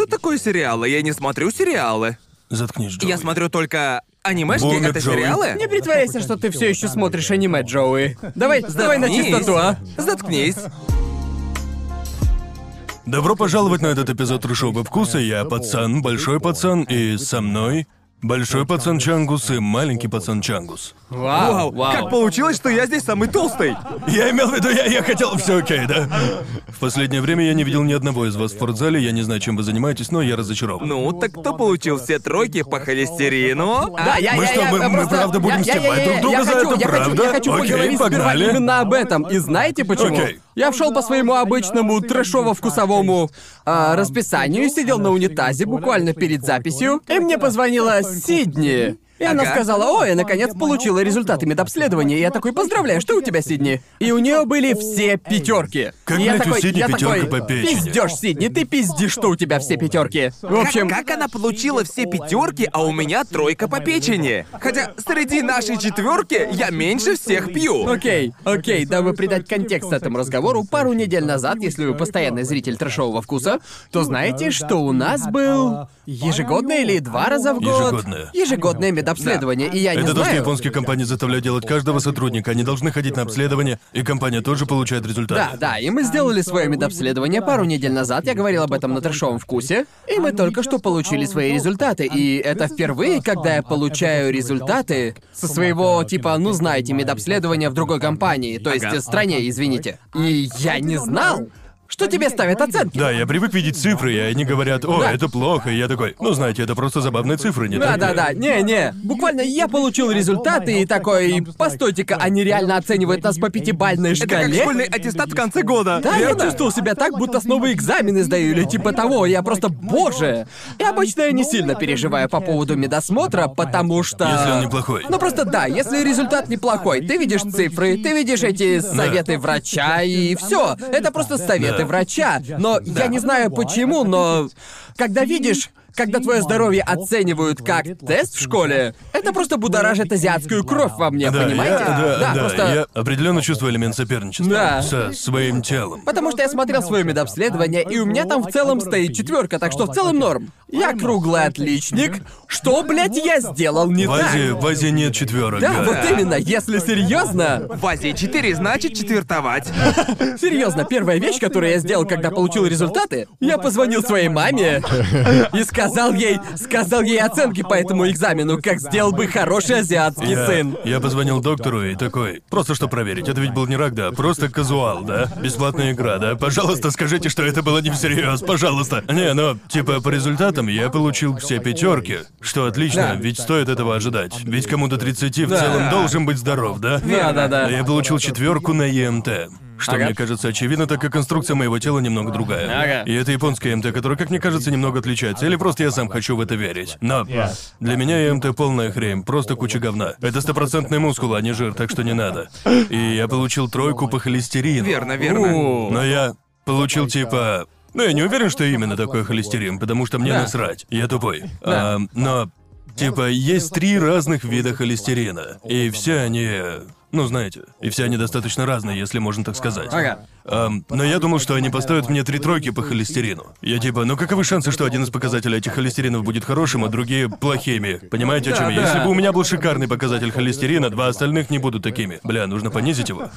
что такое сериалы? Я не смотрю сериалы. Заткнись, Джоуи. Я смотрю только анимешки, Бумер это Джоуи. сериалы? Не притворяйся, что ты все еще смотришь аниме, Джоуи. Давай, давай на Заткнись. чистоту, а? Заткнись. Добро пожаловать на этот эпизод Трешового вкуса. Я пацан, большой пацан, и со мной большой пацан Чангус и маленький пацан Чангус. Вау, вау. Как получилось, что я здесь самый толстый? Я имел в виду, я, я хотел, все окей, да? В последнее время я не видел ни одного из вас в спортзале, я не знаю, чем вы занимаетесь, но я разочарован. Ну, так кто получил все тройки по холестерину? Да, я, Мы я, что, я, мы- я мы просто- правда будем я- я- стебать я- друг я друга за хочу- это, я хочу- правда? Я хочу Окей, поговорить погнали. именно об этом. И знаете почему? Окей. Я вшел по своему обычному трэшово-вкусовому а, расписанию, сидел на унитазе буквально перед записью, и мне позвонила Сидни. И она Ага. сказала, ой, я наконец получила результаты медобследования. И я такой, поздравляю, что у тебя, Сидни? И у нее были все пятерки. Как, я блядь, у такой, Сидни я пятерка такой, по печени? Пиздешь, Сидни, ты пиздишь, что у тебя все пятерки. В общем, Как, как она получила все пятерки, а у меня тройка по печени? Хотя среди нашей четверки я меньше всех пью. Окей, окей, дабы придать контекст этому разговору, пару недель назад, если вы постоянный зритель трэшового вкуса, то знаете, что у нас был ежегодное или два раза в год Ежегодное. ежегодное медобследование, и я не Это то, что знаю. японские компании заставляют делать каждого сотрудника. Они должны ходить на обследование, и компания тоже получает результаты. Да, да, и мы сделали свое медобследование пару недель назад, я говорил об этом на трэшовом вкусе, и мы только что получили свои результаты, и это впервые, когда я получаю результаты со своего, типа, ну знаете, медобследования в другой компании, то есть Ага. стране, извините. И я не знал, что тебе ставят оценки. Да, я привык видеть цифры, и они говорят, о, Да. это плохо, и я такой, ну знаете, это просто забавные цифры, не Да, так да, ли?» да, не-не. Буквально я получил результаты и такой, постойте-ка, они реально оценивают нас по пятибальной Это как шкале? школьный аттестат в конце года. Да, я верно? чувствовал себя так, будто снова экзамены сдаю или типа того. Я просто, боже. И обычно я не сильно переживаю по поводу медосмотра, потому что... Если он неплохой. Ну просто да, если результат неплохой, ты видишь цифры, ты видишь эти советы врача и все. Это просто советы Да. врача. Но я не знаю почему, но когда видишь когда твое здоровье оценивают как тест в школе, это просто будоражит азиатскую кровь во мне, Да, понимаете? я, да, да, просто... я определенно чувствую элемент соперничества Да. со своим телом. Потому что я смотрел свое медобследование, и у меня там в целом стоит четверка, так что в целом норм. Я круглый отличник. Что, блядь, я сделал не В Азии, так? в Азии нет четверок. Да, вот именно, если серьезно. В Азии 4 значит четвертовать. Серьезно, первая вещь, которую я сделал, когда получил результаты, я позвонил своей маме и сказал ей, сказал ей оценки по этому экзамену, как сделал бы хороший азиатский Я, сын. я позвонил доктору и такой, просто что проверить, это ведь был не рак, да, просто казуал, да? Бесплатная игра, да? Пожалуйста, скажите, что это было не всерьез, пожалуйста. Не, ну, типа, по результатам я получил все пятерки, что отлично, Да. ведь стоит этого ожидать. Ведь кому до 30 в Да. целом должен быть здоров, да? Да, да, да. Я получил четверку на ЕМТ. Что Ага. мне кажется очевидно, так как конструкция моего тела немного другая. Ага. И это японская МТ, которая, как мне кажется, немного отличается. Или просто я сам хочу в это верить. Но для меня МТ полная хрень, просто куча говна. Это стопроцентный мускул, а не жир, так что не надо. И я получил тройку по холестерину. Верно, верно. Но я получил типа... Ну, я не уверен, что именно такой холестерин, потому что мне Да. насрать. Я тупой. А, но, типа, есть три разных вида холестерина. И все они... Ну, знаете, и все они достаточно разные, если можно так сказать. Ага. Ам, но я думал, что они поставят мне три тройки по холестерину. Я типа, ну каковы шансы, что один из показателей этих холестеринов будет хорошим, а другие плохими? Понимаете, о чем я? Да, Если да. бы у меня был шикарный показатель холестерина, два остальных не будут такими. Бля, нужно понизить его.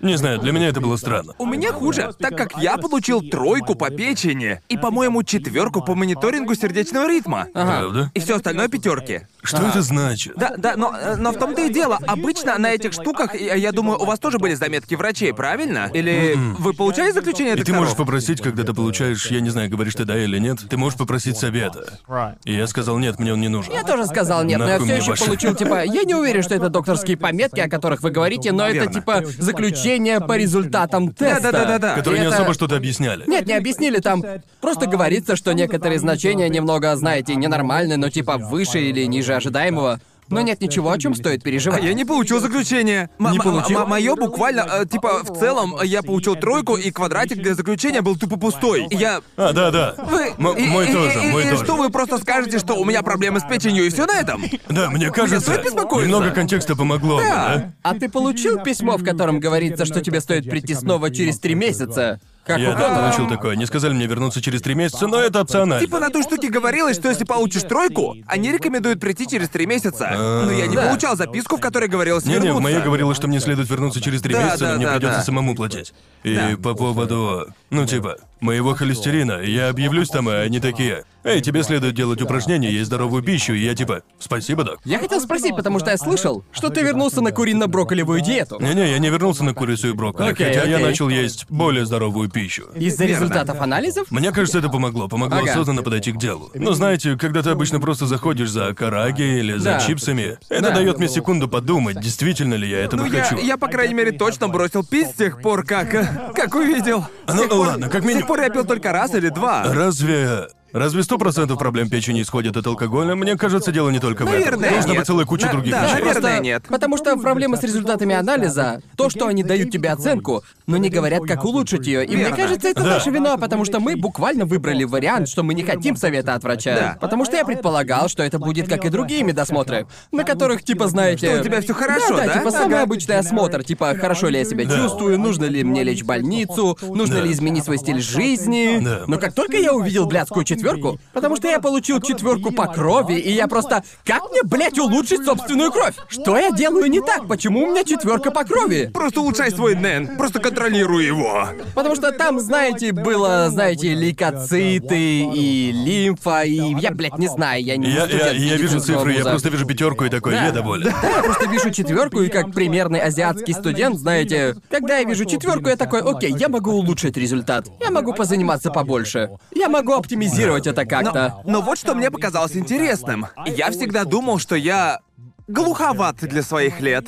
Не знаю, для меня это было странно. У меня хуже, так как я получил тройку по печени и, по-моему, четверку по мониторингу сердечного ритма. Правда? И все остальное пятерки. Что это значит? Да, да, но, э, но в том-то и дело. Обычно на этих штуках, я, я думаю, у вас тоже были заметки врачей, правильно? Или вы получали заключение И ты докторов? можешь попросить, когда ты получаешь, я не знаю, говоришь ты да или нет, ты можешь попросить совета. И я сказал, нет, мне он не нужен. Я тоже сказал нет, но я Нахуй все мне еще получил, типа, я не уверен, что это докторские пометки, о которых вы говорите, но это Верно. типа заключение по результатам теста. Да-да-да-да-да. Которые И не это- особо что-то объясняли. Нет, не объяснили там. Просто говорится, что некоторые значения немного, знаете, ненормальны, но типа выше или ниже ожидаемого. Но нет ничего, о чем стоит А переживать. я не получил заключение. М- Не получил? м- Мое буквально, э, типа, в целом, я получил тройку, и квадратик для заключения был тупо пустой. Я... А, да, да. Вы... М- и- мой и- тоже, и- мой и тоже. что вы просто скажете, что у меня проблемы с печенью, и все на этом? Да, мне кажется, стоит беспокоиться? немного контекста помогло бы, Да. да? А ты получил письмо, в котором говорится, что тебе стоит прийти снова через три месяца? Как Я у да, Конора. получил такое. Не сказали мне вернуться через три месяца, но это опционально. Типа на той штуке говорилось, что если получишь тройку, они рекомендуют прийти через три месяца. Но я не Да. получал записку, в которой говорилось Не-не, в вернуться. моей говорилось, что мне следует вернуться через три Да, месяца, да, но мне да, придется да. самому платить. И по поводу, ну типа, моего холестерина, я объявлюсь там, и они такие. Эй, тебе следует делать упражнения, есть здоровую пищу, и я типа, спасибо, док. Я хотел спросить, потому что я слышал, что ты вернулся на курино-брокколевую диету. Не-не, я не вернулся на курицу и брокколи, Окей, хотя я окей. начал есть более здоровую пищу. Из-за Верно. результатов анализов? Мне кажется, это помогло. Помогло Ага. осознанно подойти к делу. Но знаете, когда ты обычно просто заходишь за караги или за Да. чипсами, это Да. дает мне секунду подумать, действительно ли я этого Ну, я, хочу. я, по крайней мере, точно бросил пить с тех пор, как... э, Как увидел. С Ну, тех пор- ладно, как С минимум. тех пор я пил только раз или два. Разве... Разве сто процентов проблем печени исходят от алкоголя? Мне кажется, дело не только в этом. Наверное, Должна нет. быть целая куча Да, других да, вещей. наверное. Просто- нет. Потому что проблема с результатами анализа, то, что они дают тебе оценку, но не говорят, как улучшить ее. И мне Верно. кажется, это Да. наша вина, потому что мы буквально выбрали вариант, что мы не хотим совета от врача. Да. Потому что я предполагал, что это будет как и другие медосмотры, на которых, типа, знаете... Что у тебя всё хорошо, да? да? типа самый Ага. обычный осмотр, типа, хорошо ли я себя чувствую, нужно ли мне лечь в больницу, нужно Да. ли изменить свой стиль жизни. Да. Но как только я увидел блядскую четверку, потому что я получил четверку по крови, и я просто... Как мне, блядь, улучшить собственную кровь? Что я делаю не так? Почему у меня четверка по крови? Просто улучшай свой НЭН. Просто контролируй его. Потому что там, знаете, было, знаете, лейкоциты и лимфа, и я, блядь, не знаю, я не Я, я, я вижу цифры, я просто вижу пятерку и такой, Да. я доволен. Да, я просто вижу четверку, и как примерный азиатский студент, знаете, когда я вижу четверку, я такой, окей, я могу улучшить результат. Я могу позаниматься побольше. Я могу оптимизировать это как-то. Но вот что мне показалось интересным. Я всегда думал, что я глуховат для своих лет.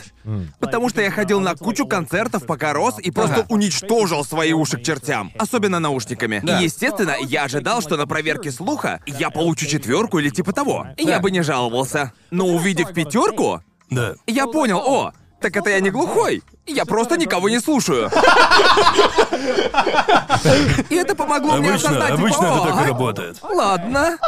Потому что я ходил на кучу концертов, пока рос, и просто Ага. уничтожил свои уши к чертям. Особенно наушниками. Да. И, естественно, я ожидал, что на проверке слуха я получу четверку или типа того. И Я Да. бы не жаловался. Но увидев пятерку, Да. я понял, о, так это я не глухой. Я просто никого не слушаю. И это помогло мне Обычно, осознать, типа, обычно это «О, так и а, работает. Ладно.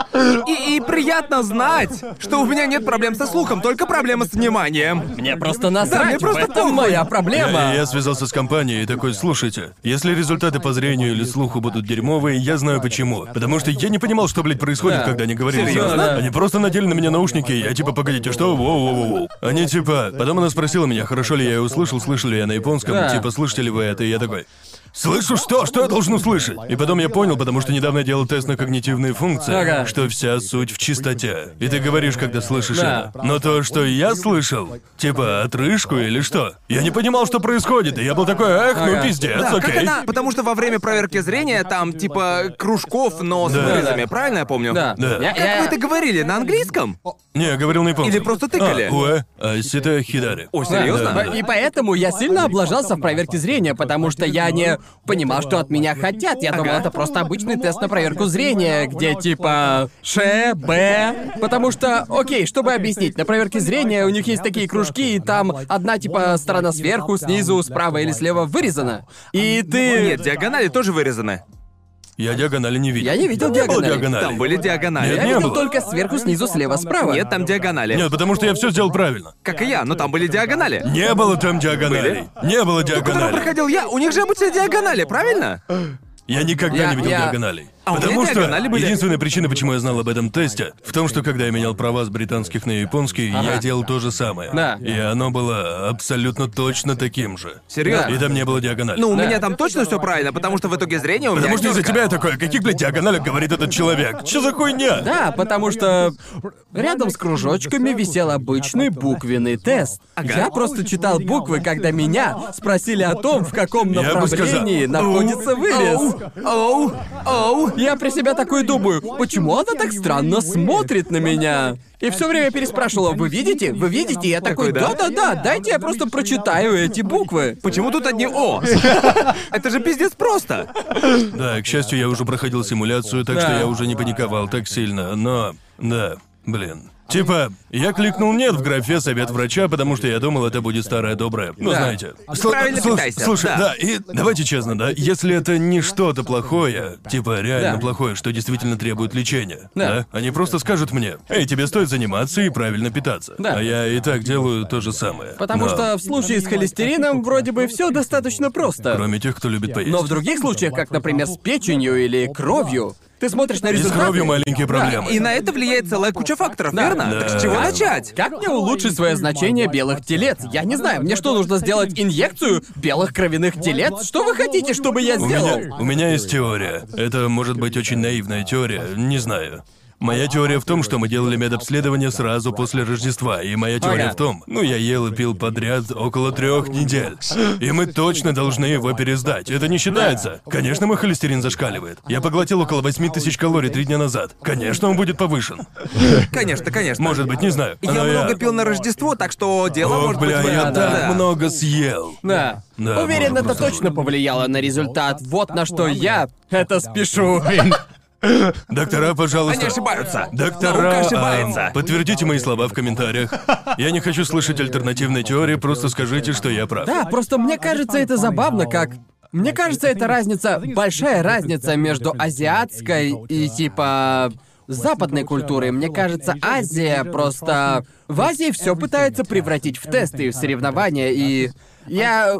И, и приятно знать, что у меня нет проблем со слухом, только проблемы с вниманием. Мне просто насрать, Да, мне просто в этом похуй. моя Я, проблема. я- я связался с компанией и такой, слушайте, если результаты по зрению или слуху будут дерьмовые, я знаю почему. Потому что я не понимал, что, блядь, происходит, Да. когда они говорили. Серьёзно? Да. Они просто надели на меня наушники, и я типа, погодите, что? Воу-воу-воу. Они типа... Потом она спросила меня, хорошо ли я ее услышал, слышал ли я на японском, Да. типа, слышите ли вы это? И я такой... Слышу что? Что я должен услышать? И потом я понял, потому что недавно я делал тест на когнитивные функции, Ага. что вся суть в чистоте. И ты говоришь, когда слышишь Да. это. Но то, что я слышал, типа отрыжку или что, я не понимал, что происходит, и я был такой, эх, ну Ага. пиздец, Да, как окей. она... Потому что во время проверки зрения там, типа, кружков, но с Да. вырезами, правильно я помню? Да. Да. Я- Как я- вы это говорили? На английском? Не, я говорил на японском. Или просто тыкали? А, уэ, а сите хидари. О, серьезно? Да, да, да. И поэтому я сильно облажался в проверке зрения, потому что я не понимал, что от меня хотят. Я думал, это просто обычный тест на проверку зрения, где типа Ш, Б. Потому что, окей, чтобы объяснить, на проверке зрения у них есть такие кружки, и там одна типа сторона сверху, снизу, справа или слева вырезана. И ты... Нет, диагонали тоже вырезаны. Я диагонали не видел. Я не видел Там не было диагонали. диагонали. Там были диагонали. Нет, Я не видел было. только сверху, снизу, слева, справа. Нет, там диагонали. Нет, потому что я все сделал правильно. Как и я, но там были диагонали. Не было там диагоналей. Не было Которым диагоналей. проходил я, у них же обычно диагонали, правильно? Я никогда Я- не видел я- диагоналей. А Потому что были. единственная причина, почему я знал об этом тесте, в том, что когда я менял права с британских на японский, я Ага. делал то же самое. Да. И оно было абсолютно точно таким же. Серьезно? И там не было диагонали. Ну, у Да. меня там точно все правильно, потому что в итоге зрения у меня. Потому что из-за тебя я такой, о каких, блядь, диагоналях говорит этот человек? Что за хуйня? Да, потому что рядом с кружочками висел обычный буквенный тест. Ага. Я просто читал буквы, когда меня спросили о том, в каком Я направлении находится вырез. Оу, оу. Я при себя такой думаю, почему она так странно смотрит на меня? И все время переспрашивала, вы видите? Вы видите? Я такой, Такой, да? да-да-да, дайте я просто прочитаю эти буквы. Почему тут одни О? Это же пиздец просто. Да, к счастью, я уже проходил симуляцию, так что я уже не паниковал так сильно, но... Да, блин. Типа, я кликнул «нет» в графе «совет врача», потому что я думал, это будет старое доброе. Ну, Да. знаете. Правильно питайся, Слушай, да. да. и давайте честно, да, если это не что-то плохое, типа реально Да. плохое, что действительно требует лечения, Да. они просто скажут мне, эй, тебе стоит заниматься и правильно питаться. Да. А я и так делаю то же самое. Потому Но что в случае с холестерином вроде бы все достаточно просто. Кроме тех, кто любит поесть. Но в других случаях, как, например, с печенью или кровью, ты смотришь на И с результаты. кровью маленькие проблемы. И на это влияет целая куча факторов, Да. верно? Да. Так с чего начать? Как мне улучшить свое значение белых телец? Я не знаю, мне что, нужно сделать инъекцию белых кровяных телец? Что вы хотите, чтобы я У сделал? меня, у меня есть теория. Это может быть очень наивная теория, не знаю. Моя теория в том, что мы делали медобследование сразу после Рождества, и моя теория в том, ну я ел и пил подряд около трех недель, и мы точно должны его пересдать. Это не считается. Конечно, мой холестерин зашкаливает. Я поглотил около 8 тысяч калорий три дня назад. Конечно, он будет повышен. Конечно, конечно. Может быть, не знаю. Я но много пил на Рождество, так что дело Ох, может бля, быть в я этом, так да. много съел. Да. Да, Уверен, это точно повлияло на результат. Вот на что я это спешу. Доктора, пожалуйста. Они ошибаются. Доктора, Наука ошибается. ам, подтвердите мои слова в комментариях. Я не хочу слышать альтернативной теории, просто скажите, что я прав. Да, просто мне кажется, это забавно, как... Мне кажется, это разница, большая разница между азиатской и типа западной культурой. Мне кажется, Азия просто... В Азии все пытается превратить в тесты и в соревнования, и... Я...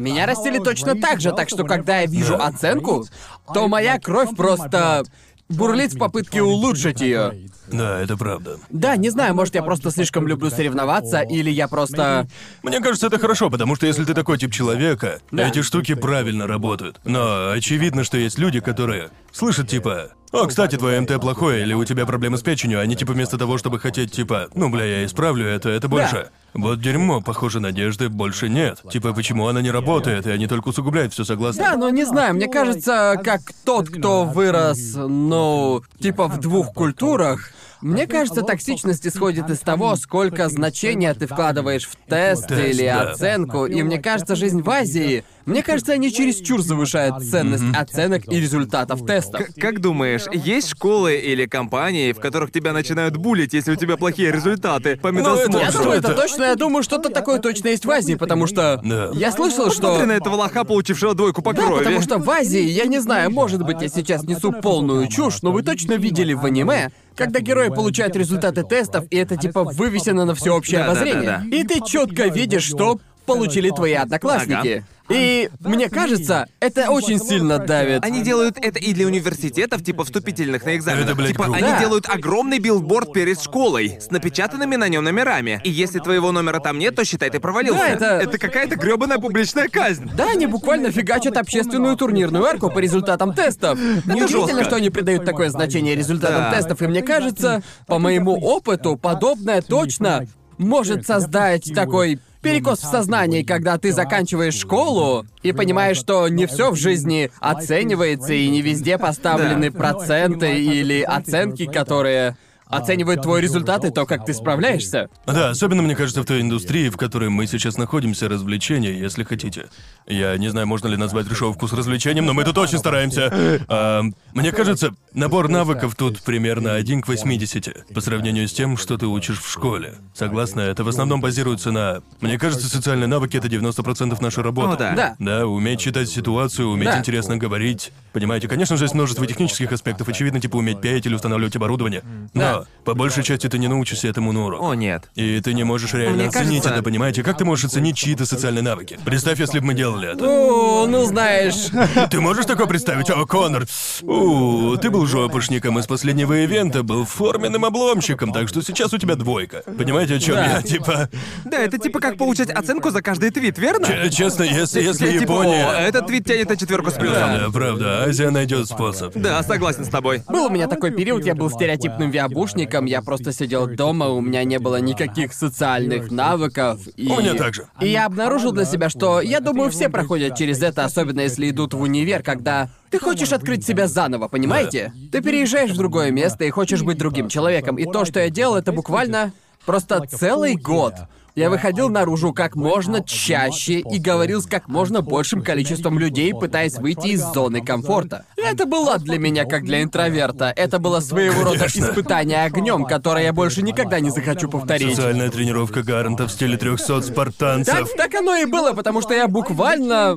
Меня растили точно так же, так что когда я вижу оценку, то моя кровь просто бурлит в попытке улучшить ее. Да, это правда. Да, не знаю, может, я просто слишком люблю соревноваться, или я просто... Мне кажется, это хорошо, потому что если ты такой тип человека, Да. эти штуки правильно работают. Но очевидно, что есть люди, которые слышат типа. О, кстати, твое МТ плохое, или у тебя проблемы с печенью, они типа вместо того, чтобы хотеть типа, ну бля, я исправлю это, это больше. Вот дерьмо, похоже, надежды больше нет. Типа, почему она не работает, и они только усугубляют все согласно. Да, но не знаю, мне кажется, как тот, кто вырос, ну, типа в двух культурах, мне кажется, токсичность исходит из того, сколько значения ты вкладываешь в тест Тест, или да. оценку, и мне кажется, жизнь в Азии, мне кажется, они чересчур завышают ценность оценок и результатов тестов. К- Как думаешь, есть школы или компании, в которых тебя начинают булить, если у тебя плохие результаты по Ну, это- Я медосмотру? думаю, это точно, я думаю, что-то такое точно есть в Азии, потому что Да. я слышал, что... Посмотри на этого лоха, получившего двойку по Да, крови. потому что в Азии, я не знаю, может быть, я сейчас несу полную чушь, но вы точно видели в аниме, когда герои получают результаты тестов, и это типа вывесено на всеобщее Да-да-да-да. обозрение. И ты четко видишь, что получили твои одноклассники. И мне кажется, это очень сильно давит. Они делают это и для университетов, типа вступительных на экзаменах. Это, блядь, типа круто. они Да. делают огромный билборд перед школой с напечатанными на нем номерами. И если твоего номера там нет, то считай, ты провалился. Да, это- Это какая-то грёбаная публичная казнь. Да, они буквально фигачат общественную турнирную арку по результатам тестов. Неудивительно, что они придают такое значение результатам Да. тестов, и мне кажется, по моему опыту, подобное точно может создать такой перекос в сознании, когда ты заканчиваешь школу и понимаешь, что не все в жизни оценивается и не везде поставлены проценты или оценки, которые оценивают твой результат и то, как ты справляешься. Да, особенно, мне кажется, в той индустрии, в которой мы сейчас находимся, развлечения, если хотите. Я не знаю, можно ли назвать решёв вкус развлечением, но мы тут очень стараемся. А, мне кажется, набор навыков тут примерно 1 к 80 по сравнению с тем, что ты учишь в школе. Согласна, это в основном базируется на... Мне кажется, социальные навыки — это 90% нашей работы. О, да. Да. Да, уметь читать ситуацию, уметь Да. интересно говорить. Понимаете, конечно же, есть множество технических аспектов, очевидно, типа уметь петь или устанавливать оборудование. Но Да. по большей части ты не научишься этому на урок. О, нет. И ты не можешь реально Мне оценить кажется- это, понимаете? Как ты можешь оценить чьи-то социальные навыки? Представь, если бы мы делали это. О, ну знаешь, Ты можешь такое представить? О, Конор, у, ты был жопушником из последнего ивента, был форменным обломщиком, так что сейчас у тебя двойка. Понимаете, о чем Да. я? Типа, Да, это типа как получать оценку за каждый твит, верно? ч- честно, если, если Типа, Япония... «О, этот твит тянет на четверку с плюсом. Да, правда, Азия найдет способ. Да, согласен с тобой. Был у меня такой период, я был стереотипным виабушником, я просто сидел дома, у меня не было никаких социальных навыков. И... У меня так же. И я обнаружил для себя, что, я думаю, все проходят через это, особенно если идут в универ, когда ты хочешь открыть себя заново, понимаете? Ты переезжаешь в другое место и хочешь быть другим человеком, и то, что я делал, это буквально просто целый год Я выходил наружу как можно чаще и говорил с как можно большим количеством людей, пытаясь выйти из зоны комфорта. Это было для меня как для интроверта. Это было своего рода Конечно. испытание огнем, которое я больше никогда не захочу повторить. Социальная тренировка Гаранта в стиле 300 спартанцев. Так, так оно и было, потому что я буквально...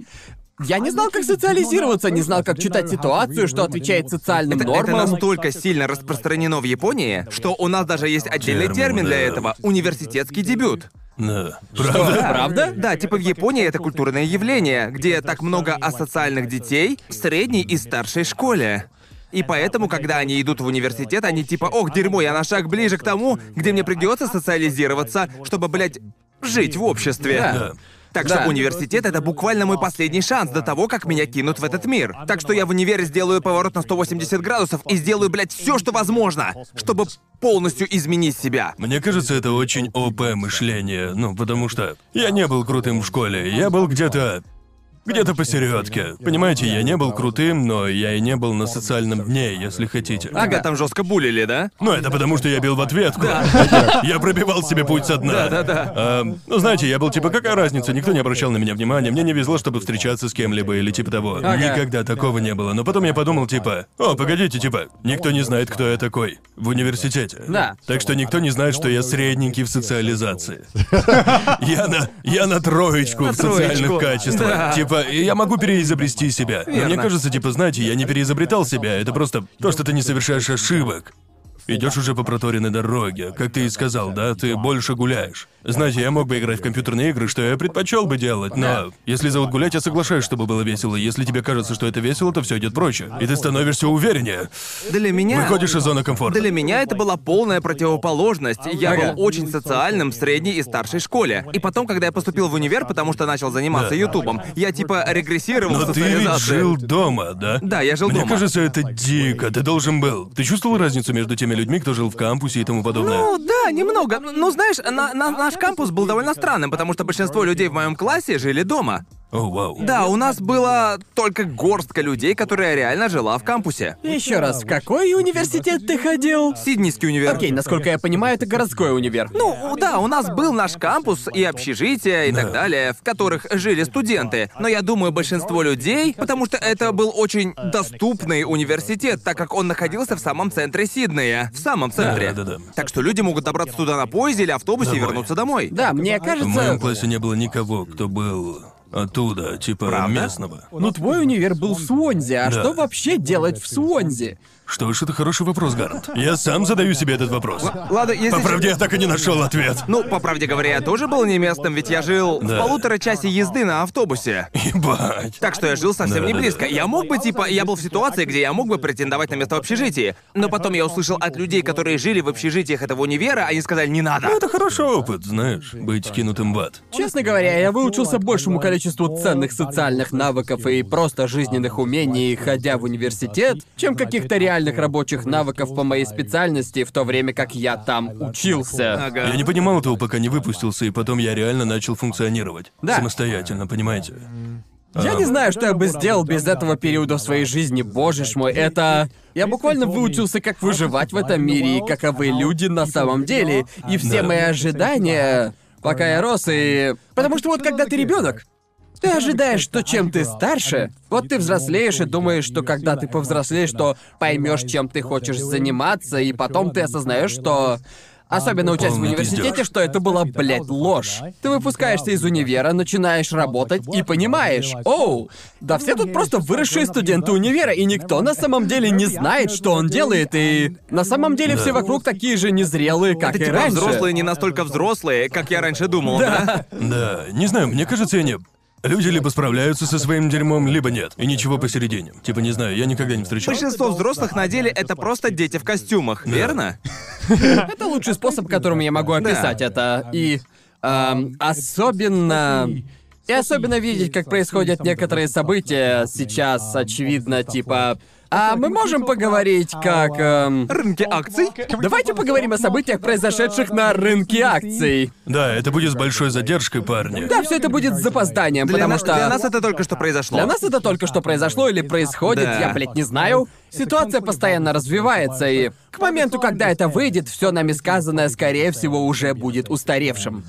Я не знал, как социализироваться, не знал, как читать ситуацию, что отвечает социальным Это, это нормам. настолько сильно распространено в Японии, что у нас даже есть отдельный Термин, термин для да. этого — университетский дебют. Да. Правда? Правда? Да, типа в Японии это культурное явление, где так много асоциальных детей в средней и старшей школе. И поэтому, когда они идут в университет, они типа, ох, дерьмо, я на шаг ближе к тому, где мне придется социализироваться, чтобы, блядь, жить в обществе. Да. Так Да. что университет это буквально мой последний шанс до того, как меня кинут в этот мир. Так что я в универе сделаю поворот на 180 градусов и сделаю, блядь, все, что возможно, чтобы полностью изменить себя. Мне кажется, это очень ОП мышление, ну, потому что я не был крутым в школе, я был где-то... Где-то посередке. Понимаете, я не был крутым, но я и не был на социальном дне, если хотите. Тебя там жестко булили, да? Ну, это потому, что я бил в ответку. Я пробивал себе путь со дна. Да-да-да. А, ну, знаете, я был типа, какая разница, никто не обращал на меня внимания, мне не везло, чтобы встречаться с кем-либо или типа того. Никогда такого не было. Но потом я подумал, типа, о, погодите, типа, никто не знает, кто я такой. В университете. Да. Так что никто не знает, что я средненький в социализации. Я на, я на троечку в социальных качествах. Да. Типа, я могу переизобрести себя. Но мне кажется, типа, знаете, я не переизобретал себя, это просто то, что ты не совершаешь ошибок. Идешь уже по проторенной дороге, как ты и сказал, да, ты больше гуляешь. Знаете, я мог бы играть в компьютерные игры, что я предпочел бы делать, но если зовут гулять, я соглашаюсь, чтобы было весело. Если тебе кажется, что это весело, то все идет проще. И ты становишься увереннее. Для меня... Выходишь из зоны комфорта. Для меня это была полная противоположность. Я Ага. был очень социальным в средней и старшей школе. И потом, когда я поступил в универ, потому что начал заниматься Да. Ютубом, я типа регрессировал Но ты ведь жил дома, да? Да, я жил Мне дома. кажется, это дико. Ты должен был. Ты чувствовал разницу между теми людьми, кто жил в кампусе и тому подобное? Ну да, немного. Ну знаешь, на- на- наш кампус был довольно странным, потому что большинство людей в моем классе жили дома. О, вау. Да, у нас было только горстка людей, которая реально жила в кампусе. Еще раз, в какой университет ты ходил? Сиднейский универ. Окей, насколько я понимаю, это городской универ. Ну, да, у нас был наш кампус и общежитие и так далее, в которых жили студенты. Но я думаю, большинство людей, потому что это был очень доступный университет, так как он находился в самом центре Сиднея. В самом центре. Да-да-да. Так что люди могут добраться туда на поезде или автобусе и Домой. вернуться домой. Да, мне В моем кажется... классе не было никого, кто был оттуда, типа Правда? местного. Ну, твой универ был в Суонзи, а Да. что вообще делать в Суонзи? Что ж, это хороший вопрос, Гарант. Я сам задаю себе этот вопрос. Ладно, если... По правде, я так и не нашел ответ. Ну, по правде говоря, я тоже был не местным, ведь я жил Да. в полутора часе езды на автобусе. Ебать. Так что я жил совсем не Да-да-да. близко. Я мог бы, типа, я был в ситуации, где я мог бы претендовать на место в общежитии. Но потом я услышал от людей, которые жили в общежитиях этого универа, они сказали, не надо. Ну, это хороший опыт, знаешь, быть кинутым в ад. Честно говоря, я выучился большему количеству ценных социальных навыков и просто жизненных умений, ходя в университет, чем каких-то реальных рабочих навыков по моей специальности, в то время как я там учился. Ага. Я не понимал этого, пока не выпустился, и потом я реально начал функционировать. Да. Самостоятельно, понимаете? Я не знаю, что я бы сделал без этого периода в своей жизни, боже ж мой, это... Я буквально выучился, как выживать в этом мире и каковы люди на самом деле. И все Да. мои ожидания, пока я рос, и... Потому что вот когда ты ребенок, ты ожидаешь, что чем ты старше, вот ты взрослеешь и думаешь, что когда ты повзрослеешь, что поймешь, чем ты хочешь заниматься, и потом ты осознаешь, что Особенно учась в университете, что это была, блядь, ложь. Ты выпускаешься из универа, начинаешь работать и понимаешь, оу, да все тут просто выросшие студенты универа, и никто на самом деле не знает, что он делает, и на самом деле все вокруг такие же незрелые, как Это и типа раньше. взрослые не настолько взрослые, как я раньше думал, да? Да, не знаю, мне кажется, я не... Люди либо справляются со своим дерьмом, либо нет. И ничего посередине. Типа, не знаю, я никогда не встречал. Большинство взрослых на деле это просто дети в костюмах, верно? Это лучший способ, которым я могу описать это. И особенно... И особенно видеть, как происходят некоторые события сейчас, очевидно, типа... А мы можем поговорить как... эм, Рынки акций? Давайте поговорим о событиях, произошедших на рынке акций. Да, это будет с большой задержкой, парни. Да, все это будет с запозданием, Для, потому на- что... для нас это только что произошло. Для нас это только что произошло или происходит, Да. я, блядь, не знаю. Ситуация постоянно развивается, и к моменту, когда это выйдет, все нами сказанное, скорее всего, уже будет устаревшим.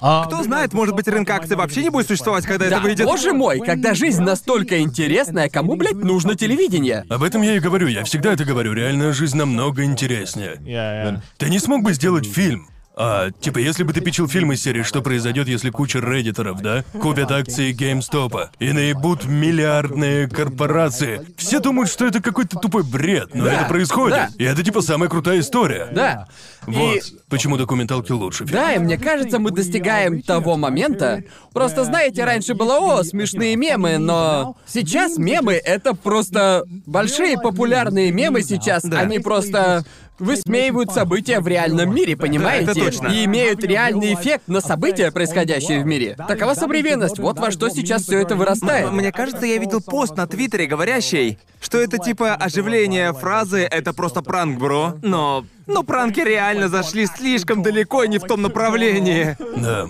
Кто знает, может быть, рынок акций вообще не будет существовать, когда Да, это выйдет. боже мой, когда жизнь настолько интересная, кому, блядь, нужно телевидение? Об этом я и говорю, я всегда это говорю, реальная жизнь намного интереснее. Yeah, yeah. Ты не смог бы сделать фильм. А, типа, если бы ты пичил фильм из серии «Что произойдет, если куча реддиторов, да, купят акции GameStop и наебут миллиардные корпорации?» Все думают, что это какой-то тупой бред, но Да, это происходит. да. И это, типа, самая крутая история. Да. Вот. И Почему документалки лучше фильма. Да, и мне кажется, мы достигаем того момента. Просто знаете, раньше было о, смешные мемы, но сейчас мемы это просто большие популярные мемы сейчас. Они просто высмеивают события в реальном мире, понимаете? это точно. И имеют реальный эффект на события, происходящие в мире. Такова современность. Вот во что сейчас все это вырастает. М- Мне кажется, я видел пост на Твиттере, говорящий, что это типа оживление фразы «это просто пранк, бро». Но... Но пранки реально зашли слишком далеко и не в том направлении. Да.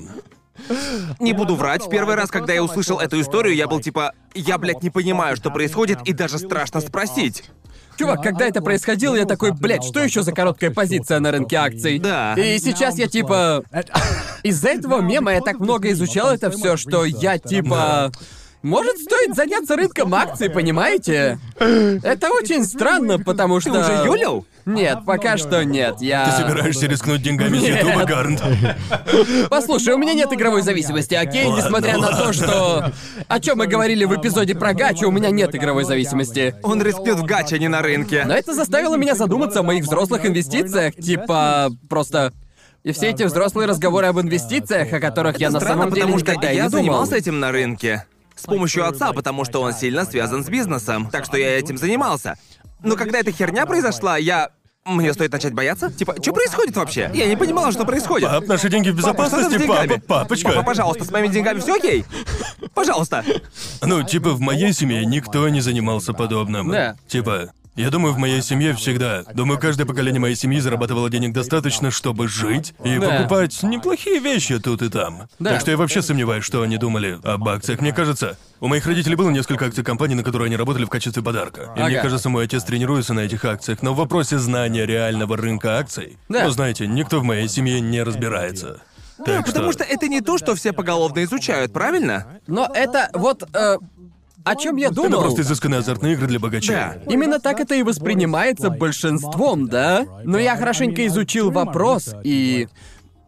Не буду врать, в первый раз, когда я услышал эту историю, я был типа... Я, блядь, не понимаю, что происходит, и даже страшно спросить. Чувак, когда это происходило, я такой, блядь, что еще за короткая позиция на рынке акций? Да. И сейчас я типа... Из-за этого мема я так много изучал это все, что я типа... Может, стоит заняться рынком акций, понимаете? Это очень странно, потому что... Ты уже юлил? Нет, пока что нет. Я... Ты собираешься рискнуть деньгами с Ютуба, Гарнт? Послушай, у меня нет игровой зависимости, окей? Ладно, Несмотря на то, что... О чем мы говорили в эпизоде про гачу, у меня нет игровой зависимости. Он рискнет в гаче, а не на рынке. Но это заставило меня задуматься о моих взрослых инвестициях, типа просто. И все эти взрослые разговоры об инвестициях, о которых я на Странно, самом деле потому что никогда и я не думал. занимался этим на рынке. С помощью отца, потому что он сильно связан с бизнесом. Так что я этим занимался. Но когда эта херня произошла, я... Мне стоит начать бояться? Типа, что происходит вообще? Я не понимала, что происходит. Пап, наши деньги в Папа, безопасности, деньгами? папа, папочка. Папа, пожалуйста, с моими деньгами все окей? Пожалуйста. Ну, типа, в моей семье никто не занимался подобным. Да. Типа, я думаю, в моей семье всегда. Думаю, каждое поколение моей семьи зарабатывало денег достаточно, чтобы жить и Да. покупать неплохие вещи тут и там. Да. Так что я вообще сомневаюсь, что они думали об акциях. Мне кажется, у моих родителей было несколько акций компаний, на которые они работали в качестве подарка. И мне Ага. кажется, мой отец тренируется на этих акциях, но в вопросе знания реального рынка акций, Да. ну, знаете, никто в моей семье не разбирается. Да, Так потому что это не то, что все поголовно изучают, правильно? Но это вот. э, о чем я Это думал. просто изысканные азартные игры для богачей. Да. Именно так это и воспринимается большинством, да? Но я хорошенько изучил вопрос, и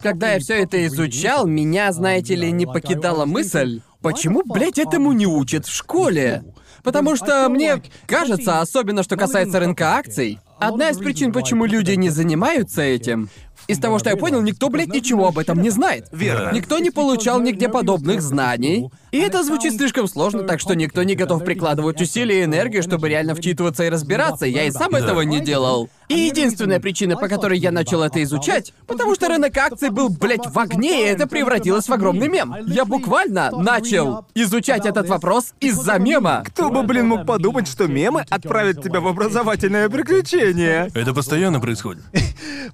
когда я все это изучал, меня, знаете ли, не покидала мысль, почему, блядь, этому не учат в школе? Потому что мне кажется, особенно что касается рынка акций, одна из причин, почему люди не занимаются этим, из того, что я понял, никто, блядь, ничего об этом не знает. Верно. Никто не получал нигде подобных знаний. И это звучит слишком сложно, так что никто не готов прикладывать усилия и энергию, чтобы реально вчитываться и разбираться. Я и сам этого не делал. И единственная причина, по которой я начал это изучать, потому что рынок акций был, блядь, в огне, и это превратилось в огромный мем. Я буквально начал изучать этот вопрос из-за мема. Кто бы, блин, мог подумать, что мемы отправят тебя в образовательное приключение? Это постоянно происходит.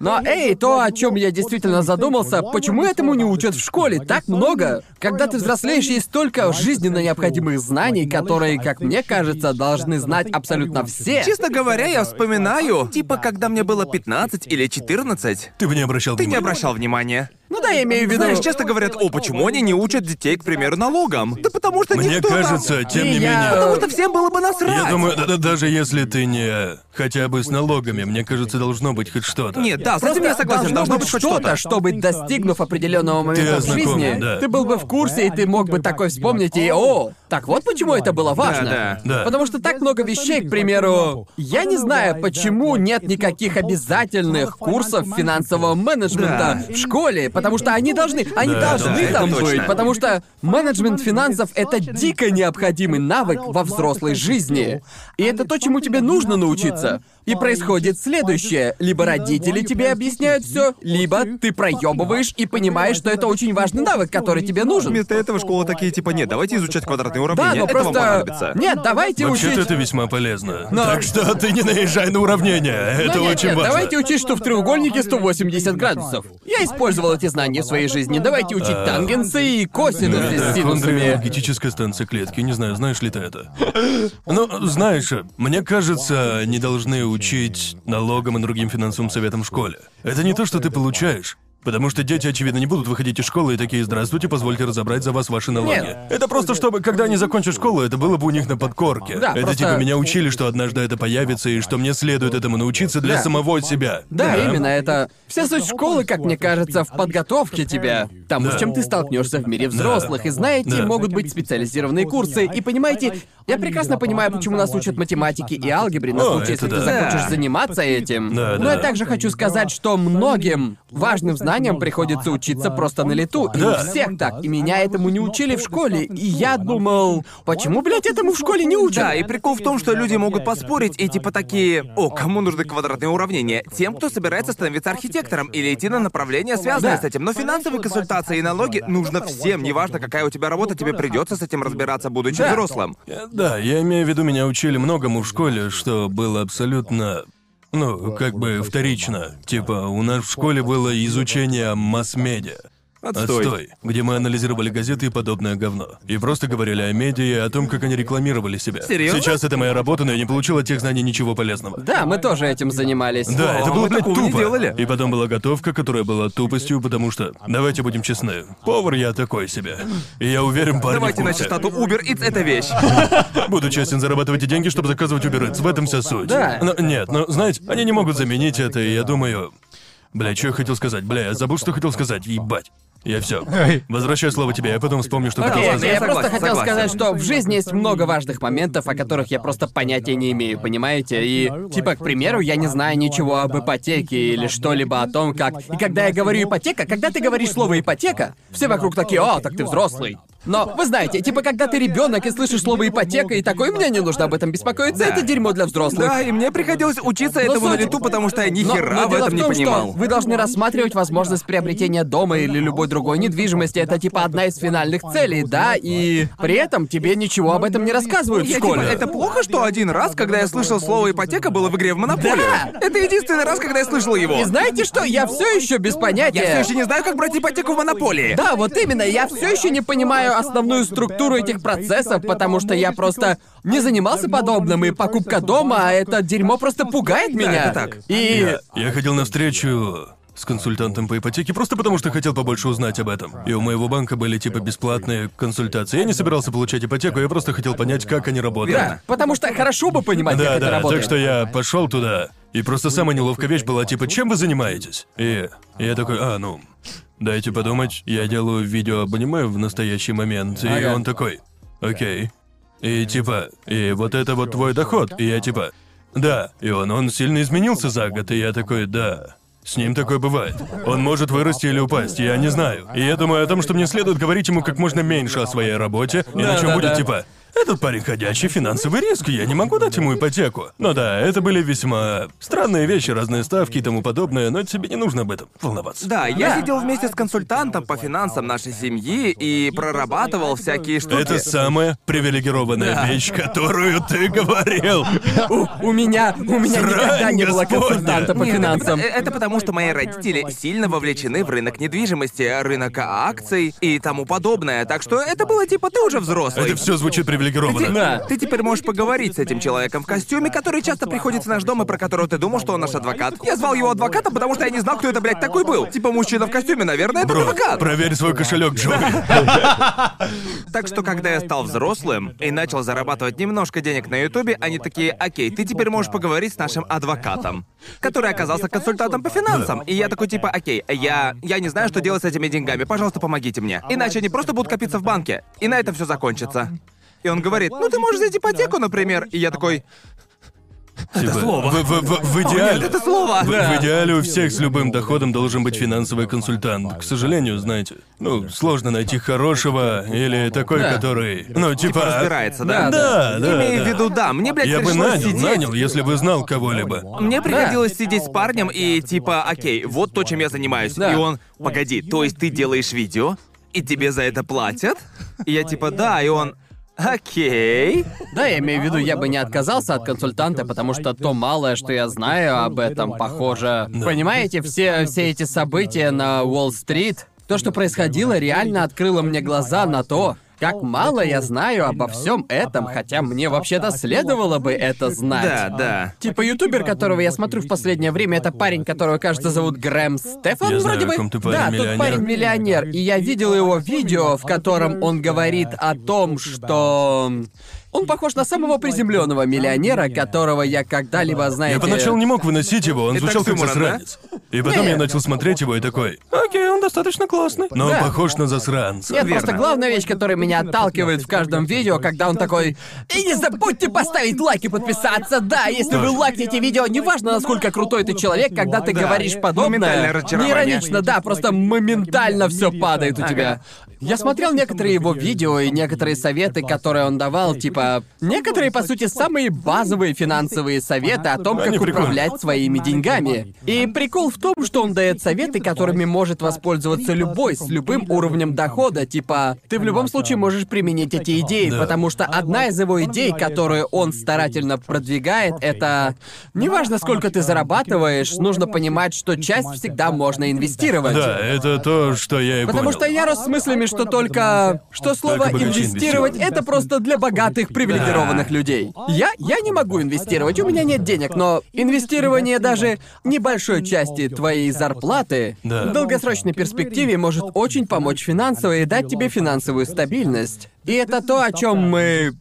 Но, эй, то, о чем я действительно задумался, почему этому не учат в школе так много? Когда ты взрослеешь, есть столько жизненно необходимых знаний, которые, как мне кажется, должны знать абсолютно все. Честно говоря, я вспоминаю, типа, когда мне было 15 или 14. Ты бы не обращал Ты не внимания. обращал внимания. Ну да, я имею в виду... Знаешь, часто говорят, о, почему они не учат детей, к примеру, налогам? Да потому что Мне никто там- кажется, тем не я- менее. Потому что всем было бы насрать. Я думаю, да- да- даже если ты не хотя бы с налогами, мне кажется, должно быть хоть что-то. Нет, да, с этим я согласен, должно быть хоть что-то, что-то. чтобы, достигнув определенного момента в ознакомлен, жизни, да. ты был бы в курсе, и ты мог бы такой вспомнить, и о, так вот почему это было важно. да. Да. Потому что так много вещей, к примеру, я не знаю, почему нет никаких обязательных курсов финансового менеджмента в школе, потому что они должны, они Да, должны да, там точно. быть, потому что менеджмент финансов это дико необходимый навык во взрослой жизни. И это то, чему тебе нужно научиться. И происходит следующее. Либо родители тебе объясняют все, либо ты проебываешь и понимаешь, что это очень важный навык, который тебе нужен. Вместо этого школа такие, типа, нет, давайте изучать квадратные уравнения. Да, но это вам просто... понадобится. Нет, давайте Вообще-то учить... это весьма полезно. Но- Так что ты не наезжай на уравнения. Это Ну, нет, очень нет, важно. давайте учить, что в треугольнике 180 градусов. Я использовал эти знания в своей жизни. Давайте учить тангенсы и косинусы с синусами. энергетическая станция клетки. Не знаю, знаешь ли ты это? Ну, знаешь, мне кажется, не должны учить налогам и другим финансовым советам в школе. Это не то, что ты получаешь. Потому что дети, очевидно, не будут выходить из школы и такие «Здравствуйте, позвольте разобрать за вас ваши налоги». Нет. Это просто чтобы, когда они закончат школу, это было бы у них на подкорке. Да, это просто- типа меня учили, что однажды это появится, и что мне следует этому научиться для Да. самого себя. Да, именно это. Вся суть школы, как мне кажется, в подготовке тебя тому, Да. с чем ты столкнешься в мире взрослых. И знаете, Да. могут быть специализированные курсы. И понимаете, я прекрасно понимаю, почему нас учат математике и алгебре на О, случай, если ты да. захочешь Да. заниматься этим. Да, Но да. я также хочу сказать, что многим важным знаниям приходится учиться просто на лету. И Да. у всех так. И меня этому не учили в школе. И я думал, почему, блядь, этому в школе не учат? Да, и прикол в том, что люди могут поспорить и типа такие, о, кому нужны квадратные уравнения? Тем, кто собирается становиться архитектором или идти на направление, связанное Да. с этим. Но финансовые консультации и налоги нужно всем, неважно, какая у тебя работа, тебе придется с этим разбираться, будучи Да. взрослым. Э, Да, я имею в виду, меня учили многому в школе, что было абсолютно... Ну, как бы вторично. Типа, у нас в школе было изучение масс-медиа. Отстой. Где мы анализировали газеты и подобное говно. И просто говорили о медиа и о том, как они рекламировали себя. Серьезно? Сейчас это моя работа, но я не получил от тех знаний ничего полезного. Да, мы тоже этим занимались. Да, О, это было, мы блядь, такого не тупо. делали. И потом была готовка, которая была тупостью, потому что, давайте будем честны, повар я такой себе. И я уверен, парни Давайте в на курсе. частоту Uber Eats это вещь. Буду честен, зарабатывайте деньги, чтобы заказывать Uber Eats. В этом вся суть. Да. Но нет, но знаете, они не могут заменить это, и я думаю... Бля, что я хотел сказать? Бля, я забыл, что хотел сказать. Ебать. Я все. Возвращаю слово тебе, я потом вспомню, что хотел Окей, сказать. я просто согласен, хотел согласен. сказать, что в жизни есть много важных моментов, о которых я просто понятия не имею, понимаете? И, типа, к примеру, я не знаю ничего об ипотеке или что-либо о том, как... И когда я говорю ипотека, когда ты говоришь слово ипотека, все вокруг такие, о, так ты взрослый. Но вы знаете, типа, когда ты ребенок и слышишь слово ипотека, и такой, мне не нужно об этом беспокоиться, это дерьмо для взрослых. Да, и мне приходилось учиться Но этому на суть- лету, потому что я ни Но- хера но в дело этом не том, понимал. Что вы должны рассматривать возможность приобретения дома или любой другой недвижимости. Это типа одна из финальных целей, да, и при этом тебе ничего об этом не рассказывают в Я, школе. типа, это плохо, что один раз, когда я слышал слово ипотека, было в игре в Монополию. Да. Это единственный раз, когда я слышал его. И знаете что? Я все еще без понятия. Я все еще не знаю, как брать ипотеку в Монополии. Да, вот именно, я все еще не понимаю основную структуру этих процессов, потому что я просто не занимался подобным, и покупка дома, а это дерьмо просто пугает меня. это так. И Я, я ходил на встречу с консультантом по ипотеке просто потому, что хотел побольше узнать об этом. И у моего банка были типа бесплатные консультации. Я не собирался получать ипотеку, я просто хотел понять, как они работают. да, потому что хорошо бы понимать, как Да, это да, работает. так что я пошел туда, и просто самая неловкая вещь была типа, чем вы занимаетесь? И я такой, а, ну, дайте подумать, я делаю видео об аниме в настоящий момент. И он такой, окей. И типа, и вот это вот твой доход. И я типа, да. И он, он сильно изменился за год, и я такой, да. С ним такое бывает. Он может вырасти или упасть, я не знаю. И я думаю о том, что мне следует говорить ему как можно меньше о своей работе, иначе он да, будет да. типа, этот парень ходячий финансовый риск, я не могу дать ему ипотеку. Но да, это были весьма странные вещи, разные ставки и тому подобное, но тебе не нужно об этом волноваться. Да, я Да. сидел вместе с консультантом по финансам нашей семьи и прорабатывал всякие штуки. Это самая привилегированная Да. вещь, которую ты говорил. У, у меня, у меня Срань никогда не было господня. консультанта по Нет, это финансам. пото- Это потому, что мои родители сильно вовлечены в рынок недвижимости, рынок акций и тому подобное. Так что это было типа ты уже взрослый. Это все звучит привилегированно. Да. Ты теперь можешь поговорить с этим человеком в костюме, который часто приходит в наш дом и про которого ты думал, что он наш адвокат. Я звал его адвокатом, потому что я не знал, кто это, блядь, такой был. Типа мужчина в костюме, наверное, это Бро, адвокат. проверь свой кошелек, Джоуи. Так что, когда я стал взрослым и начал зарабатывать немножко денег на Ютубе, они такие, окей, ты теперь можешь поговорить с нашим адвокатом, который оказался консультантом по финансам. И я такой, типа, окей, я, я не знаю, что делать с этими деньгами, пожалуйста, помогите мне. Иначе они просто будут копиться в банке, и на этом все закончится. И он говорит, ну ты можешь взять ипотеку, например. И я такой, Типа, слово. В, в- в- в идеале. это слово. В, в идеале у всех с любым доходом должен быть финансовый консультант. К сожалению, знаете, ну, сложно найти хорошего или такой, Да. который... Ну, типа... разбирается, да? Да, да, Имею в да. виду, да, мне, блядь, Я бы нанял, сидеть. нанял, если бы знал кого-либо. Мне приходилось сидеть с парнем и типа, окей, вот то, чем я занимаюсь. Да. И он, погоди, то есть ты делаешь видео, и тебе за это платят? И я типа, да, и он, окей. Да, я имею в виду, я бы не отказался от консультанта, потому что то малое, что я знаю об этом, похоже. Понимаете, все, все эти события на Уолл-стрит, то, что происходило, реально открыло мне глаза на то, как мало я знаю обо всем этом, хотя мне вообще-то следовало бы это знать. Да, да. Типа ютубер, которого я смотрю в последнее время, это парень, которого, кажется, зовут Грэм Стефан, Я знаю, вроде о бы. ком ты, да, парень-миллионер. тот парень миллионер. И я видел его видео, в котором он говорит о том, что он похож на самого приземленного миллионера, которого я когда-либо, знаете... Я поначалу не мог выносить его, он звучал как засранец. И потом Не. я начал смотреть его и такой, окей, он достаточно классный. Но Да. он похож на засранца. Нет, Верно. просто главная вещь, которая меня отталкивает в каждом видео, когда он такой «И не забудьте поставить лайк и подписаться, да, если вы лайкнете видео, неважно, насколько крутой ты человек, когда ты Да. говоришь подобное». Разочарование. Неиронично, да, просто моментально все падает у тебя. Я смотрел некоторые его видео и некоторые советы, которые он давал, типа... Некоторые, по сути, самые базовые финансовые советы о том, как управлять своими деньгами. И прикол в том, что он дает советы, которыми может воспользоваться любой с любым уровнем дохода. Типа, ты в любом случае можешь применить эти идеи, Да. потому что одна из его идей, которую он старательно продвигает, это... Неважно, сколько ты зарабатываешь, нужно понимать, что часть всегда можно инвестировать. Да, это то, что я и Потому понял. что я рос с мыслями, что только... Что слово инвестировать это просто для богатых, привилегированных Да. людей. Я, я не могу инвестировать, у меня нет денег, но инвестирование даже небольшой части твоей зарплаты Да. в долгосрочной перспективе может очень помочь финансово и дать тебе финансовую стабильность. И это то, о чем мы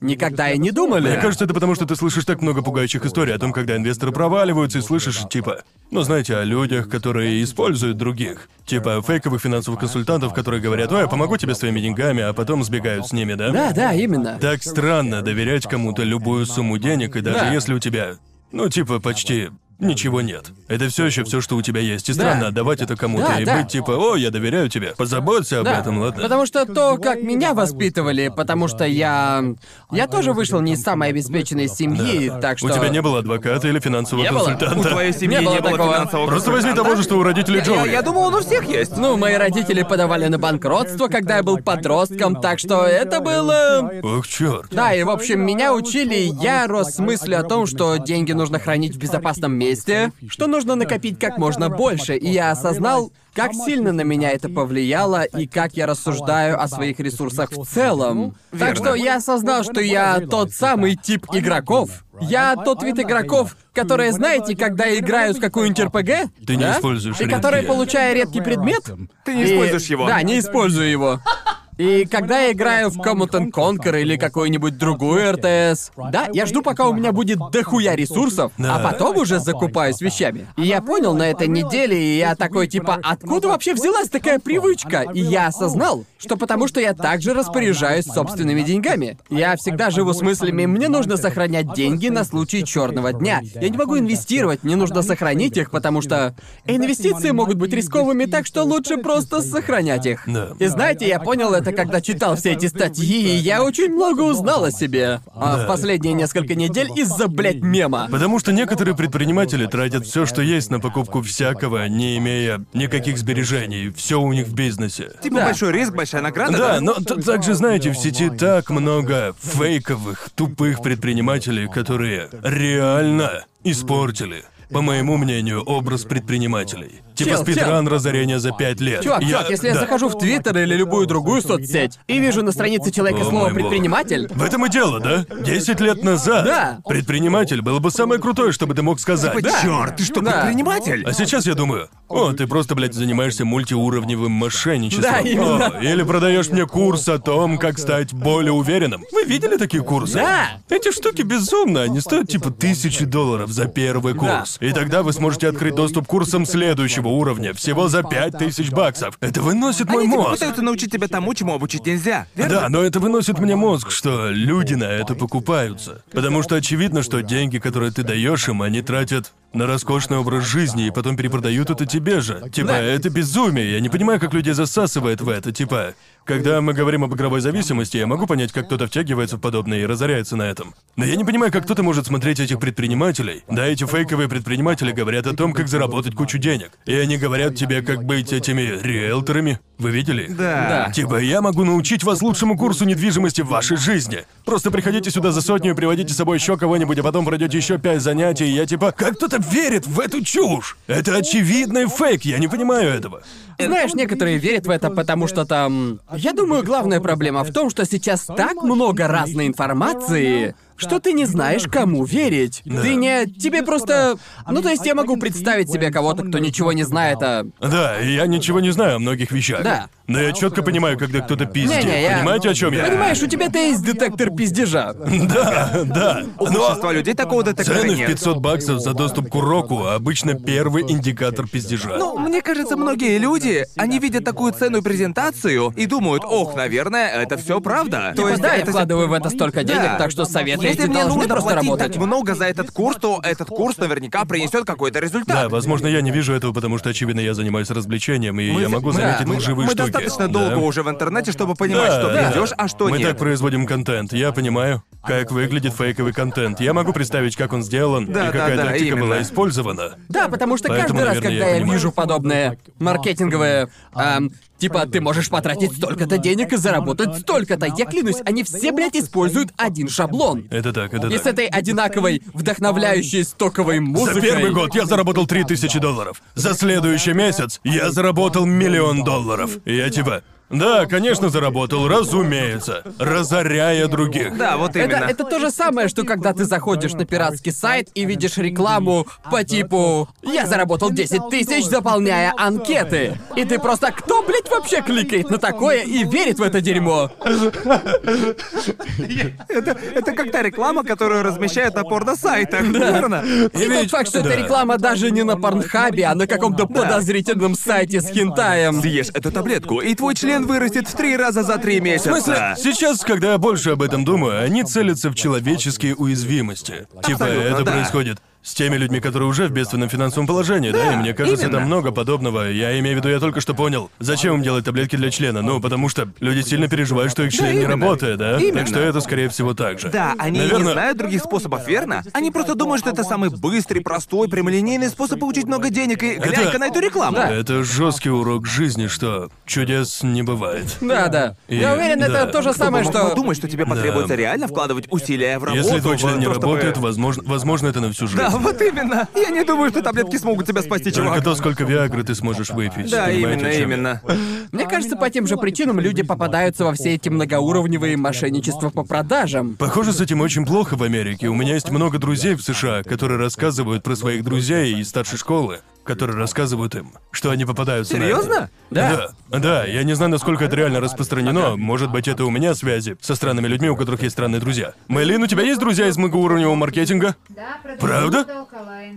никогда и не думали. Мне кажется, это потому, что ты слышишь так много пугающих историй о том, когда инвесторы проваливаются, и слышишь, типа, ну, знаете, о людях, которые используют других. Типа фейковых финансовых консультантов, которые говорят, ой, я помогу тебе с твоими деньгами, а потом сбегают с ними, да? Да, да, именно. Так странно доверять кому-то любую сумму денег, и даже Да. если у тебя, ну, типа, почти ничего нет. Это все еще все, что у тебя есть. И Да. странно отдавать это кому-то Да, и да. быть типа, о, я доверяю тебе. Позаботься об Да, этом, ладно? Потому что то, как меня воспитывали, потому что я... Я тоже вышел не из самой обеспеченной семьи, так что... У тебя не было адвоката или финансового Не было. консультанта. У твоей семьи Не было не было такого. финансового Просто возьми того же, что у родителей Я, Джоуи. я думал, он у всех есть. Ну, мои родители подавали на банкротство, когда я был подростком, так что это было... Ох, черт. Да, и в общем, меня учили, я рос с мыслью о том, что деньги нужно хранить в безопасном месте, что нужно накопить как можно больше, и я осознал, как сильно на меня это повлияло и как я рассуждаю о своих ресурсах в целом. Так Верно. что я осознал, что я тот самый тип игроков. Я тот вид игроков, которые, знаете, когда играю в какую-нибудь РПГ, Ты не да? используешь и которые, редкие. получая редкий предмет, Ты не и- используешь его. Да, не использую его. И когда я играю в Command and Conquer или какую-нибудь другую РТС, да, я жду, пока у меня будет дохуя ресурсов, Да. а потом уже закупаюсь вещами. И я понял на этой неделе, и я такой типа, откуда вообще взялась такая привычка? И я осознал, что потому что я также распоряжаюсь собственными деньгами. Я всегда живу с мыслями, мне нужно сохранять деньги на случай черного дня. Я не могу инвестировать, мне нужно сохранить их, потому что инвестиции могут быть рисковыми, так что лучше просто сохранять их. И знаете, я понял это, когда читал все эти статьи, и я очень много узнал о себе. А Да. в последние несколько недель из-за, блядь, мема. Потому что некоторые предприниматели тратят все, что есть, на покупку всякого, не имея никаких сбережений. Все у них в бизнесе. Типа Да. большой риск, большая награда, Да, но т- также, знаете, в сети так много фейковых, тупых предпринимателей, которые реально испортили, по моему мнению, образ предпринимателей. Типа Чел, спидран разорения за пять лет. Чувак, чувак, если я да. захожу в Твиттер или любую другую соцсеть и вижу на странице человека О, слово предприниматель, В этом и дело, да? Десять лет назад Да. предприниматель было бы самое крутое, что бы ты мог сказать. Типа, Черт, ты что, Да. предприниматель? А сейчас я думаю, о, ты просто, блядь, занимаешься мультиуровневым мошенничеством. Да, именно. О, или продаешь мне курс о том, как стать более уверенным. Вы видели такие курсы? Да. Эти штуки безумно, они стоят типа тысячи долларов за первый курс. И тогда вы сможете открыть доступ к курсам следующего уровня, всего за пять тысяч баксов. Это выносит мой Они типа мозг. пытаются научить тебя тому, чему обучить нельзя. Верно? Да, но это выносит мне мозг, что люди на это покупаются. Потому что очевидно, что деньги, которые ты даешь им, они тратят на роскошный образ жизни и потом перепродают это тебе же. Типа, это безумие. Я не понимаю, как людей засасывает в это. Типа, когда мы говорим об игровой зависимости, я могу понять, как кто-то втягивается в подобное и разоряется на этом. Но я не понимаю, как кто-то может смотреть этих предпринимателей. Да, эти фейковые предприниматели говорят о том, как заработать кучу денег. И они говорят тебе, как быть этими риэлторами. Вы видели? их? Да. Типа, я могу научить вас лучшему курсу недвижимости в вашей жизни. Просто приходите сюда за сотню, приводите с собой еще кого-нибудь, а потом пройдете еще пять занятий, и я типа, как кто-то верит в эту чушь? Это очевидный фейк, я не понимаю этого. Знаешь, некоторые верят в это, потому что там... Я думаю, главная проблема в том, что сейчас так много разной информации, что ты не знаешь, кому верить. Ты не... Тебе просто... Ну, то есть я могу представить себе кого-то, кто ничего не знает а о... Да, и я ничего не знаю о многих вещах. Да. Но я четко понимаю, когда кто-то пиздит. Не-не, я- Понимаете, о чем я? Понимаешь, у тебя-то есть детектор пиздежа. Да, да. У большинства людей такого детектора Цены в нет. 500 баксов за доступ к уроку обычно первый индикатор пиздежа. Ну, мне кажется, многие люди, они видят такую цену и презентацию и думают, ох, наверное, это все правда. Типа, да, я это вкладываю в это столько денег, Да. так что советы Если мне нужно просто платить работать. так много за этот курс, то этот курс наверняка принесет какой-то результат. Да, возможно, я не вижу этого, потому что, очевидно, я занимаюсь развлечением, и Мы- я могу мы- заметить мы- лживые мы штуки. достаточно Да. долго уже в интернете, чтобы понимать, Да, что да. придешь, а что Мы нет. так производим контент, я понимаю, как выглядит фейковый контент. Я могу представить, как он сделан Да, и какая да, тактика была именно. использована. Да, потому что Поэтому, каждый раз, наверное, когда я я, вижу подобное маркетинговое, эм, типа, ты можешь потратить столько-то денег и заработать столько-то. Я клянусь, они все, блядь, используют один шаблон. Это так, это И с так. этой одинаковой, вдохновляющей стоковой За музыкой. первый год я заработал 3000 долларов. За следующий месяц я заработал миллион долларов. Я типа... Да, конечно, заработал, разумеется. Разоряя других. Да, вот Это, именно. это то же самое, что когда ты заходишь на пиратский сайт и видишь рекламу по типу «Я заработал 10 тысяч, заполняя анкеты». И ты просто «Кто, блядь, вообще кликает на такое и верит в это дерьмо?» Это, это как та реклама, которую размещают на порно-сайтах, верно? И тот факт, что эта реклама даже не на Порнхабе, а на каком-то подозрительном сайте с хинтаем. Съешь эту таблетку, и твой член вырастет в три раза за три В месяца. смысле, сейчас, когда я больше об этом думаю, они целятся в человеческие уязвимости. Типа, Абсолютно, это да. происходит с теми людьми, которые уже в бедственном финансовом положении, да? И мне кажется, именно. там много подобного. Я имею в виду, я только что понял, зачем им делать таблетки для члена. Ну, потому что люди сильно переживают, что их член не именно. работает, да? Именно. Так что это, скорее всего, так же. Да, они Наверное, не знают других способов, верно? Они просто думают, что это самый быстрый, простой, прямолинейный способ получить много денег, и глянь-ка на эту рекламу. Это жесткий урок жизни, что чудес не бывает. Да, да. И- Я уверен, да. это то же самое, что... подумать, что тебе потребуется реально вкладывать усилия в работу. Если твой член не то, чтобы- работает, возможно, возможно, это на всю жизнь. Да, вот именно. Я не думаю, что таблетки смогут тебя спасти, Только чувак. то, сколько Виагры ты сможешь выпить. Да, именно, именно. Мне кажется, по тем же причинам люди попадаются во все эти многоуровневые мошенничества по продажам. Похоже, с этим очень плохо в Америке. У меня есть много друзей в США, которые рассказывают про своих друзей из старшей школы, которые рассказывают им, что они попадаются на это. Серьезно? Да. Да, да, я не знаю, насколько это реально распространено. Может быть, это у меня связи со странными людьми, у которых есть странные друзья. Мэйлин, у тебя есть друзья из многоуровневого маркетинга? Да, Правда?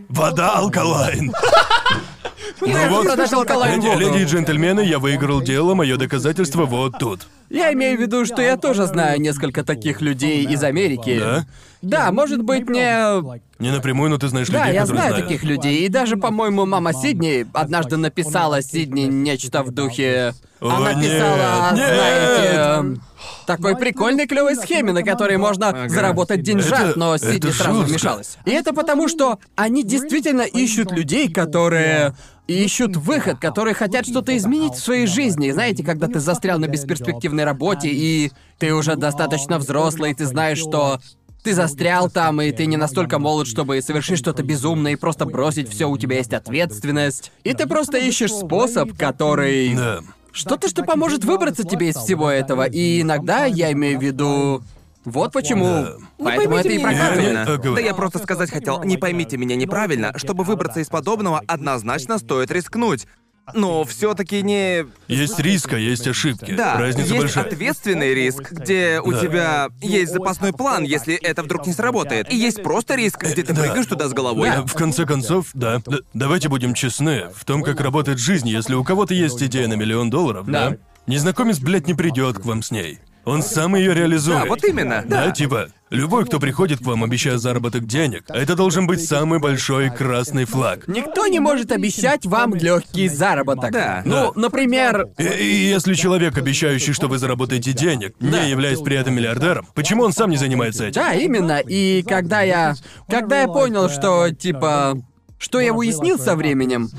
Вода алкалайн. Я вот, Леди, леди и джентльмены, я выиграл дело, мое доказательство вот тут. Я имею в виду, что я тоже знаю несколько таких людей из Америки. Да? Да, может быть, не... Не напрямую, но ты знаешь Да, людей, я которые знаю знают. таких людей. И даже, по-моему, мама Сидни однажды написала Сидни нечто в духе... О, Она нет, писала, нет. знаете... эм, Такой прикольной клевой схеме, на которой можно заработать деньжат, Это- но Сидни это сразу жестко. вмешалась. И это потому, что они действительно ищут людей, которые ищут выход, которые хотят что-то изменить в своей жизни. Знаете, когда ты застрял на бесперспективной работе, и ты уже достаточно взрослый, и ты знаешь, что ты застрял там, и ты не настолько молод, чтобы совершить что-то безумное и просто бросить все, у тебя есть ответственность. И ты просто ищешь способ, который... Да. Что-то, что поможет выбраться тебе из всего этого. И иногда я имею в виду... Вот почему. Да. Поэтому это и меня прокатывает. Я- э, говорю. Да я просто сказать хотел, не поймите меня неправильно, чтобы выбраться из подобного, однозначно стоит рискнуть. Но все-таки не. Есть риск, а есть ошибки. Да, Разница есть большая. ответственный риск, где у Да. тебя есть запасной план, если это вдруг не сработает. И есть просто риск, где ты Да. прыгаешь туда с головой. Э, В конце концов, да. Д- давайте будем честны в том, как работает жизнь. Если у кого-то есть идея на миллион долларов, да, Да. незнакомец, блядь, не придет к вам с ней. Он сам ее реализует. Да, вот именно, Да, да. типа, любой, кто приходит к вам, обещая заработок денег, это должен быть самый большой красный флаг. Никто не может обещать вам легкий заработок. Да. Ну, например, И, и если человек, обещающий, что вы заработаете денег, не являясь при этом миллиардером, почему он сам не занимается этим? да, именно. И когда я. Когда я понял, что, типа. Что я уяснил со временем.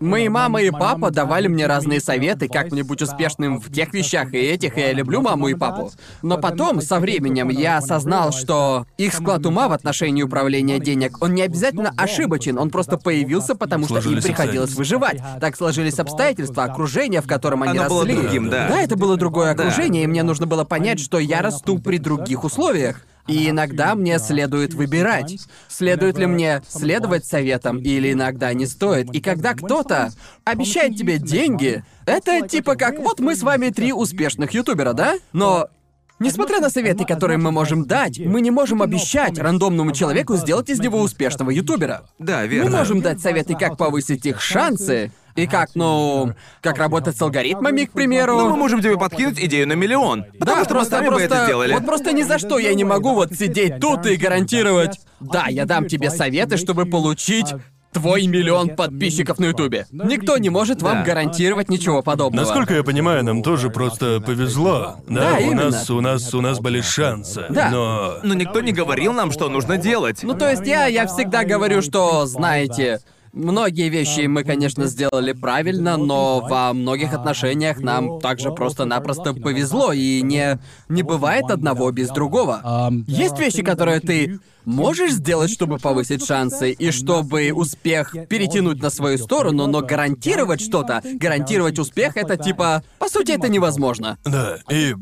Мои мама и папа давали мне разные советы, как мне быть успешным в тех вещах и этих, и я люблю маму и папу. Но потом, со временем, я осознал, что их склад ума в отношении управления денег, он не обязательно ошибочен, он просто появился, потому что им приходилось выживать. Так сложились обстоятельства, окружение, в котором они Оно было росли. другим, да. Да, это было другое окружение, и мне нужно было понять, что я расту при других условиях. И иногда мне следует выбирать, следует ли мне следовать советам или иногда не стоит. И когда кто-то обещает тебе деньги, это типа как вот мы с вами три успешных ютубера, да? Но Несмотря на советы, которые мы можем дать, мы не можем обещать рандомному человеку сделать из него успешного ютубера. Да, Мы верно. можем дать советы, как повысить их шансы, и как, ну, как работать с алгоритмами, к примеру. Но мы можем тебе подкинуть идею на миллион. Потому что мы просто, сами бы это просто- сделали. Вот просто ни за что я не могу вот сидеть тут и гарантировать. Да, я дам тебе советы, чтобы получить твой миллион подписчиков на Ютубе. Никто не может вам Да. гарантировать ничего подобного. Насколько я понимаю, нам тоже просто повезло. Да, Да, у именно. нас у нас у нас были шансы. Да. Но Но никто не говорил нам, что нужно делать. Ну, то есть я, я всегда говорю, что, знаете, многие вещи мы, конечно, сделали правильно, но во многих отношениях нам также просто-напросто повезло, и не, не бывает одного без другого. Есть вещи, которые ты можешь сделать, чтобы повысить шансы, и чтобы успех перетянуть на свою сторону, но гарантировать что-то, гарантировать успех, это типа... По сути, это невозможно. да, и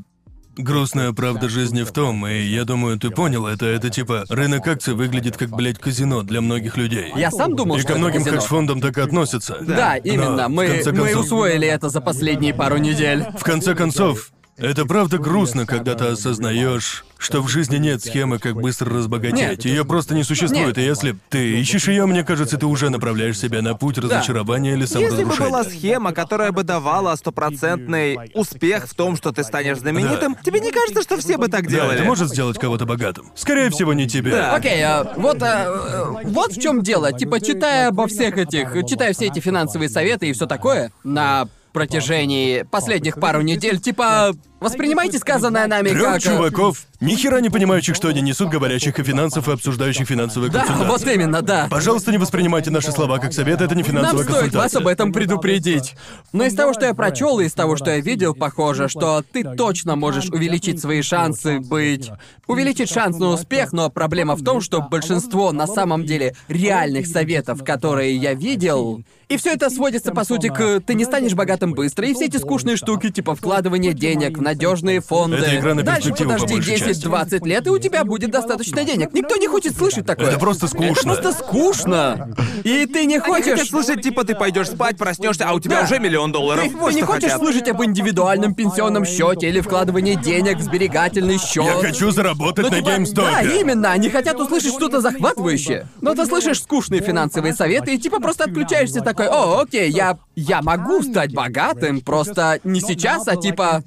грустная правда жизни в том, и я думаю, ты понял это, это типа рынок акций выглядит как, блядь, казино для многих людей. Я сам думал, и что ко это многим казино. хедж-фондам так и относятся. Да, именно. Но, в Мы, конце мы концов- усвоили это за последние пару недель. В конце концов, это правда грустно, когда ты осознаешь, что в жизни нет схемы, как быстро разбогатеть. Нет. Ее просто не существует. Нет. И если ты ищешь ее, мне кажется, ты уже направляешь себя на путь разочарования или Если бы саморазрушения. была схема, которая бы давала стопроцентный успех в том, что ты станешь знаменитым, тебе не кажется, что все бы так Да, делали? это может сделать кого-то богатым. Скорее всего, не тебя. Да. Окей, а, вот, а, э, вот в чем дело. Типа, читая обо всех этих, читая все эти финансовые советы и все такое на протяжении последних пару недель, типа, воспринимайте сказанное нами Трех как... э, чуваков, ни хера не понимающих, что они несут, говорящих о финансах и обсуждающих финансовые Да, консультации. вот именно, да. Пожалуйста, не воспринимайте наши слова как совет, это не Нам финансовая стоит вас об этом предупредить. Но из того, что я прочел, и из того, что я видел, похоже, что ты точно можешь увеличить свои шансы быть... Увеличить шанс на успех, но проблема в том, что большинство на самом деле реальных советов, которые я видел... И все это сводится, по сути, к ты не станешь богатым быстро, и все эти скучные штуки, типа вкладывание денег в надежные фонды. Это игра на Дальше подожди большей части. 10-20 лет, и у тебя будет достаточно денег. Никто не хочет слышать такое. Это просто скучно. Это просто скучно. И ты не хочешь... слышать, типа, ты пойдешь спать, проснешься, а у тебя Да. уже миллион долларов. Ты, Вот ты не хочешь хотят. слышать об индивидуальном пенсионном счете или вкладывании денег в сберегательный счет? Я хочу заработать Ну, на типа, GameStop. Да, именно, они хотят услышать что-то захватывающее. Но ты слышишь скучные финансовые советы и типа просто отключаешься такой, о, окей, я, я могу стать богатым, просто не сейчас, а типа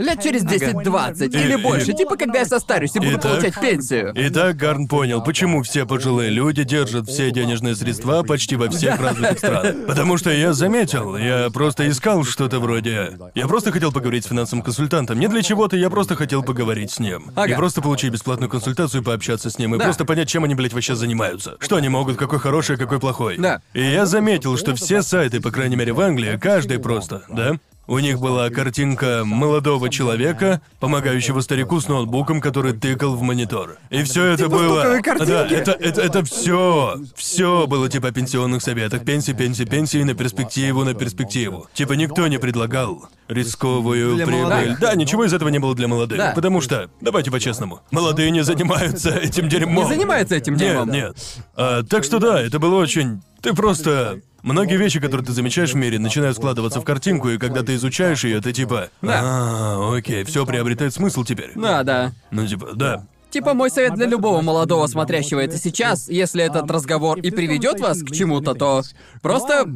лет через 10-20 или И- больше, и- типа когда я состарюсь и буду Итак- получать пенсию. Итак, Гарн понял, почему все пожилые люди держат все денежные средства почти во всех развитых странах. Потому что я заметил, я просто искал что-то вроде... Я просто хотел поговорить с финансовым консультантом. Не для чего-то, я просто хотел поговорить с ним. Ага. И просто получить бесплатную консультацию, пообщаться с ним, и Да. просто понять, чем они, блядь, вообще занимаются. Что они могут, какой хороший, а какой плохой. Да. И я заметил, что все сайты, по крайней мере в Англии, каждый просто, да? У них была картинка молодого человека, помогающего старику с ноутбуком, который тыкал в монитор. И все это было. стоковые картинки. Да, это, это, это все. Все было типа о пенсионных советах. Пенсии, пенсии, пенсии на перспективу, на перспективу. Типа никто не предлагал рисковую Для прибыль. молодых. Да, ничего из этого не было для молодых. Да. Потому что, давайте по-честному, молодые не занимаются этим дерьмом. Не занимаются этим Нет, дерьмом. нет. А, так что да, это было очень... Ты просто... Многие вещи, которые ты замечаешь в мире, начинают складываться в картинку, и когда ты изучаешь ее, ты типа... А, окей, все приобретает смысл теперь. Да, да. Ну типа, да. Типа мой совет для любого молодого смотрящего это сейчас, если этот разговор и приведет вас к чему-то, то просто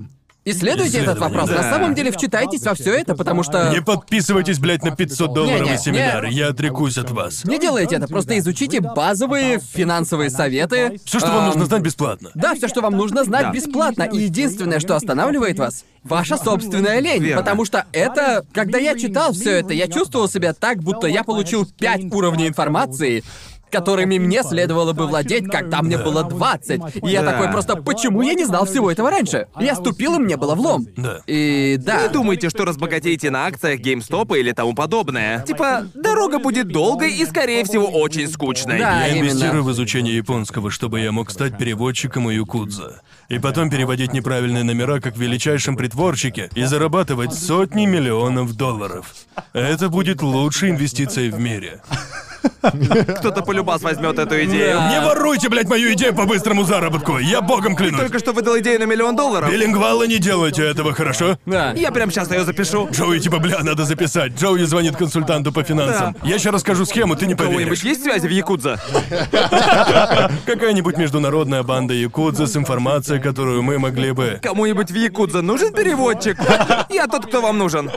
исследуйте этот вопрос. да. На самом деле вчитайтесь во все это, потому что Не подписывайтесь, блядь, на 500 долларовый Не-не, семинар, не. я отрекусь от вас. не делайте это, просто изучите базовые финансовые советы. Все, что вам Ам, нужно знать бесплатно. Да, все, что вам нужно знать Да. бесплатно. И единственное, что останавливает вас, ваша собственная лень. Верно. Потому что это. Когда я читал все это, я чувствовал себя так, будто я получил пять уровней информации. Которыми мне следовало бы владеть, когда мне было 20. И я Да. такой просто, почему я не знал всего этого раньше? Я ступил, и мне было влом. Да. И да. Не думайте, что разбогатеете на акциях GameStop или тому подобное. Типа, дорога будет долгой и, скорее всего, очень скучной. Да. Я именно. инвестирую в изучение японского, чтобы я мог стать переводчиком у Якудза. И потом переводить неправильные номера как в величайшем притворщике и зарабатывать сотни миллионов долларов. Это будет лучшей инвестицией в мире. Кто-то полюбас возьмет эту идею. Не воруйте, блядь, мою идею по быстрому заработку! Я богом клянусь! Только что выдал идею на миллион долларов. Билингвалы не делайте этого, хорошо? Да. Я прям сейчас ее запишу. Джоуи типа, бля, надо записать. Джоуи звонит консультанту по финансам. Я сейчас расскажу схему, ты не У кого-нибудь поверишь. есть связи в Якудза? Какая-нибудь международная банда якудза с информацией, которую мы могли бы... Кому-нибудь в Якудза нужен переводчик? Я тот, кто вам нужен.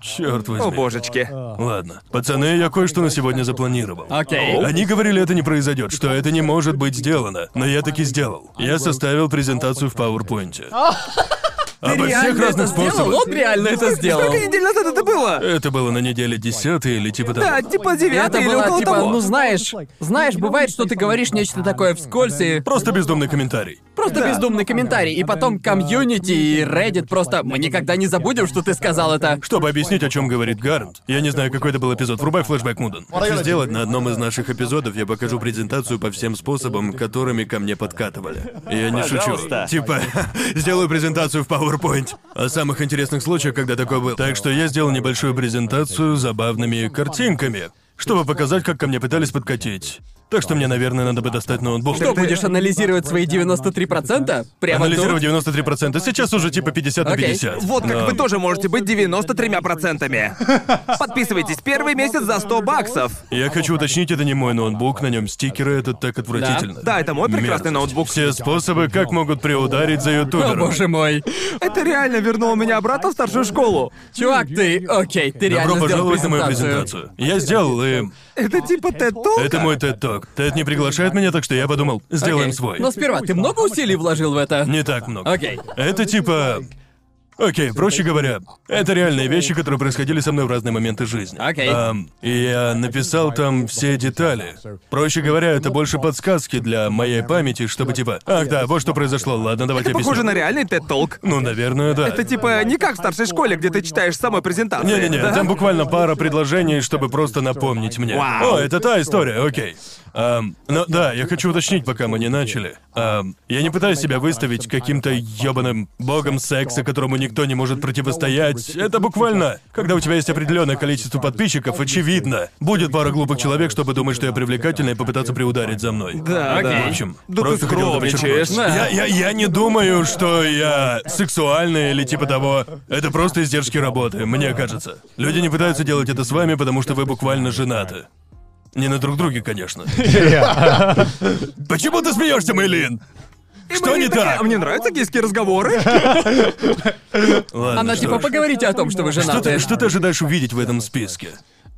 Черт возьми. О, божечки. Ладно. Пацаны, я кое-что на сегодня запланировал. Окей. Они говорили, это не произойдет, что это не может быть сделано. Но я таки сделал. Я составил презентацию в PowerPoint. Обо всех Реально разных способах. Он реально это сделал. Сколько недель назад это было? Это было на неделе 10 или типа того. Да, типа Это девятый или было около типа, того. ну знаешь, знаешь, бывает, что ты говоришь нечто такое вскользь и Просто бездумный комментарий. просто бездумный комментарий, и потом комьюнити и Reddit просто мы никогда не забудем, что ты сказал это. Чтобы объяснить, о чем говорит Гарнт, я не знаю, какой это был эпизод. Врубай флешбэк Муден. Хочу сделать на одном из наших эпизодов, я покажу презентацию по всем способам, которыми ко мне подкатывали. Я не Пожалуйста. шучу. Типа, сделаю презентацию в PowerPoint. О самых интересных случаях, когда такое было. Так что я сделал небольшую презентацию с забавными картинками, чтобы показать, как ко мне пытались подкатить. Так что мне, наверное, надо бы достать ноутбук. Что, будешь анализировать свои 93%? Прямо Анализировать тут? 93%. Сейчас уже типа 50 на Окей. 50. Вот как Но- вы тоже можете быть 93%. Подписывайтесь первый месяц за 100 баксов. Я хочу уточнить, это не мой ноутбук, на нем стикеры, это так отвратительно. Да, это мой прекрасный Мерзость. ноутбук. Все способы, как могут приударить за О ютуберов. боже мой. Это реально вернуло меня обратно в старшую школу. Чувак, ты... Окей, ты реально Добро сделал пожаловать на мою презентацию. презентацию. Я сделал, и Это типа Talk? это мой TED Talk. TED не приглашает меня, так что я подумал, сделаем Окей. свой. Но сперва, ты много усилий вложил в это? Не так много. Окей. Это типа... Окей, проще говоря, это реальные вещи, которые происходили со мной в разные моменты жизни. Окей. Ам, и я написал там все детали. Проще говоря, это больше подсказки для моей памяти, чтобы типа... Ах да, вот что произошло, ладно, давайте Это похоже объясню. на реальный TED Talk. Ну, наверное, да. Это типа не как в старшей школе, где ты читаешь самой презентацию. Не-не-не, да? там буквально пара предложений, чтобы просто напомнить мне. Вау. О, это та история, окей. Ам, но да, я хочу уточнить, пока мы не начали. Ам, я не пытаюсь себя выставить каким-то ёбаным богом секса, которому никто не может противостоять. Это буквально, когда у тебя есть определенное количество подписчиков, очевидно, будет пара глупых человек, чтобы думать, что я привлекательный и попытаться приударить за мной. Да, Окей. да. В общем, Да просто ты скромничаешь. Я, я, я не думаю, что я сексуальный или типа того. Это просто издержки работы, мне кажется. Люди не пытаются делать это с вами, потому что вы буквально женаты. Не на друг друге, конечно. Почему ты смеешься, Мэйлин? Что не так? «А Мне нравятся гейские разговоры. Ладно, Она что типа ж. поговорите о том, что вы Что женаты. ты, что ты ожидаешь увидеть в этом списке?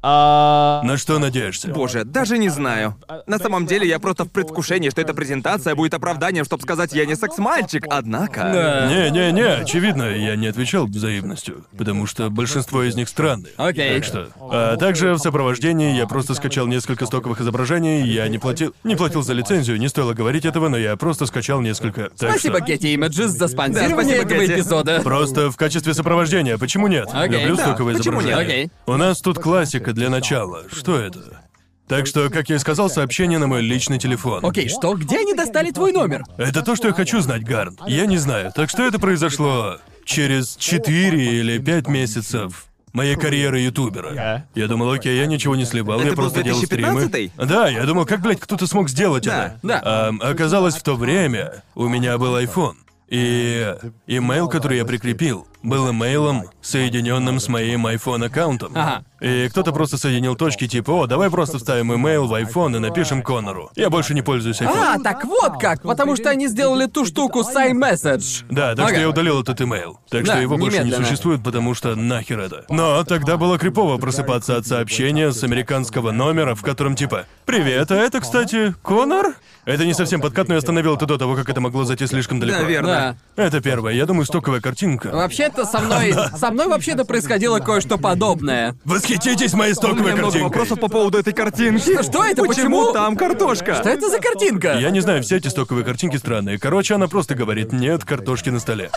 А, На что надеешься? Боже, даже не знаю. На самом деле я просто в предвкушении, что эта презентация будет оправданием, чтобы сказать, я не секс-мальчик, однако... Да. Не-не-не, очевидно, я не отвечал взаимностью, потому что большинство из них странные. Окей. Так что. А также в сопровождении я просто скачал несколько стоковых изображений, я не платил. Не платил за лицензию, не стоило говорить этого, но я просто скачал несколько. Так Спасибо, что. Getty Images, за спонсирование Да, спасибо, этого эпизода. Просто в качестве сопровождения, почему нет? Окей. Люблю Да, стоковые почему нет? изображения. Окей. У нас тут классика для начала. Что это? Так что, как я и сказал, сообщение на мой личный телефон. Окей, что? Где они достали твой номер? Это то, что я хочу знать, Гарн. Я не знаю. Так что это произошло через 4 или 5 месяцев моей карьеры ютубера. Я думал, окей, я ничего не сливал, Это я просто делал стримы. 2015-й? Да, я думал, как, блядь, кто-то смог сделать Да, это. да. Ам, оказалось, в то время у меня был iPhone. И имейл, который я прикрепил, был имейлом, соединенным с моим iPhone аккаунтом. Ага. И кто-то просто соединил точки типа, о, давай просто вставим имейл в iPhone и напишем Конору. Я больше не пользуюсь iPhone. А, так вот как, потому что они сделали ту штуку с iMessage. Да, так что Ага. я удалил этот имейл. Так Да, что его больше не существует, потому что нахер это. Но тогда было крипово просыпаться от сообщения с американского номера, в котором типа «Привет, а это, кстати, Конор?» Это не совсем подкат, но я остановил это до того, как это могло зайти слишком далеко. Да, верно. Да. Это первое. Я думаю, стоковая картинка. Вообще, это со мной... Со мной вообще-то происходило кое-что подобное. Восхититесь моей стоковой меня много картинкой. вопросов по поводу этой картинки. Что- что это? Почему? там картошка? Что это за картинка? Я не знаю, все эти стоковые картинки странные. Короче, она просто говорит, нет картошки на столе.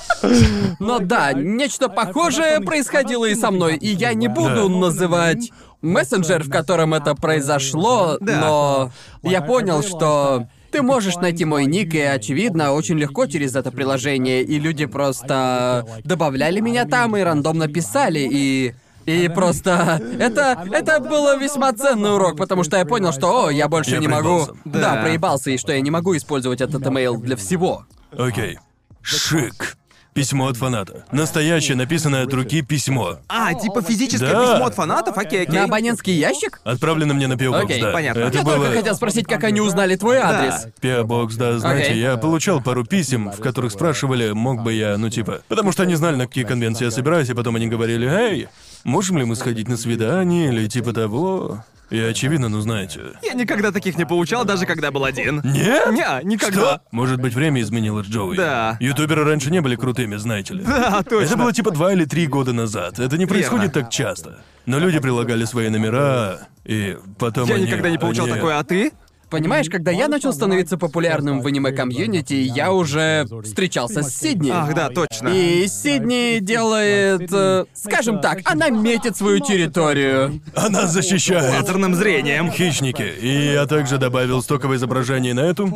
Но да, нечто похожее происходило и со мной, и я не буду Да. называть мессенджер, в котором это произошло, Да. но я понял, что ты можешь найти мой ник, и, очевидно, очень легко через это приложение, и люди просто добавляли меня там и рандомно писали, и... И просто это это было весьма ценный урок, потому что я понял, что о, я больше Я не могу. проебался. Да. Проебался, и что я не могу использовать этот имейл для всего. Окей. Шик. Письмо от фаната. Настоящее, написанное от руки письмо. А, типа физическое Да. письмо от фанатов? Окей, окей. На абонентский ящик? Отправлено мне на. Box, Окей, да. понятно. Это Я было... только хотел спросить, как они узнали твой адрес. Box, да, знаете, Окей. я получал пару писем, в которых спрашивали, мог бы я, ну типа... Потому что они знали, на какие конвенции я собираюсь, и потом они говорили, «Эй, можем ли мы сходить на свидание?» или типа того. И очевидно, ну знаете... Я никогда таких не получал, даже когда был один. Нет? Не, никогда. Что? Может быть, время изменилось, Джоуи? Да. Ютуберы раньше не были крутыми, знаете ли. Да, точно. Это было типа два или три года назад. Это не происходит так часто. Но люди прилагали свои номера, и потом Я они- никогда не получал они- такое, а ты? Понимаешь, когда я начал становиться популярным в аниме-комьюнити, я уже встречался с Сидни. Ах, да, точно. И Сидни делает... э, скажем так, она метит свою территорию. Она защищает Лазерным зрением. хищники. И я также добавил стоковое изображение на эту.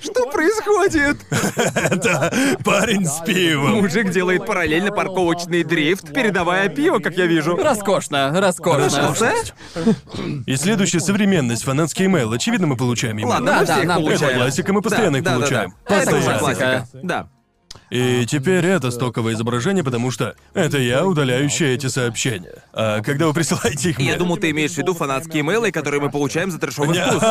Что происходит? Это парень с пивом. Мужик делает параллельно парковочный дрифт, передавая пиво, как я вижу. Роскошно, роскошно. И следующая современность, фанатский имейл. Очевидно, мы получаем имейл. Ладно, Да, мы да, всех нам получаем. классика, мы постоянно их получаем. Это уже Постоянно. классика. Да. И теперь это стоковое изображение, потому что это я, удаляющий эти сообщения. А когда вы присылаете их мне... Я думал, ты имеешь в виду фанатские имейлы, которые мы получаем за трешовый вкус.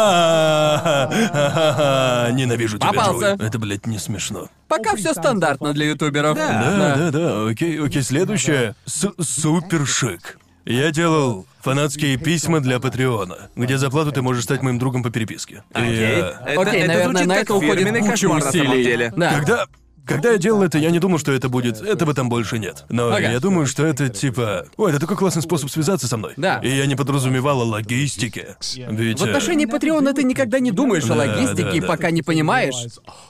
Ненавижу тебя, Попался. Джоуи. Это, блядь, не смешно. Пока все стандартно для ютуберов. Да, да, да, окей, окей, следующее. С- Супер шик. Я делал фанатские письма для Патреона, где за плату ты можешь стать моим другом по переписке. И, Окей. э, Это, Окей, это наверное, звучит на как это уходит фирменный куча кошмар на самом усилий. деле. Да. Когда когда я делал это, я не думал, что это будет. Этого там больше нет. Но Ага. я думаю, что это типа. Ой, это такой классный способ связаться со мной. Да. И я не подразумевал о логистике. Ведь. В отношении Патреона ты никогда не думаешь о Да, логистике, да, да. пока не понимаешь.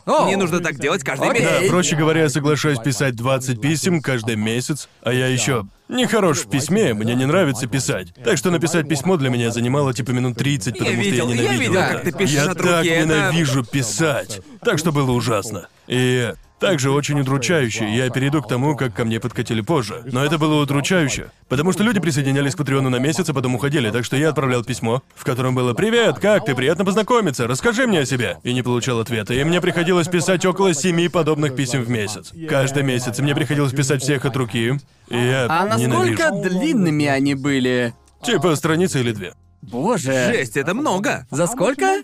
О, Мне нужно так делать каждый Окей. месяц. Да, проще говоря, я соглашаюсь писать 20 писем каждый месяц, а я еще не хорош в письме, мне не нравится писать. Так что написать письмо для меня занимало типа минут 30, потому что видел, я я ненавидел видел, это. как ты пишешь я от так руки, это- ненавижу писать. Так что было ужасно. И также очень удручающе. Я перейду к тому, как ко мне подкатили позже. Но это было удручающе. Потому что люди присоединялись к Патреону на месяц, а потом уходили. Так что я отправлял письмо, в котором было «Привет, как ты? Приятно познакомиться. Расскажи мне о себе». И не получал ответа. И мне приходилось писать около семи подобных писем в месяц. Каждый месяц. Мне приходилось писать всех от руки. И я а насколько ненавижу. длинными они были? Типа страница или две. Боже. Жесть, это много. За сколько?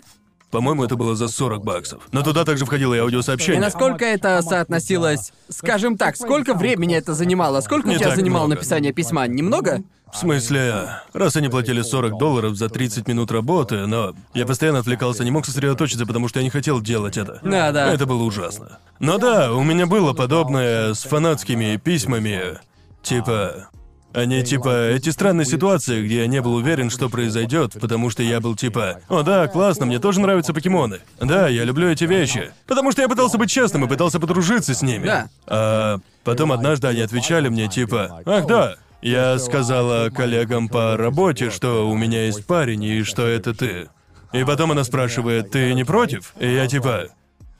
По-моему, это было за 40 баксов. Но туда также входило и И аудиосообщение. насколько это соотносилось... Скажем так, сколько времени это занимало? Сколько Не у тебя так занимало много. написание письма? Немного? В смысле, раз они платили 40 долларов за 30 минут работы, но я постоянно отвлекался, не мог сосредоточиться, потому что я не хотел делать это. Да, да. Это было ужасно. Но да, у меня было подобное с фанатскими письмами. Типа... Они типа эти странные ситуации, где я не был уверен, что произойдет, потому что я был типа, о да, классно, мне тоже нравятся покемоны. Да, я люблю эти вещи. Потому что я пытался быть честным и пытался подружиться с ними. Да. А потом однажды они отвечали мне типа, ах да, я сказала коллегам по работе, что у меня есть парень и что это ты. И потом она спрашивает, ты не против? И я типа,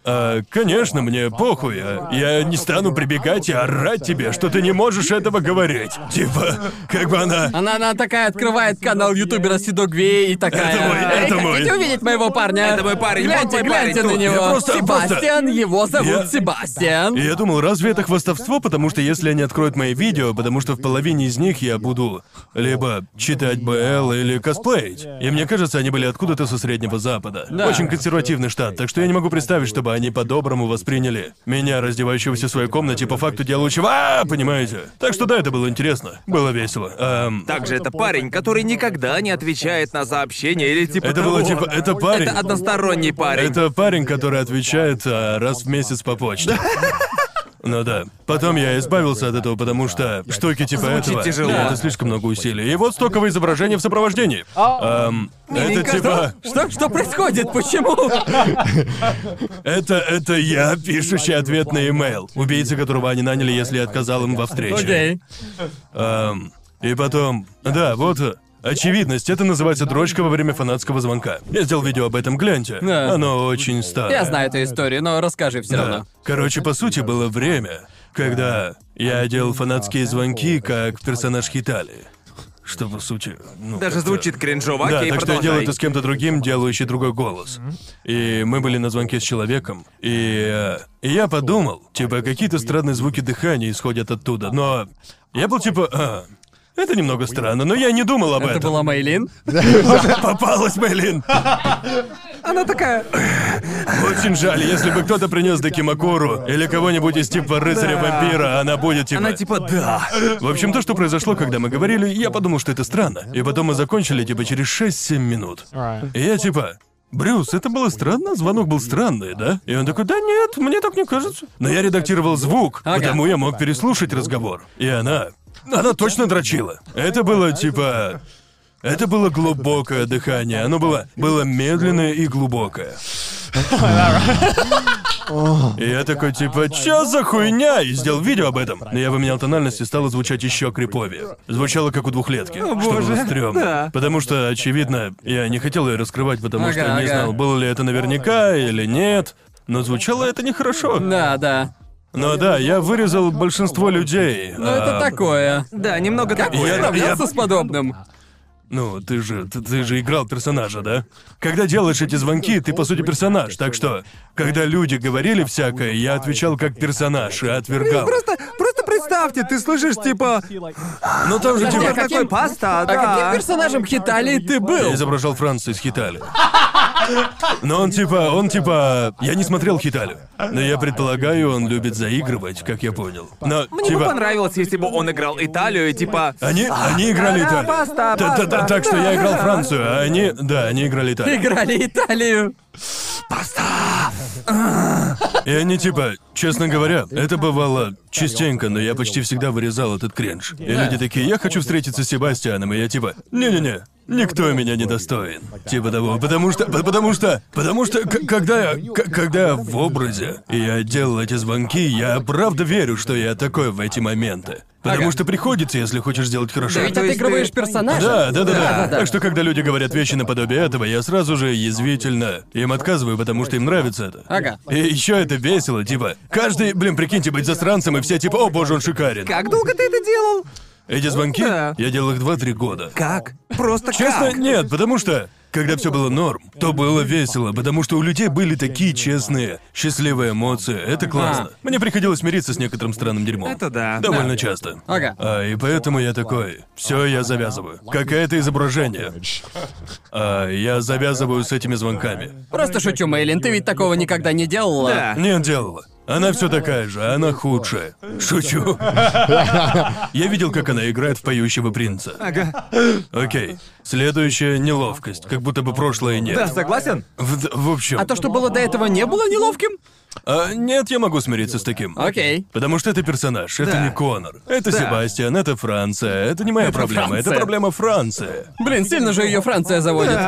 «А, конечно, мне похуй, а я не стану прибегать и орать тебе, что ты не можешь этого говорить. Типа, как бы она... Она, она такая открывает канал ютубера Сидогвей и такая... Это мой, «Эй, это мой». хотите увидеть моего парня? Это мой парень, Гляньте, вот мой гляньте парень на тут. него. Я просто- Себастьян, его зовут Я- Себастьян. Я думал, разве это хвастовство, потому что если они откроют мои видео, потому что в половине из них я буду либо читать БЛ или косплеить. И мне кажется, они были откуда-то со Среднего Запада. Да. Очень консервативный штат, так что я не могу представить, чтобы они по-доброму восприняли меня, раздевающегося в своей комнате, по факту делающего «А, понимаете? Так что да, это было интересно. Было весело. Ам, Также это парень, который никогда не отвечает на сообщения или типа это того. было типа, это парень. Это односторонний парень. Это парень, который отвечает а, раз в месяц по почте. Ну да. Потом я избавился от этого, потому что штуки типа Звучит этого. тяжело. да, это слишком много усилий. И вот стоковое изображение в сопровождении. Эм, это Миленько. типа. Что, что происходит? Почему? Это это я, пишущий ответ на имейл. Убийца, которого они наняли, если я отказал им во встрече. Окей. Эм, и потом. Да, вот. Очевидность, это называется дрочка во время фанатского звонка. Я сделал видео об этом, гляньте. Да. Оно очень старое. Я знаю эту историю, но расскажи все Да. равно. Короче, по сути, было время, когда я делал фанатские звонки как персонаж Хитали. Что, по сути, ну, Даже как-то- звучит кринжово, Да, окей, так что я продолжай. делал это с кем-то другим, делающий другой голос. И мы были на звонке с человеком, и, э, и я подумал, типа, какие-то странные звуки дыхания исходят оттуда, но я был типа, а, это немного странно, но я не думал об Это этом. была Мейлин? Попалась, Мэйлин! Она такая... Очень жаль, если бы кто-то принес Дакимакуру или кого-нибудь из типа рыцаря-вампира, она будет типа... Она типа, да. В общем, то, что произошло, когда мы говорили, я подумал, что это странно. И потом мы закончили типа через 6-7 минут. И я типа... Брюс, это было странно? Звонок был странный, да? И он такой, да нет, мне так не кажется. Но я редактировал звук, Ага. потому я мог переслушать разговор. И она... Она точно дрочила. Это было типа... Это было глубокое дыхание. Оно было, было медленное и глубокое. И я такой, типа, чё за хуйня? И сделал видео об этом. Но я поменял тональность и стало звучать еще криповее. Звучало как у двухлетки. что боже, было стрёмно. да. Потому что, очевидно, я не хотел ее раскрывать, потому Ага, что не ага. знал, было ли это наверняка или нет. Но звучало это нехорошо. Да, да. Но да, я вырезал большинство людей. Ну это а, такое. Да, немного Как такое. Я- справлялся я- с подобным? Ну, ты же, ты, ты же играл персонажа, да? Когда делаешь эти звонки, ты по сути персонаж, так что, когда люди говорили всякое, я отвечал как персонаж и отвергал. Просто, просто представьте, ты слышишь, типа... Ну там же Подожди, типа... а каким- Такой паста, А да. каким персонажем Хиталии ты Я был? изображал Франца из Хитали. Но он типа, он типа... Я не смотрел Хиталю. Но я предполагаю, он любит заигрывать, как я понял. Но, Мне бы типа... понравилось, если бы он играл Италию и типа... Они, они играли да, Италию. баста, Та- та- та- баста. Так что я играл Да. Францию, а они... Да, они играли Италию. Играли Италию. И они типа, честно говоря, это бывало частенько, но я почти всегда вырезал этот кринж. И люди такие, я хочу встретиться с Себастьяном, и я типа, не-не-не, никто меня не достоин. Типа того, потому что, потому что, потому что, когда я, когда я в образе, и я делал эти звонки, я правда верю, что я такой в эти моменты. Потому Ага. что приходится, если хочешь сделать хорошо. Ты ведь отыгрываешь ты- персонажа. Да, да, да, да. Да-да-да. Так что, когда люди говорят вещи наподобие этого, я сразу же язвительно им отказываю, потому что им нравится это. Ага. И еще это весело, типа, каждый, блин, прикиньте, быть засранцем, и все типа, о боже, он шикарен. Как долго ты это делал? Эти звонки, Да. я делал их 2-3 года. Как? Просто Честно, как? нет, потому что, когда все было норм, то было весело, потому что у людей были такие честные, счастливые эмоции. Это классно. Мне приходилось мириться с некоторым странным дерьмом. Это да. Довольно часто. Ага. А, и поэтому я такой, все, я завязываю. Какое-то изображение. А, я завязываю с этими звонками. Просто шучу, Мейлин, ты ведь такого никогда не делала. Да. Нет, делала. Она все такая же, а она худшая. Шучу. Я видел, как она играет в поющего принца. Ага. Окей. Следующая неловкость, как будто бы прошлое нет. Да, согласен? В, в общем. А то, что было до этого, не было неловким? А, нет, я могу смириться с таким. Окей. Потому что это персонаж, это Да. не Конор. Это Да. Себастьян, это Франция. Это не моя проблема, это Франция. проблема Франции. Блин, сильно же ее Франция заводит.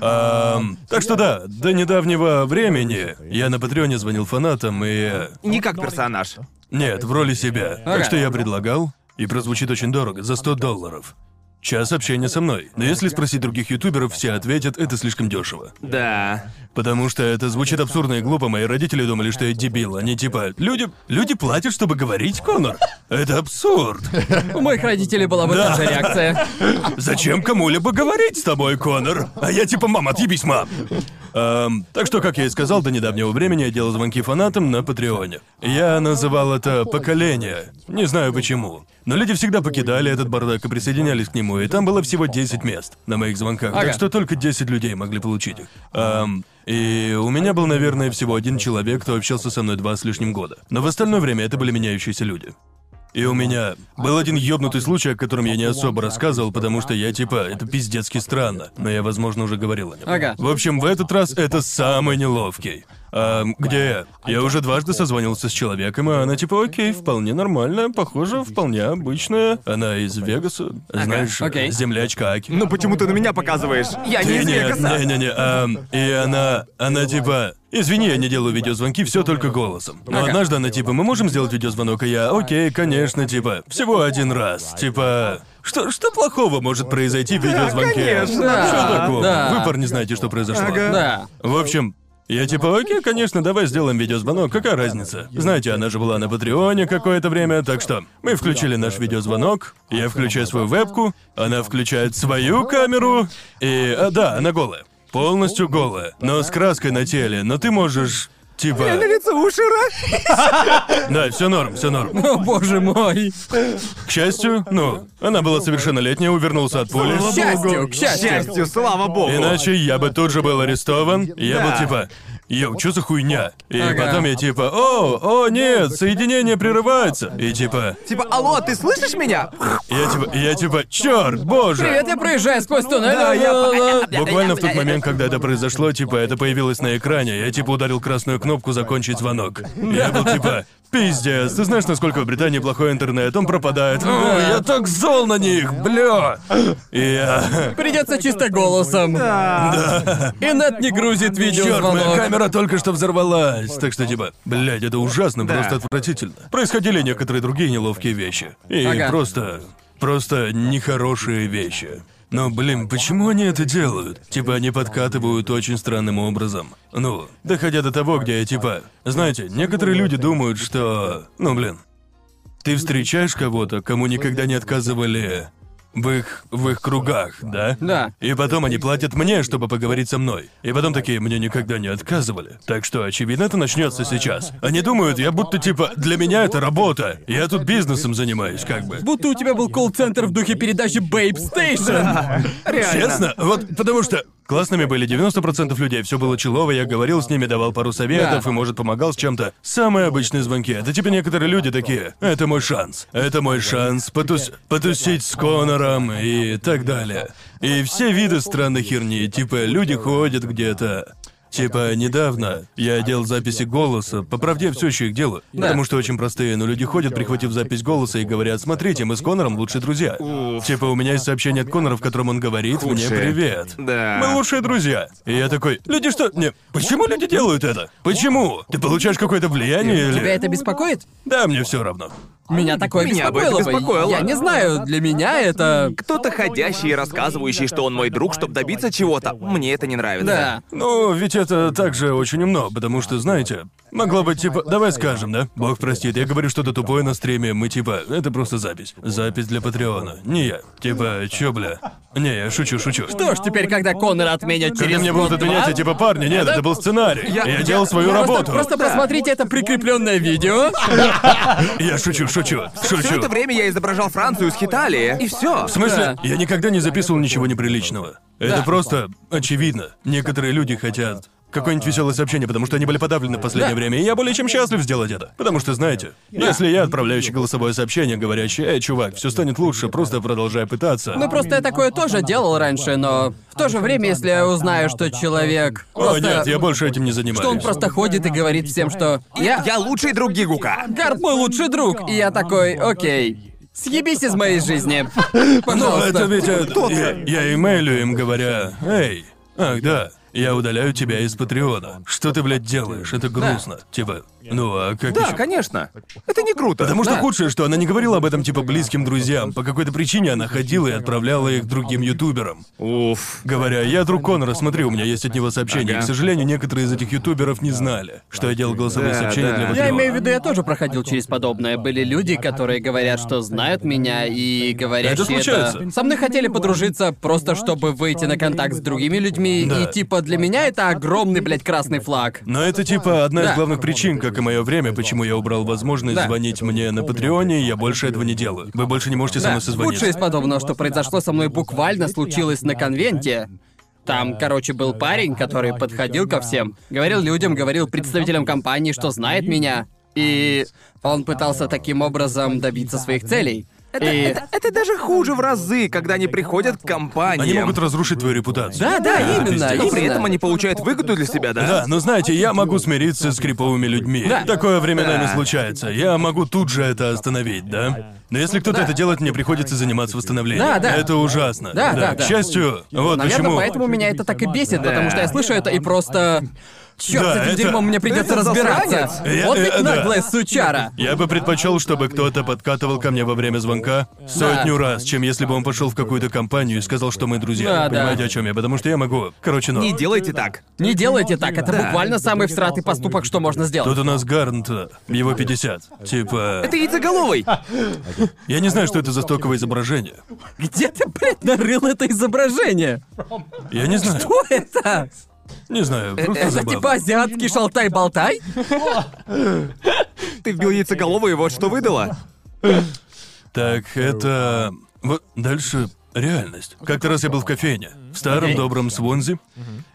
Ам, так что да, до недавнего времени я на Патреоне звонил фанатам и... Не как персонаж. Нет, в роли себя. Ага. Так что я предлагал, и прозвучит очень дорого, за 100 долларов. Час общения со мной. Но если спросить других ютуберов, все ответят, это слишком дешево. Да. Потому что это звучит абсурдно и глупо. Мои родители думали, что я дебил. Они типа, люди, люди платят, чтобы говорить, Конор? Это абсурд. У моих родителей была бы та же реакция. Зачем кому-либо говорить с тобой, Конор? А я типа, мам, отъебись, мам. Эм, так что, как я и сказал, до недавнего времени я делал звонки фанатам на Патреоне. Я называл это «поколение». Не знаю почему. Но люди всегда покидали этот бардак и присоединялись к нему, и там было всего 10 мест на моих звонках, Ага. так что только 10 людей могли получить их. Эм, и у меня был, наверное, всего один человек, кто общался со мной два с лишним года. Но в остальное время это были меняющиеся люди. И у меня был один ёбнутый случай, о котором я не особо рассказывал, потому что я типа, это пиздецки странно, но я, возможно, уже говорил о нем. Ага. В общем, в этот раз это самый неловкий. «Ам, где я? Я уже дважды созвонился с человеком, и она типа, окей, вполне нормально, похоже, вполне обычная. Она из Вегаса, знаешь, окей. землячка Аки. Ну почему ты на меня показываешь? Я не из Вегаса. не-не-не, ам, и она, она типа, извини, я не делаю видеозвонки, все только голосом. Но Ага. однажды она типа, мы можем сделать видеозвонок, и я, окей, конечно, типа, всего один раз, типа, что, что плохого может произойти в видеозвонке? конечно, Что да, такого? да. Вы, парни, знаете, что произошло. Ага. Да. В общем, я типа, окей, конечно, давай сделаем видеозвонок, какая разница? Знаете, она же была на Патреоне какое-то время, так что мы включили наш видеозвонок, я включаю свою вебку, она включает свою камеру, и, а, да, она голая. Полностью голая, но с краской на теле, но ты можешь, типа... На лицо ушира. Да, все норм, все норм. О, боже мой. К счастью, ну, она была совершеннолетняя, увернулся от пули. К счастью, к К счастью. счастью, слава богу. Иначе я бы тут же был арестован. Я был типа, йоу, что за хуйня? И Ага. потом я типа, о, о, нет, соединение прерывается. И типа, Типа, алло, ты слышишь меня? я типа, я типа, черт, боже. Привет, я проезжаю сквозь туннель. Да, я- Буквально в тот момент, когда это произошло, типа, это появилось на экране, я типа ударил красную кнопку «Закончить звонок». Я был типа, пиздец, ты знаешь, насколько в Британии плохой интернет, он пропадает. О, я так зол на них, бля. Я... Придется чисто голосом. И нет не грузит Черт, моя видеозвонок. камера только что взорвалась. Так что, типа, блядь, это ужасно, Да. просто отвратительно. Происходили некоторые другие неловкие вещи. И Ага. просто. Просто нехорошие вещи. Но, блин, почему они это делают? Типа, они подкатывают очень странным образом. Ну, доходя до того, где я типа... Знаете, некоторые люди думают, что... Ну, блин. Ты встречаешь кого-то, кому никогда не отказывали в их, в их кругах, да? Да. И потом они платят мне, чтобы поговорить со мной. И потом такие, мне никогда не отказывали. Так что, очевидно, это начнется сейчас. Они думают, я будто типа, для меня это работа. Я тут бизнесом занимаюсь, как бы. Будто у тебя был колл-центр в духе передачи Babe Station. Реально. Честно? Вот потому что классными были 90% людей, все было челово, я говорил с ними, давал пару советов и, может, помогал с чем-то. Самые обычные звонки. Это типа некоторые люди такие, это мой шанс. Это мой шанс потус- потусить с Конором и так далее. И все виды странной херни, типа люди ходят где-то. Типа, недавно я делал записи голоса, по правде все еще их делаю, Да. потому что очень простые, но люди ходят, прихватив запись голоса и говорят, смотрите, мы с Конором лучшие друзья. Типа, у меня есть сообщение от Конора, в котором он говорит мне Худшие. привет. Да. Мы лучшие друзья. И я такой, люди что? Не, почему люди делают это? Почему? Ты получаешь какое-то влияние или... Тебя это беспокоит? Да, мне все равно. Меня такое Меня бы это беспокоило бы. беспокоило. Я не знаю, для меня это... Кто-то ходящий и рассказывающий, что он мой друг, чтобы добиться чего-то. Мне это не нравится. Да. Ну, ведь это также очень умно, потому что, знаете, могло быть типа, давай скажем, да? Бог простит, я говорю что-то тупое на стриме, мы типа, это просто запись. Запись для Патреона. Не я. Типа, чё, бля? Не, я шучу, шучу. Что ж, теперь, когда Конора отменят Когда через мне будут отменять, я типа, парни, нет, это был сценарий. Я, Я- делал свою Просто, работу. просто посмотрите это прикрепленное видео. Я шучу, шучу, Все шучу. это время я изображал Францию с Хиталии, и все. В смысле, Да. я никогда не записывал ничего неприличного. Это Да. просто очевидно. Некоторые люди хотят какое-нибудь веселое сообщение, потому что они были подавлены в последнее Да. время, и я более чем счастлив сделать это. Потому что, знаете, если я отправляющий голосовое сообщение, говорящее, эй, чувак, все станет лучше, просто продолжай пытаться. Ну просто я такое тоже делал раньше, но в то же время, если я узнаю, что человек О, просто... нет, я больше этим не занимаюсь. Что он просто ходит и говорит всем, что я... Я лучший друг Гигука. Гард мой лучший друг. И я такой, окей. Съебись из моей жизни. Ну, Пожалуйста. это ведь... э, Я, я имейлю им, говоря, эй, ах, да, я удаляю тебя из Патреона. Что ты, блядь, делаешь? Это грустно. Типа, ну а как Да, ещё? конечно. Это не круто. Потому что Да. худшее, что она не говорила об этом типа близким друзьям. По какой-то причине она ходила и отправляла их другим ютуберам. Уф. Говоря, я друг Конора, смотри, у меня есть от него сообщение. Ага. И, к сожалению, некоторые из этих ютуберов не знали, что я делал голосовые Да, сообщения да. для Я Патреона. Я имею в виду, я тоже проходил через подобное. Были люди, которые говорят, что знают меня и говорят, Это что случается. Со мной хотели подружиться просто, чтобы выйти на контакт с другими людьми. Да. И типа для меня это огромный, блядь, красный флаг. Но это типа одна из Да. главных причин, как и мое время, почему я убрал возможность Да. звонить мне на Патреоне, и я больше этого не делаю. Вы больше не можете со Да, мной созвониться. худшее из подобного, что произошло со мной буквально случилось на конвенте. Там, короче, был парень, который подходил ко всем, говорил людям, говорил представителям компании, что знает меня. И он пытался таким образом добиться своих целей. Это, И- это- это даже хуже в разы, когда они приходят к компаниям. Они могут разрушить твою репутацию. Да, да, именно, пиздец. Но при этом они получают выгоду для себя, да? Да, но знаете, я могу смириться с криповыми людьми. Да. Такое временами Да. случается. Я могу тут же это остановить, да? Но если кто-то это делает, мне приходится заниматься восстановлением. Да, да. Это ужасно. Да, да, К да. счастью, вот Наверное, почему. поэтому меня это так и бесит, потому что я слышу это и просто... Черт, Да, с этим это- дерьмом мне придется разбираться. Я- Вот э, ведь да. наглая сучара. Я бы предпочел, чтобы кто-то подкатывал ко мне во время звонка сотню раз, чем если бы он пошел в какую-то компанию и сказал, что мы друзья. Да, да. Понимаете, о чем я? Потому что я могу. Короче, ну. Не делайте так. Не делайте так, это Да. буквально самый всратый поступок, что можно сделать. Тут у нас Гарнт, его 50. Типа. Это яйцеголовый. Я не знаю, что это за стоковое изображение. Где ты, блядь, нарыл это изображение? Я не знаю. Что это? Не знаю, просто Это забавно. типа азиатский шалтай-болтай? Ты вбил яйцеголовый, и вот что выдало. Так, это... Вот дальше реальность. Как-то раз я был в кофейне, в старом добром Свонзи,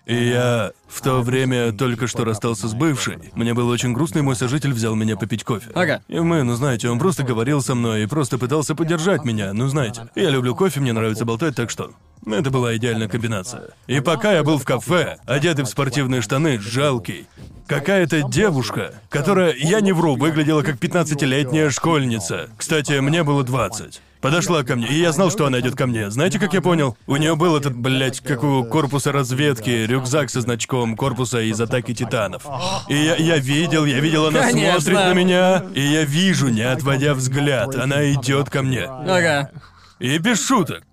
и я в то время только что расстался с бывшей. Мне было очень грустно, и мой сожитель взял меня попить кофе. Ага. И мы, ну знаете, он просто говорил со мной и просто пытался поддержать меня, ну знаете. Я люблю кофе, мне нравится болтать, так что... Это была идеальная комбинация. И пока я был в кафе, одетый в спортивные штаны, жалкий, какая-то девушка, которая, я не вру, выглядела как 15-летняя школьница. Кстати, мне было 20. Подошла ко мне, и я знал, что она идет ко мне. Знаете, как я понял? У нее был этот, блядь, как у корпуса разведки, рюкзак со значком корпуса из атаки титанов. И я, я видел, я видел, она Конечно. смотрит на меня, и я вижу, не отводя взгляд, она идет ко мне. Ага. И без шуток.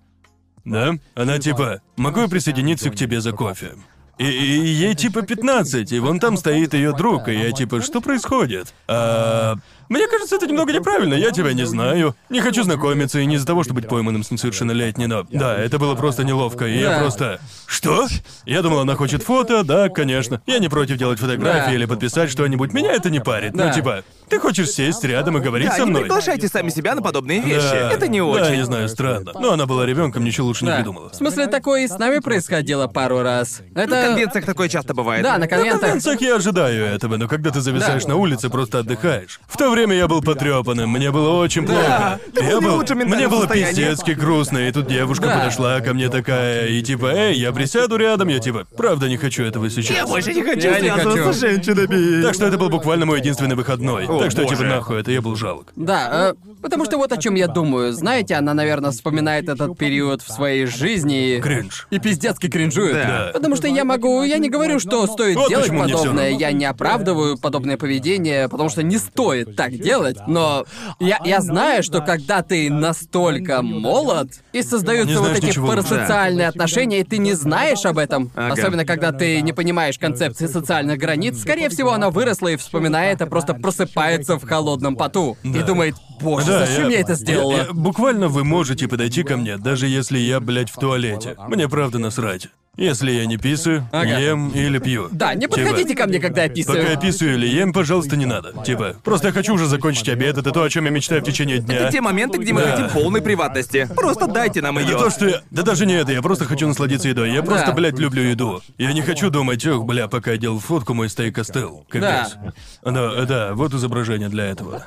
Да? Она типа, могу я присоединиться к тебе за кофе? И, и ей типа 15, и вон там стоит ее друг, и я типа, что происходит? А, мне кажется, это немного неправильно, я тебя не знаю. Не хочу знакомиться, и не из-за того, чтобы быть пойманным с несовершеннолетней, но... Да, это было просто неловко, и я Да. просто... Что? Я думал, она хочет фото, да, конечно. Я не против делать фотографии Да. или подписать что-нибудь, меня это не парит. Да. Ну типа, ты хочешь сесть рядом и говорить Да, со не мной? приглашайте сами себя на подобные вещи. Да. Это не Да, очень. не знаю, странно. Но она была ребенком, ничего лучше не Да. придумала. В смысле, такое и с нами происходило пару раз. На Это... конвенциях такое часто бывает. Да, на На конвенциях. конвенциях я ожидаю этого, но когда ты зависаешь Да. на улице, просто отдыхаешь. В то время я был потрепанным, мне было очень плохо. ты был я в мне ментальном было состоянии. пиздецки грустно, и тут девушка Да. подошла ко мне такая, и типа, эй, я присяду рядом, я типа, правда не хочу этого сейчас. Я больше не хочу Я не связываться хочу. с женщинами. Так что это был буквально мой единственный выходной. О, так что типа боже. нахуй, это я был жалок. Да, э, потому что вот о чем я думаю. Знаете, она, наверное, вспоминает этот период в своей жизни. и- Кринж. И пиздецки кринжует. Да. Потому что я могу, я не говорю, что стоит Вот делать подобное, я не оправдываю подобное поведение, потому что не стоит так делать. Но я, я знаю, что когда ты настолько молод и создаются вот эти ничего парасоциальные отношения, и ты не знаешь об этом, Ага. особенно когда ты не понимаешь концепции социальных границ, скорее всего, она выросла и, вспоминая это, просто просыпается в холодном поту и Да. думает, боже, Да, зачем я, это сделала? я- буквально вы можете подойти ко мне, даже если я, блядь, в туалете. Мне правда насрать. Если я не писаю, Ага. ем или пью. Да, не Типа, подходите ко мне, когда я писаю. Пока я писаю или ем, пожалуйста, не надо. Типа, просто я хочу уже закончить обед, это то, о чем я мечтаю в течение дня. Это те моменты, где мы Да. хотим полной приватности. Просто дайте нам ее. то, что я... Да даже не это, я просто хочу насладиться едой. Я просто, Да. блядь, люблю еду. Я не хочу думать, ох, бля, пока я делал фотку, мой стейк остыл. Капец. Но, да, вот изображение для этого.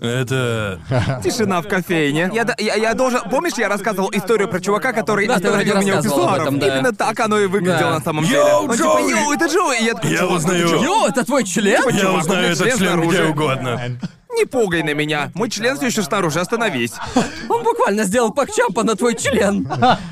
Это... Тишина в кофейне. Я, я, я должен... Помнишь, я рассказывал историю про чувака, который Да, исторгал меня у писсуаров? этом, да. Именно так оно и выглядело Да. на самом деле. Йоу, Он типа, йоу, это Джоуи! И я Я «Чувак, узнаю. это Джоуи». Йо, это твой член? Я чувак, у узнаю этот член член где угодно. Не пугай на меня. Мой член все еще снаружи, остановись. Он буквально сделал PogChamp а на твой член.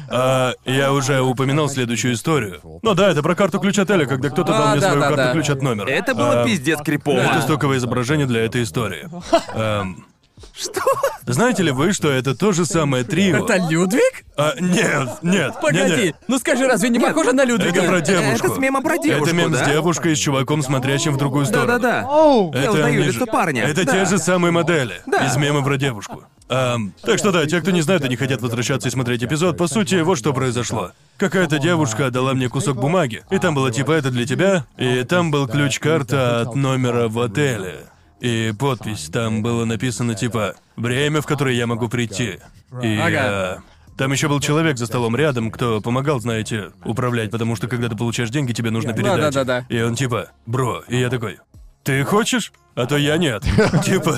А, я уже упоминал следующую историю. Ну да, это про карту ключ отеля, когда кто-то А, дал мне да, свою да, карту да. ключ от номера. Это было А, пиздец крипово. Это стоковое изображение для этой истории. Эм, Что? знаете ли вы, что это то же самое трио? Это Людвиг? А, нет, нет, Погоди, не-не. ну скажи, разве не похоже на Людвига? Это про девушку. Это с мемом про девушку, Это мем да? с девушкой и с чуваком, смотрящим в другую сторону. Да-да-да. Это Я узнаю лицо же- парня. Это Да. те же самые модели. Да. Из мема про девушку. Ам, так что да, те, кто не знает и не хотят возвращаться и смотреть эпизод, по сути, вот что произошло. Какая-то девушка дала мне кусок бумаги, и там было типа это для тебя, и там был ключ-карта от номера в отеле. И подпись, там было написано типа «Время, в которое я могу прийти». И Ага. там еще был человек за столом рядом, кто помогал, знаете, управлять, потому что когда ты получаешь деньги, тебе нужно передать. Да-да-да-да. И он типа, бро, и я такой, ты хочешь? А то я нет. Типа,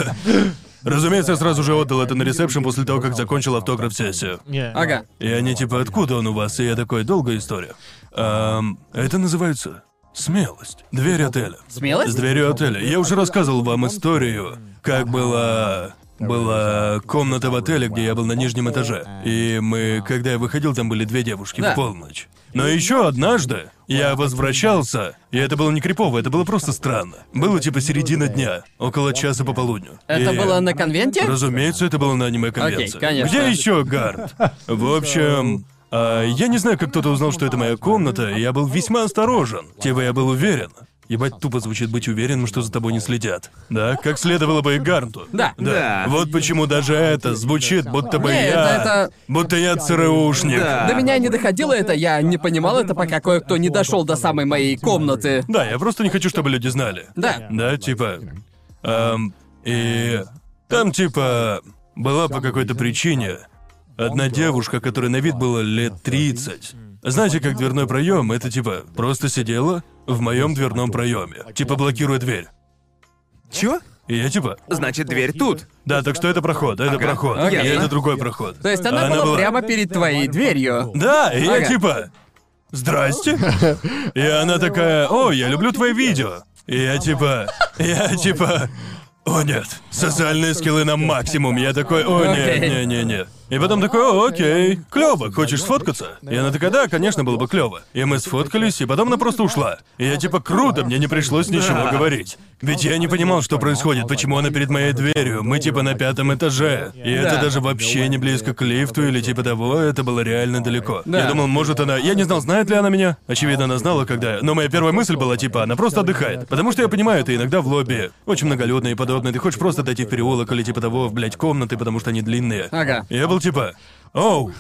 Разумеется, я сразу же отдал это на ресепшн после того, как закончил автограф-сессию. Ага. И они типа, откуда он у вас? И я такой, долгая история. Ам, это называется смелость. Дверь отеля. Смелость? С дверью отеля. Я уже рассказывал вам историю, как была... Была комната в отеле, где я был на нижнем этаже. И мы, когда я выходил, там были две девушки Да. в полночь. Но еще однажды я возвращался, и это было не крипово, это было просто странно. Было типа середина дня, около часа по полудню. Это И- было на конвенте? Разумеется, это было на аниме-конвенции. Окей, конечно. Где еще Гард? В общем, а, я не знаю, как кто-то узнал, что это моя комната, и я был весьма осторожен. Типа я был уверен. Ебать, тупо звучит быть уверенным, что за тобой не следят. Да, как следовало бы и Гарнту. Да. Да. Вот почему даже это звучит, будто бы Не, я... это- это- Будто я ЦРУшник. Да. До меня не доходило это, я не понимал это, пока кое-кто не дошел до самой моей комнаты. Да, я просто не хочу, чтобы люди знали. Да. Да, типа. эм, и там, типа, была по какой-то причине одна девушка, которой на вид было лет 30. Знаете, как дверной проем, это типа просто сидела в моем дверном проеме. Типа блокируя дверь. Чё? И я типа. Значит, дверь тут. Да, так что это проход, это Ага. проход. Окей. И это другой проход. То есть она, была, прямо перед твоей дверью. Да, и я Ага. типа. Здрасте. И она такая, о, я люблю твои видео. И я типа. Я типа. О нет, социальные скиллы на максимум. Я такой, о нет, Окей. не, не, не. И потом такой, о, окей, клево, хочешь сфоткаться? И она такая, да, конечно, было бы клево. И мы сфоткались, и потом она просто ушла. И я типа, круто, мне не пришлось ничего говорить. Ведь я не понимал, что происходит, почему она перед моей дверью. Мы типа на пятом этаже. И это Да. даже вообще не близко к лифту или типа того, это было реально далеко. Да. Я думал, может она... Я не знал, знает ли она меня. Очевидно, она знала, когда... Но моя первая мысль была, типа, она просто отдыхает. Потому что я понимаю, ты иногда в лобби очень многолюдно и подобное. Ты хочешь просто дойти в переулок или типа того, в, блядь, комнаты, потому что они длинные. Ага. Я был типа... Оу,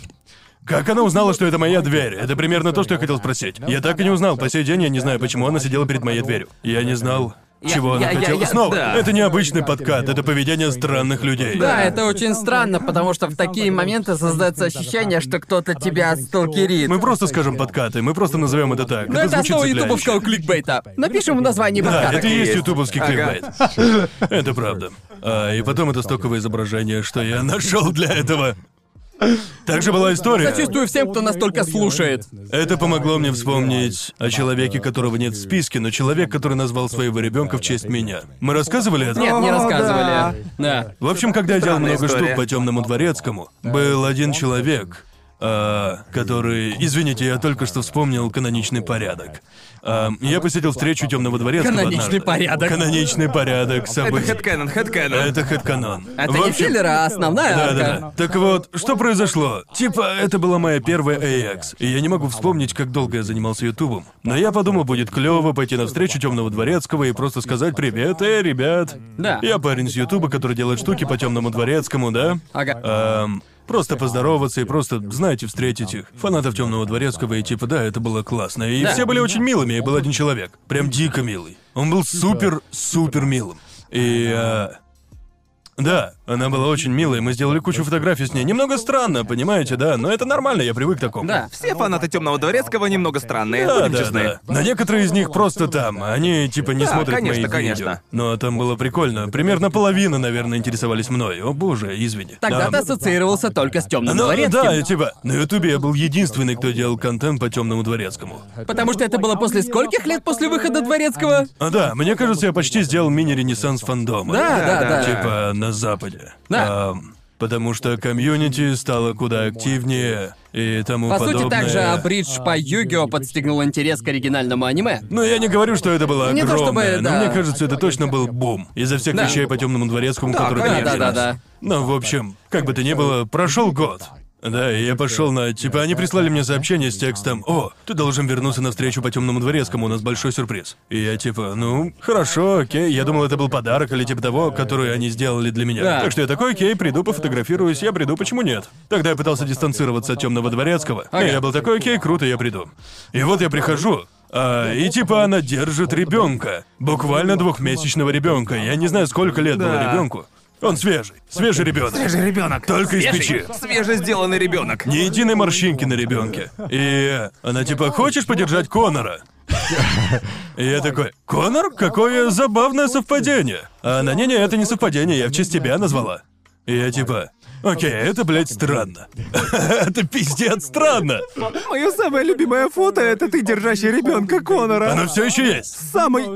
как она узнала, что это моя дверь? Это примерно то, что я хотел спросить. Я так и не узнал. По сей день я не знаю, почему она сидела перед моей дверью. Я не знал, чего она я- хотела. я- Снова, да. это не обычный подкат, это поведение странных людей. Да, это очень странно, потому что в такие моменты создается ощущение, что кто-то тебя сталкерит. Мы просто скажем подкаты, мы просто назовем это так. Но это звучит основа ютубовского кликбейта. Напишем в названии Да, подкаста. это и есть ютубовский Ага. кликбейт. Это правда. А, и потом это стоковое изображение, что я нашел для этого. Также была история. Сочувствую всем, кто нас только слушает. Это помогло мне вспомнить о человеке, которого нет в списке, но человек, который назвал своего ребенка в честь меня. Мы рассказывали это? Нет, не рассказывали. Да. В общем, когда я делал много история. штук по темному дворецкому, был один человек, а, который. Извините, я только что вспомнил каноничный порядок. А, я посетил встречу темного дворецкого. Каноничный однажды. порядок. Каноничный порядок Это событий. хэдкэнон, хэдкэнон. Это хэдканон. Это В не общем, филлер, а основная Да, арка. да, да. Так вот, что произошло? Типа, это была моя первая AX, и я не могу вспомнить, как долго я занимался Ютубом. Но я подумал, будет клево пойти на встречу темного дворецкого и просто сказать привет, эй, ребят. Да. Я парень с Ютуба, который делает штуки по темному дворецкому, да? Ага. Эм, просто поздороваться и просто, знаете, встретить их. Фанатов темного дворецкого, и типа, да, это было классно. И Да. все были очень милыми, и был один человек. Прям дико милый. Он был супер-супер милым. И. э, да, она была очень милая, мы сделали кучу фотографий с ней. Немного странно, понимаете, да, но это нормально, я привык к такому. Да. Все фанаты темного дворецкого немного странные, Да, будем да, честны. да. Но некоторые из них просто там, они типа не Да, смотрят конечно, мои конечно. видео. Но там было прикольно. Примерно половина, наверное, интересовались мной. О боже, извини. Тогда Да. ты ассоциировался только с темным Ну, дворецким. да, и типа, на Ютубе я был единственный, кто делал контент по темному дворецкому. Потому что это было после скольких лет после выхода дворецкого? А да, мне кажется, я почти сделал мини-ренессанс фандома. Да, да, да. Типа на Западе. Да. Ам, потому что комьюнити стало куда активнее и тому По подобное. сути, также Абридж по Югио подстегнул интерес к оригинальному аниме. Ну, я не говорю, что это было Не то огромное, чтобы, но да. мне кажется, это точно был бум. Из-за всех Да. вещей по темному дворецкому, Да, которые конечно. появились. Да, да, да. Ну, в общем, как бы то ни было, прошел год. Да, и я пошел на. Типа, они прислали мне сообщение с текстом: О, ты должен вернуться на встречу по темному дворецкому, у нас большой сюрприз. И я типа, ну, хорошо, окей. Я думал, это был подарок или типа того, который они сделали для меня. Да. Так что я такой, окей, приду, пофотографируюсь, я приду, почему нет? Тогда я пытался дистанцироваться от темного дворецкого. Ага. И я был такой, окей, круто, я приду. И вот я прихожу. а, и типа она держит ребенка. Буквально двухмесячного ребенка. Я не знаю, сколько лет было Да. ребенку. Он свежий. Свежий ребенок. Свежий ребенок. Только из печи. Свежесделанный ребенок. Ни единой морщинки на ребенке. И она типа, хочешь подержать Конора? И я такой, Конор? Какое забавное совпадение. А она, не-не, это не совпадение, я в честь тебя назвала. И я типа, окей, это, блядь, странно. это пиздец странно. Мое самое любимое фото это ты, держащий ребенка Конора. Оно все еще есть. Самой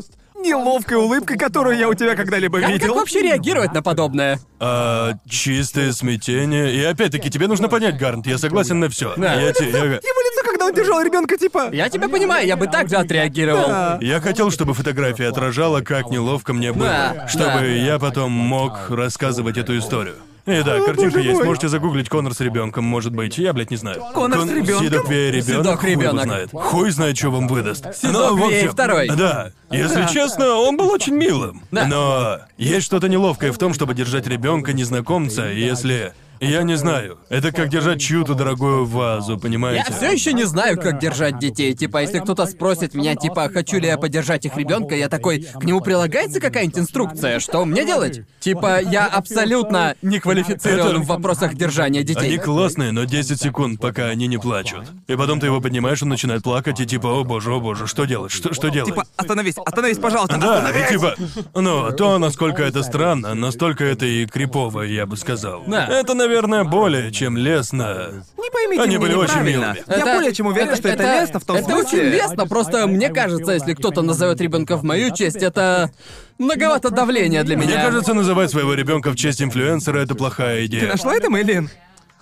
неловкой улыбкой, которую я у тебя когда-либо Как, как видел. вообще реагировать на подобное? А, чистое смятение. И опять-таки, тебе нужно понять, Гарнт, я согласен на все. Да. Я, те- я- Его лицо, когда он держал ребенка, типа. Я тебя понимаю, я бы так же отреагировал. Да. Я хотел, чтобы фотография отражала, как неловко мне было, Да, чтобы да. я потом мог рассказывать эту историю. И да, картинка есть. мой. Можете загуглить Конор с ребенком, может быть. Я, блядь, не знаю. Конор с ребенком? Сидоквей ребенок. Сидок Хуй его знает. Хуй знает, что вам выдаст. Сидок Но, в Вей общем, второй. Да. Если честно, он был очень милым. Да. Но есть что-то неловкое в том, чтобы держать ребенка незнакомца, если. Я не знаю. Это как держать чью-то дорогую вазу, понимаете? Я все еще не знаю, как держать детей. Типа, если кто-то спросит меня, типа, хочу ли я подержать их ребенка, я такой, к нему прилагается какая-нибудь инструкция, что мне делать? Типа, я абсолютно не квалифицирован Это- в вопросах держания Они детей. классные, но 10 секунд, пока они не плачут. И потом ты его поднимаешь, он начинает плакать, и типа, о боже, о боже, что делать? Что, что делать? Типа, остановись, остановись, пожалуйста. Да, и остановись. типа, ну, то, насколько это странно, настолько это и крипово, я бы сказал. Да. Это, наверное, более чем лестно. Не поймите Они меня были очень неправильно. милыми. Я более чем уверен, что это, лестно в том это смысле. очень лестно, просто мне кажется, если кто-то назовет ребенка в мою честь, это многовато давления для меня. Мне кажется, называть своего ребенка в честь инфлюенсера это плохая идея. Нашла это, Мэйлин?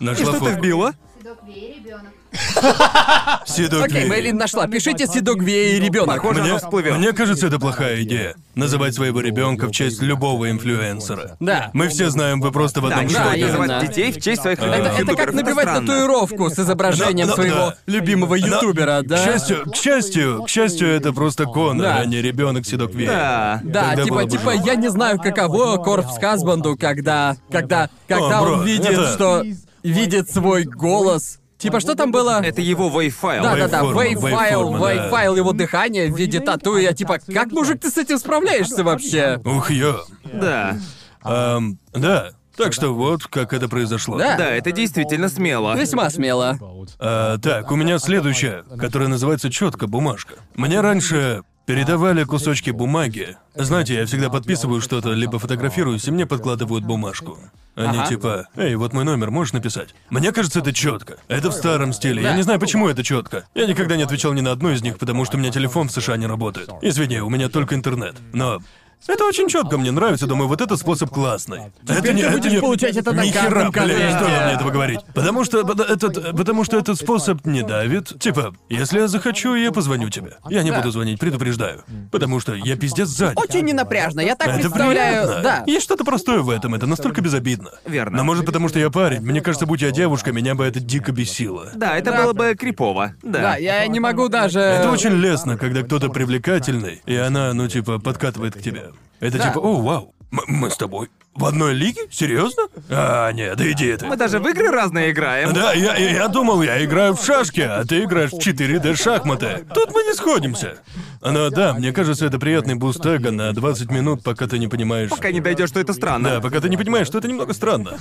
И Нашла что ты фото. вбила? Седоквей ребенок. Окей. Мэйлин нашла. Пишите Сидогвей и ребенок. Похоже, Мне, всплывет. мне кажется, это плохая идея. Называть своего ребенка в честь любого инфлюенсера. Да. Мы все знаем, вы просто в Да, одном не Да, стоит шоке. называть детей в честь своих Это, любимых это как набивать татуировку с изображением Да, да, своего да. любимого Но, ютубера, К да? счастью, к счастью, к счастью, это просто Конор, Да. а не ребенок Сидок Вей. Да. Да, Тогда было типа, бы типа, жестко. я не знаю, каково Корпс Хасбанду, когда, когда, когда О, бро, он видит, это- что видит свой голос. Типа, что там было? Это его wave-файл. Да, да, да, Waveform, wave-файл, его дыхания в виде тату, и я типа, как, мужик, ты с этим справляешься вообще? Ух, ё. Да. Ам, да. Так что вот как это произошло. Да. Да, это действительно смело. Весьма смело. А, так, у меня следующее, которое называется четко бумажка. Мне раньше передавали кусочки бумаги. Знаете, я всегда подписываю что-то, либо фотографируюсь, и мне подкладывают бумажку. Они Ага. типа, эй, вот мой номер, можешь написать? Мне кажется, это четко. Это в старом стиле. Да. Я не знаю, почему это четко. Я никогда не отвечал ни на одну из них, потому что у меня телефон в США не работает. Извини, у меня только интернет. Но это очень четко, мне нравится, думаю, вот этот способ классный. это ты не, будешь не- получать это на Ни хера, каждом конверте. стоило мне этого говорить. Потому что под- этот, потому что этот способ не давит. Типа, если я захочу, я позвоню тебе. Я не Да. буду звонить, предупреждаю. Потому что я пиздец сзади. Очень ненапряжно, я так Это представляю, приятно. да. Есть что-то простое в этом, это настолько безобидно. Верно. Но может потому, что я парень. Мне кажется, будь я девушка, меня бы это дико бесило. Да, это Да. было бы крипово. Да. Да, я не могу даже... Это очень лестно, когда кто-то привлекательный, и она, ну, типа, подкатывает к тебе. Это Да. типа, о, вау, м- мы с тобой в одной лиге? Серьезно? А, нет, да иди ты. Мы даже в игры разные играем. Да, я, я, я думал, я играю в шашки, а ты играешь в 4D шахматы. Тут мы не сходимся. Но да, мне кажется, это приятный буст эго на 20 минут, пока ты не понимаешь... Пока не дойдешь, что это странно. Да, пока ты не понимаешь, что это немного странно.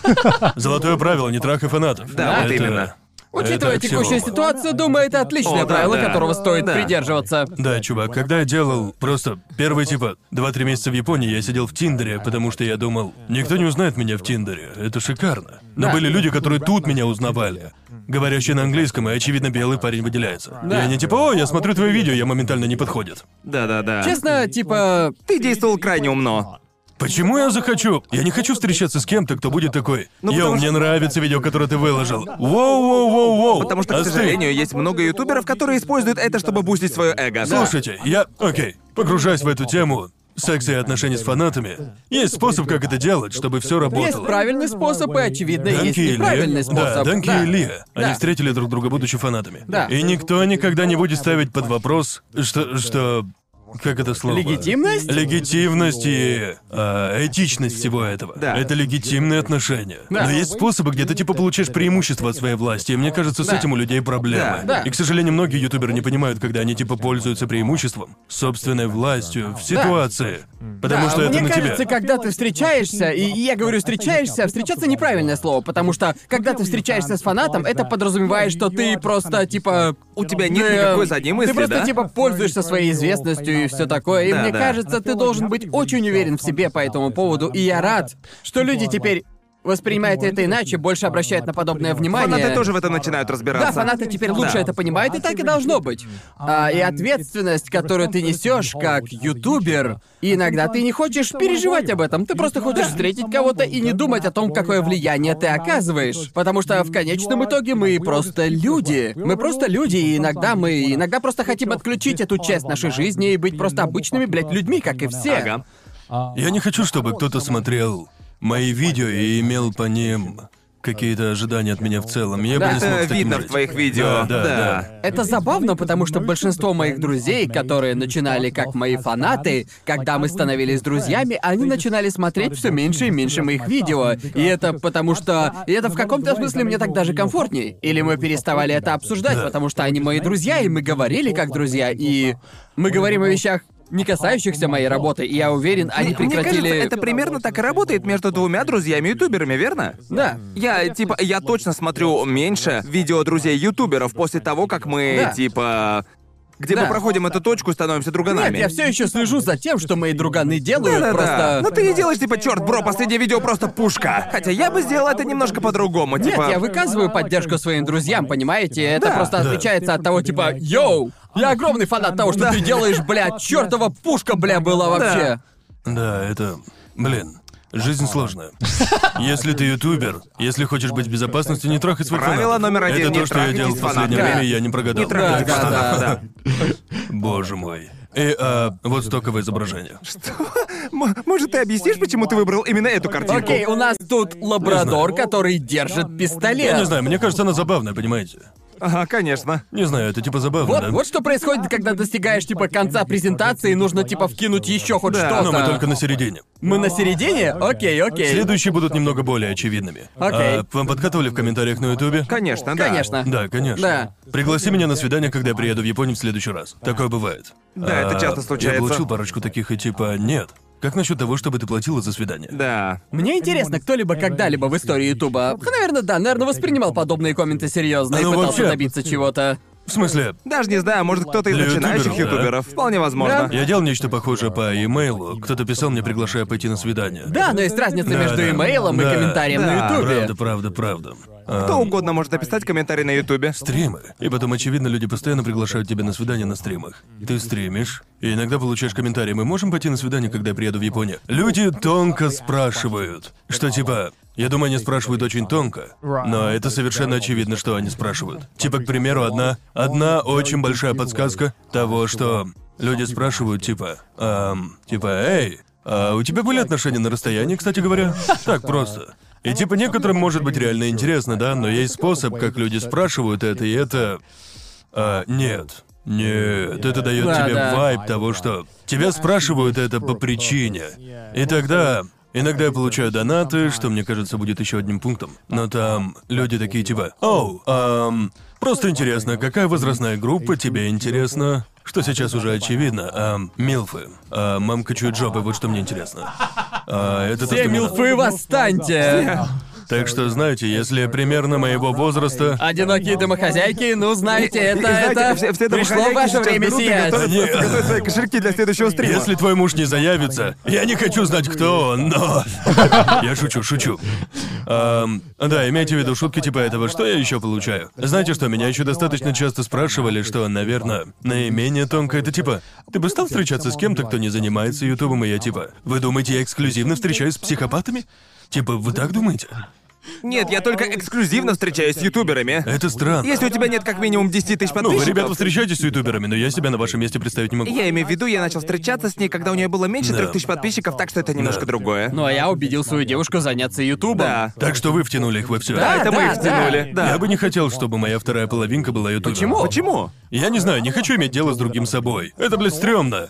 Золотое правило, не трахай фанатов. Да, вот Это- именно. Учитывая это текущую аксиома. ситуацию, думаю, это отличное О, да, правило, да. которого стоит Да. придерживаться. Да, чувак, когда я делал просто первые типа 2-3 месяца в Японии, я сидел в Тиндере, потому что я думал, никто не узнает меня в Тиндере, это шикарно. Но Да. были люди, которые тут меня узнавали, говорящие на английском, и очевидно белый парень выделяется. Да. И они типа, о, я смотрю твои видео, я моментально не подходит. Да-да-да. Честно, типа... Ты действовал крайне умно. Почему я захочу? Я не хочу встречаться с кем-то, кто будет такой. Ну, Йоу, мне что- нравится видео, которое ты выложил. Воу-воу-воу-воу. Потому что, к Остынь. сожалению, есть много ютуберов, которые используют это, чтобы бустить свое эго. Слушайте, я... Окей, погружаясь в эту тему, секса и отношений с фанатами, есть способ, как это делать, чтобы все Есть работало. правильный способ, и, очевидно, есть Данки и неправильный способ. Да, Данки Да. и Лия. Они Да. встретили друг друга, будучи фанатами. Да. И никто никогда не будет ставить под вопрос, что... что... Как это слово? Легитимность? Легитимность и а, этичность всего этого. Да. Это легитимные отношения. Да. Но есть способы, где ты типа получаешь преимущество от своей власти, и мне кажется, с Да. этим у людей проблемы. Да. Да. И, к сожалению, многие ютуберы не понимают, когда они типа пользуются преимуществом, собственной властью в ситуации. Потому Да, что это мне на кажется, тебе. когда ты встречаешься, и я говорю встречаешься, встречаться неправильное слово, потому что когда ты встречаешься с фанатом, это подразумевает, что ты просто типа У тебя нет ты, никакой э, задней мысли, Ты просто да? типа пользуешься своей известностью и все такое. И Да, мне да. кажется, ты должен быть очень уверен в себе по этому поводу. И я рад, что люди теперь воспринимают это иначе, больше обращают на подобное внимание. Фанаты тоже в этом начинают разбираться. Да, фанаты теперь лучше Да. это понимают, и так и должно быть. А, и ответственность, которую ты несешь как ютубер, и иногда ты не хочешь переживать об этом. Ты просто хочешь встретить кого-то и не думать о том, какое влияние ты оказываешь. Потому что в конечном итоге мы просто люди. Мы просто люди, и иногда мы иногда просто хотим отключить эту часть нашей жизни и быть просто обычными, блядь, людьми, как и все. Ага. Я не хочу, чтобы кто-то смотрел мои видео и имел по ним какие-то ожидания от меня в целом. Я Да. бы не смог Это видно в жить. твоих видео. Да, да, да. Это забавно, потому что большинство моих друзей, которые начинали как мои фанаты, когда мы становились друзьями, они начинали смотреть все меньше и меньше моих видео. И это потому что... И это в каком-то смысле мне так даже комфортней. Или мы переставали это обсуждать, Да. потому что они мои друзья, и мы говорили как друзья, и мы говорим о вещах, не касающихся моей работы, и я уверен, они Мне- Мне прекратили... кажется, это примерно так и работает между двумя друзьями-ютуберами, верно? Да. Я, типа, я точно смотрю меньше видео друзей-ютуберов после того, как мы, Да. типа... Где Да. мы проходим эту точку, становимся Нет, друганами. я все еще слежу за тем, что мои друганы делают, Да-да-да. просто... Ну ты не делаешь, типа, черт, бро, последнее видео просто пушка. Хотя я бы сделал это немножко по-другому, Нет, типа. я выказываю поддержку своим друзьям, понимаете? Это Да. просто Да. отличается от того, типа, йоу, я огромный фанат того, что ты делаешь, блядь, чертова пушка, бля, была вообще. Да, это... Блин, жизнь сложная. Если ты ютубер, если хочешь быть в безопасности, не трахай своих Правило фанатов. номер один, Это не то, что я делал в последнее время, и я не прогадал. Не Так с что- фанатами, да. Боже мой. И, а, вот стоковое изображение. М- Может, ты объяснишь, почему ты выбрал именно эту картинку? Окей, у нас тут лабрадор, который держит пистолет. Я не знаю, мне кажется, она забавная, понимаете? Ага, конечно. Не знаю, это типа забавно, Вот, да? вот что происходит, когда достигаешь типа конца презентации, и нужно типа вкинуть еще хоть Да, что-то. Но мы только на середине. Мы на середине? Окей, окей. Следующие будут немного более очевидными. Окей. А, вам подкатывали в комментариях на Ютубе? Конечно, да. Конечно. Да, конечно. Да. Пригласи меня на свидание, когда я приеду в Японию в следующий раз. Такое бывает. Да, это часто случается. Я получил парочку таких и типа нет. Как насчет того, чтобы ты платила за свидание? Да. Мне интересно, кто-либо когда-либо в истории Ютуба, наверное, да, наверное, воспринимал подобные комменты серьезно и Ну, пытался вообще- добиться чего-то. В смысле, Даже не знаю, может, кто-то из Для начинающих ютуберов, да. ютуберов. Вполне возможно. Да. я делал нечто похожее по имейлу. Кто-то писал мне, приглашая пойти на свидание. Да, но есть разница Да, между да. имейлом Да. и комментарием Да, на Ютубе. Правда, правда, правда. А, Кто угодно может написать комментарий на ютубе. Стримы. И потом, очевидно, люди постоянно приглашают тебя на свидание на стримах. Ты стримишь, и иногда получаешь комментарий, мы можем пойти на свидание, когда я приеду в Японию? Люди тонко спрашивают, что типа... Я думаю, они спрашивают очень тонко, но это совершенно очевидно, что они спрашивают. Типа, к примеру, одна, одна очень большая подсказка того, что люди спрашивают, типа, «Ам, типа, эй, а у тебя были отношения на расстоянии, кстати говоря? Так просто. И типа некоторым может быть реально интересно, да, но есть способ, как люди спрашивают это, и это... А, нет. Нет, это дает Да, тебе да. вайб того, что тебя спрашивают это по причине. И тогда иногда я получаю донаты, что мне кажется будет еще одним пунктом. Но там люди такие типа, оу, ам, просто интересно, какая возрастная группа тебе интересна? Что сейчас уже очевидно, ам, милфы. А, мамка чует жопы, вот что мне интересно. А, это то, Все что мне милфы восстаньте! Так что, знаете, если примерно моего возраста... Одинокие домохозяйки, ну знаете, это, знаете, это... все, все Пришло ваше время сиять. готовят- свои кошельки для следующего стрима. Если твой муж не заявится, я не хочу знать, кто он, но... Я шучу, шучу. Да, имейте в виду шутки типа этого, что я еще получаю? Знаете что, меня еще достаточно часто спрашивали, что, наверное, наименее тонко это типа, ты бы стал встречаться с кем-то, кто не занимается ютубом, и я типа, вы думаете, я эксклюзивно встречаюсь с психопатами? Типа, вы так думаете? Нет, я только эксклюзивно встречаюсь с ютуберами. Это странно. Если у тебя нет как минимум 10 тысяч Ну, подписчиков... вы, ребята, встречаетесь с ютуберами, но я себя на вашем месте представить не могу. Я имею в виду, я начал встречаться с ней, когда у нее было меньше Да. трех тысяч подписчиков, так что это немножко Да. другое. Ну а я убедил свою девушку заняться ютубом. Да. Так что вы втянули их во все. Да, это мы их да. втянули. Да. Я бы не хотел, чтобы моя вторая половинка была ютубером. Почему? Почему? Я не знаю, не хочу иметь дело с другим собой. Это, блядь, стрёмно.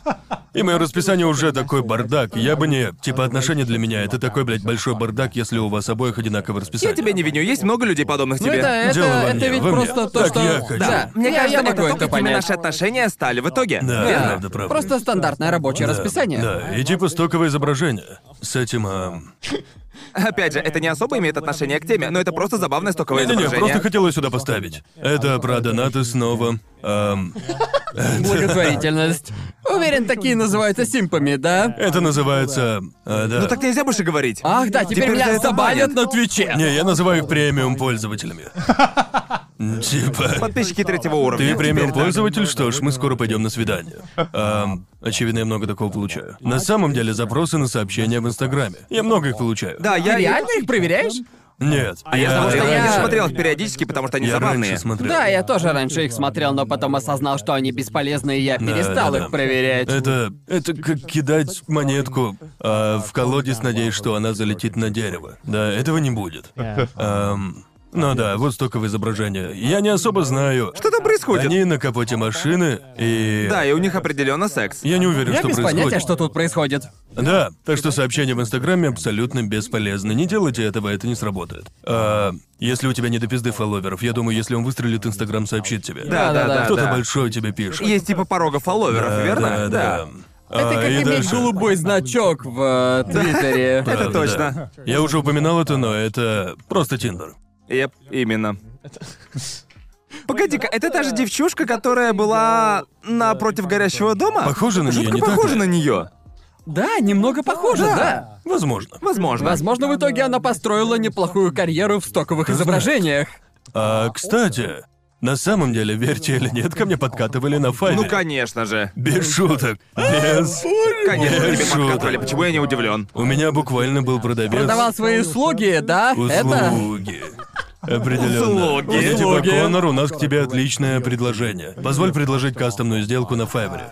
И мое расписание уже такой бардак. Я бы не... Типа, отношения для меня — это такой, блядь, большой бардак, если у вас обоих одинаковое Я расписание. тебя не виню, есть много людей подобных Ну тебе. это, это, Дело во это мне, ведь во мне. просто то, Так что... я хочу. Да, Мне я, кажется, я могу это то, это какими понять. наши отношения стали в итоге. Да, Да. правда, правда. Просто стандартное рабочее Да, расписание. Да, и типа стоковое изображение. С этим, а... Опять же, это не особо имеет отношение к теме, но это просто забавное стоковое Не-не-не, изображение. просто хотел ее сюда поставить. Это про донаты снова. Ам, Благотворительность. Уверен, такие называются симпами, да? это называется... да. Ну так нельзя больше говорить. Ах, да, теперь, Теперь за меня это забанят банят. на Твиче. Не, я называю их премиум пользователями. Типа... Подписчики третьего уровня. Ты премиум пользователь, что ж, мы скоро пойдем на свидание. Очевидно, я много такого получаю. На самом деле, запросы на сообщения в Инстаграме. Я много их получаю. Да, я... Ты реально их проверяешь? Нет. А я, потому что я, я- не смотрел их периодически, потому что они Я забавные. раньше смотрел. Да, я тоже раньше их смотрел, но потом осознал, что они бесполезны, и я перестал да, да. их проверять. Это, это как кидать монетку а, в колодец, надеясь, что она залетит на дерево. Да, этого не будет. Ам, ну да, вот стоковое изображение. Я не особо знаю. Что там происходит? Они на капоте машины, и... Да, и у них определенно секс. Я не уверен, Я что без происходит. понятия, что тут происходит. Да, так что сообщения в Инстаграме абсолютно бесполезны. Не делайте этого, это не сработает. А, если у тебя не до пизды фолловеров, я думаю, если он выстрелит, Инстаграм сообщит тебе. Да, да, да. Кто-то да. большой тебе пишет. Есть типа порога фолловеров, Да, верно? Да, да. Это А, как и иметь дальше- голубой значок в э, Твиттере. Правда, точно. Я уже упоминал это, но это просто Тиндер. Еп, именно. Погоди-ка, это та же девчушка, которая была напротив горящего дома? Похоже на неё, Жутко не так похоже ли? на нее. Да, немного похоже, да. Возможно. Возможно. Возможно, в итоге она построила неплохую карьеру в стоковых изображениях. А, кстати, на самом деле, верьте или нет, ко мне подкатывали на файле. Ну, конечно же. Без шуток. Без. Конечно, Без тебе шуток. подкатывали. Почему я не удивлен? У меня буквально был продавец. Продавал свои услуги, да? Это... Услуги. Определенно. Услуги. Я типа. Конор, у нас к тебе отличное предложение. Позволь предложить кастомную сделку на Файвере.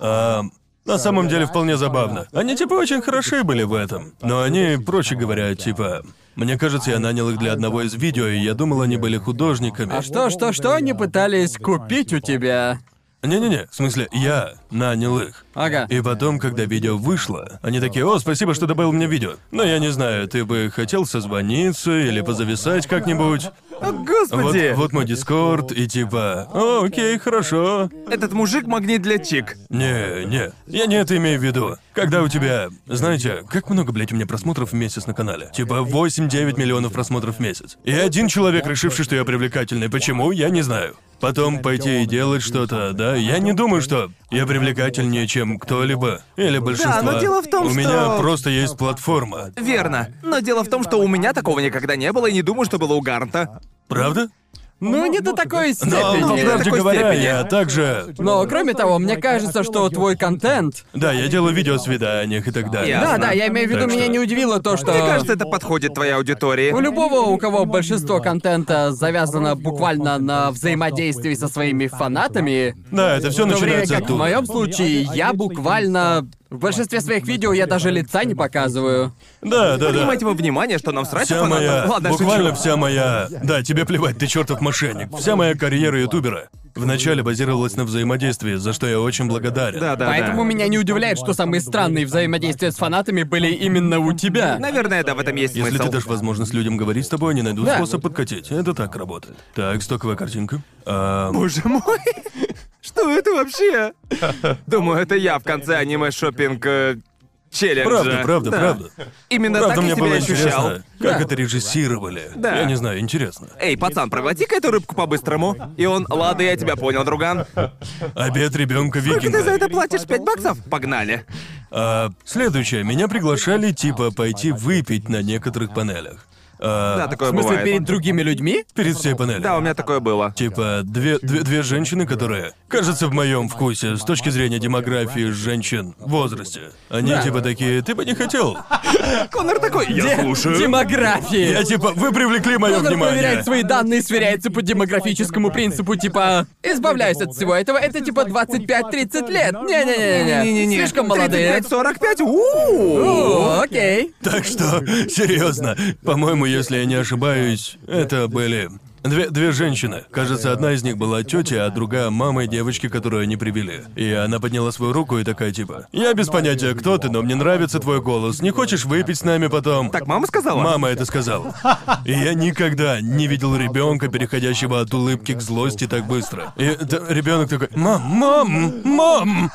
А, на самом деле вполне забавно. Они типа очень хороши были в этом. Но они, проще говоря, типа... Мне кажется, я нанял их для одного из видео, и я думал, они были художниками. А что, что, что они пытались купить у тебя? Не-не-не, в смысле, я нанял их. Ага. И потом, когда видео вышло, они такие, о, спасибо, что добавил мне видео. Но я не знаю, ты бы хотел созвониться или позависать как-нибудь? О, Вот, господи! вот мой дискорд, и типа, о, окей, хорошо. Этот мужик магнит для чик. Не, не, я не это имею в виду. Когда у тебя, знаете, как много, блядь, у меня просмотров в месяц на канале? Типа 8-9 миллионов просмотров в месяц. И один человек, решивший, что я привлекательный. Почему? Я не знаю. Потом пойти и делать что-то, да? Я не думаю, что я привлекательнее, чем кто-либо. Или большинство. но дело в том, У что- меня просто есть платформа. Верно. Но дело в том, что у меня такого никогда не было, и не думаю, что было у Гарнта. Правда? Ну, не до такой Но, по степени. не до правде такой говоря, степени. я также... Но, кроме того, мне кажется, что твой контент... Да, я делаю видео о свиданиях и так далее. Ясно. Да, да, я имею в виду, Так меня что- не удивило то, что... Мне кажется, это подходит твоей аудитории. У любого, у кого большинство контента завязано буквально на взаимодействии со своими фанатами, Да, это все в то время начинается как в оттуда. моем случае я буквально... В большинстве своих видео я даже лица не показываю. Да, да, да. Принимайте во внимание, что нам срать Вся фанатов. моя, Ладно, буквально шучу. вся моя... Да, тебе плевать, ты чертов мошенник. Вся моя карьера ютубера вначале базировалась на взаимодействии, за что я очень благодарен. Да, да, Поэтому да. меня не удивляет, что самые странные взаимодействия с фанатами были именно у тебя. Наверное, да, в этом есть Если смысл. ты дашь возможность людям говорить с тобой, они найдут Да. способ подкатить. Это так работает. Так, стоковая картинка. А, Боже мой. Что это вообще? Думаю, это я в конце аниме шопинг э, челленджа. правда, правда, Да. правда. Именно Правда, так мне я было себя ощущал. интересно, как Да. это режиссировали. Да. Я не знаю, интересно. Эй, пацан, проглоти-ка эту рыбку по-быстрому. И он, ладно, я тебя понял, друган. Обед ребенка Сколько ты за викинга. это платишь? Пять баксов? Погнали. А, следующее. Меня приглашали, типа, пойти выпить на некоторых панелях. А, Да, такое В смысле, бывает. перед другими людьми? Перед всей панелью. Да, у меня такое было. Типа, две, две, две женщины, которые... кажется, в моем вкусе, с точки зрения демографии женщин в возрасте. Они Да. типа такие, ты бы не хотел. Конор такой, я Де- слушаю. Демографии. Я типа, вы привлекли мое Конор внимание. проверяет свои данные, сверяется по демографическому принципу, типа, избавляюсь от всего этого, это типа 25-30 лет. Не-не-не-не. Не-не-не. Слишком молодые. 35-45? У-у-у. О, окей. Так что, серьезно, по-моему, если я не ошибаюсь, это были Две, две женщины. Кажется, одна из них была тетя, а другая мама девочки, которую они привели. И она подняла свою руку и такая типа: Я без понятия, кто ты, но мне нравится твой голос. Не хочешь выпить с нами потом? Так мама сказала? Мама это сказала. И я никогда не видел ребенка, переходящего от улыбки к злости так быстро. И ребенок такой: Мам, мам, мам!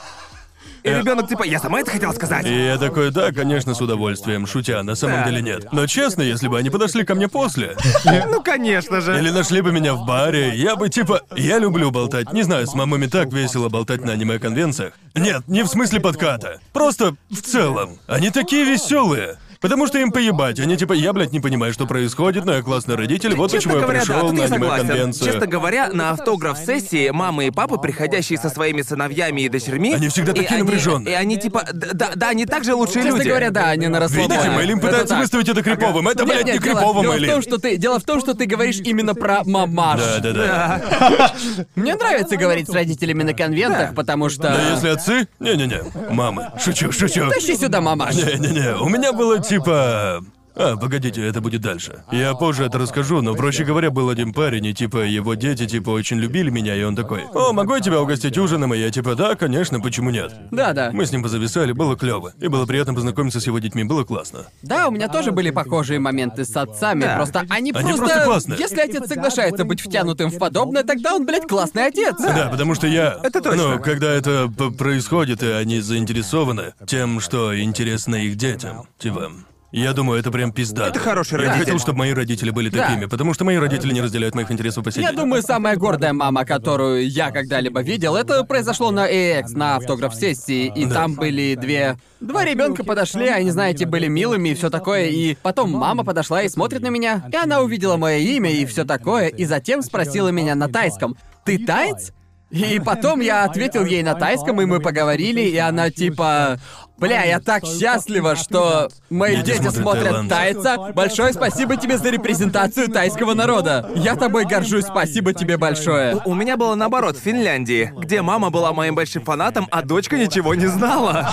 И ребенок типа, я сама это хотела сказать. И я такой, да, конечно, с удовольствием, шутя, на самом Да. деле нет. Но честно, если бы они подошли ко мне после, Ну, конечно же. или нашли бы меня в баре, я бы типа... Я люблю болтать, не знаю, с мамами так весело болтать на аниме-конвенциях. Нет, не в смысле подката. Просто в целом. Они такие веселые. Потому что им поебать. Они типа, я, блядь, не понимаю, что происходит, но я классный родитель, вот Честно почему я говоря, да, пришел тут на я согласен. аниме-конвенцию. Честно говоря, на автограф-сессии мамы и папы, приходящие со своими сыновьями и дочерьми... Они всегда и такие они- напряжённые. И они типа... д- Да, да, они также лучшие Честно люди. говоря, да, они на расслабоне. Видите, Мэйлин Это пытается так. выставить это криповым. Это, блядь, не Нет, дело, крипово, дело в том, что ты, дело в том, что ты говоришь именно про мамаш. Да, да, да. Мне нравится говорить с родителями на конвентах, потому что... Да если отцы? Не-не-не. Мамы. Шучу, шучу. Тащи сюда мамаш. Не-не-не, у меня было типа... А, погодите, это будет дальше. Я позже это расскажу, но, проще говоря, был один парень, и типа его дети типа очень любили меня, и он такой, «О, могу я тебя угостить ужином?» И я типа, «Да, конечно, почему нет?» Да-да. Мы с ним позависали, было клево. И было приятно познакомиться с его детьми, было классно. Да, у меня тоже были похожие моменты с отцами, Да. просто они, Они просто... просто классные. Если отец соглашается быть втянутым в подобное, тогда он, блядь, классный отец. Да, потому что я... Это точно. Ну, когда это происходит, и они заинтересованы тем, что интересно их детям, типа... Я думаю, это прям пизда. Это хороший Я родитель. хотел, чтобы мои родители были Да. такими, потому что мои родители не разделяют моих интересов по сей Я день. думаю, самая гордая мама, которую я когда-либо видел, это произошло на AX, на автограф-сессии, и Да. там были две... Два ребенка подошли, они, знаете, были милыми и все такое, и потом мама подошла и смотрит на меня, и она увидела мое имя и все такое, и затем спросила меня на тайском, «Ты таец?» И потом я ответил ей на тайском, и мы поговорили, и она типа... Бля, я так счастлива, что мои Дети дети смотрят смотрят Таиланд. тайца. Большое спасибо тебе за репрезентацию тайского народа. Я тобой горжусь, спасибо тебе большое. У меня было наоборот в Финляндии, где мама была моим большим фанатом, а дочка ничего не знала.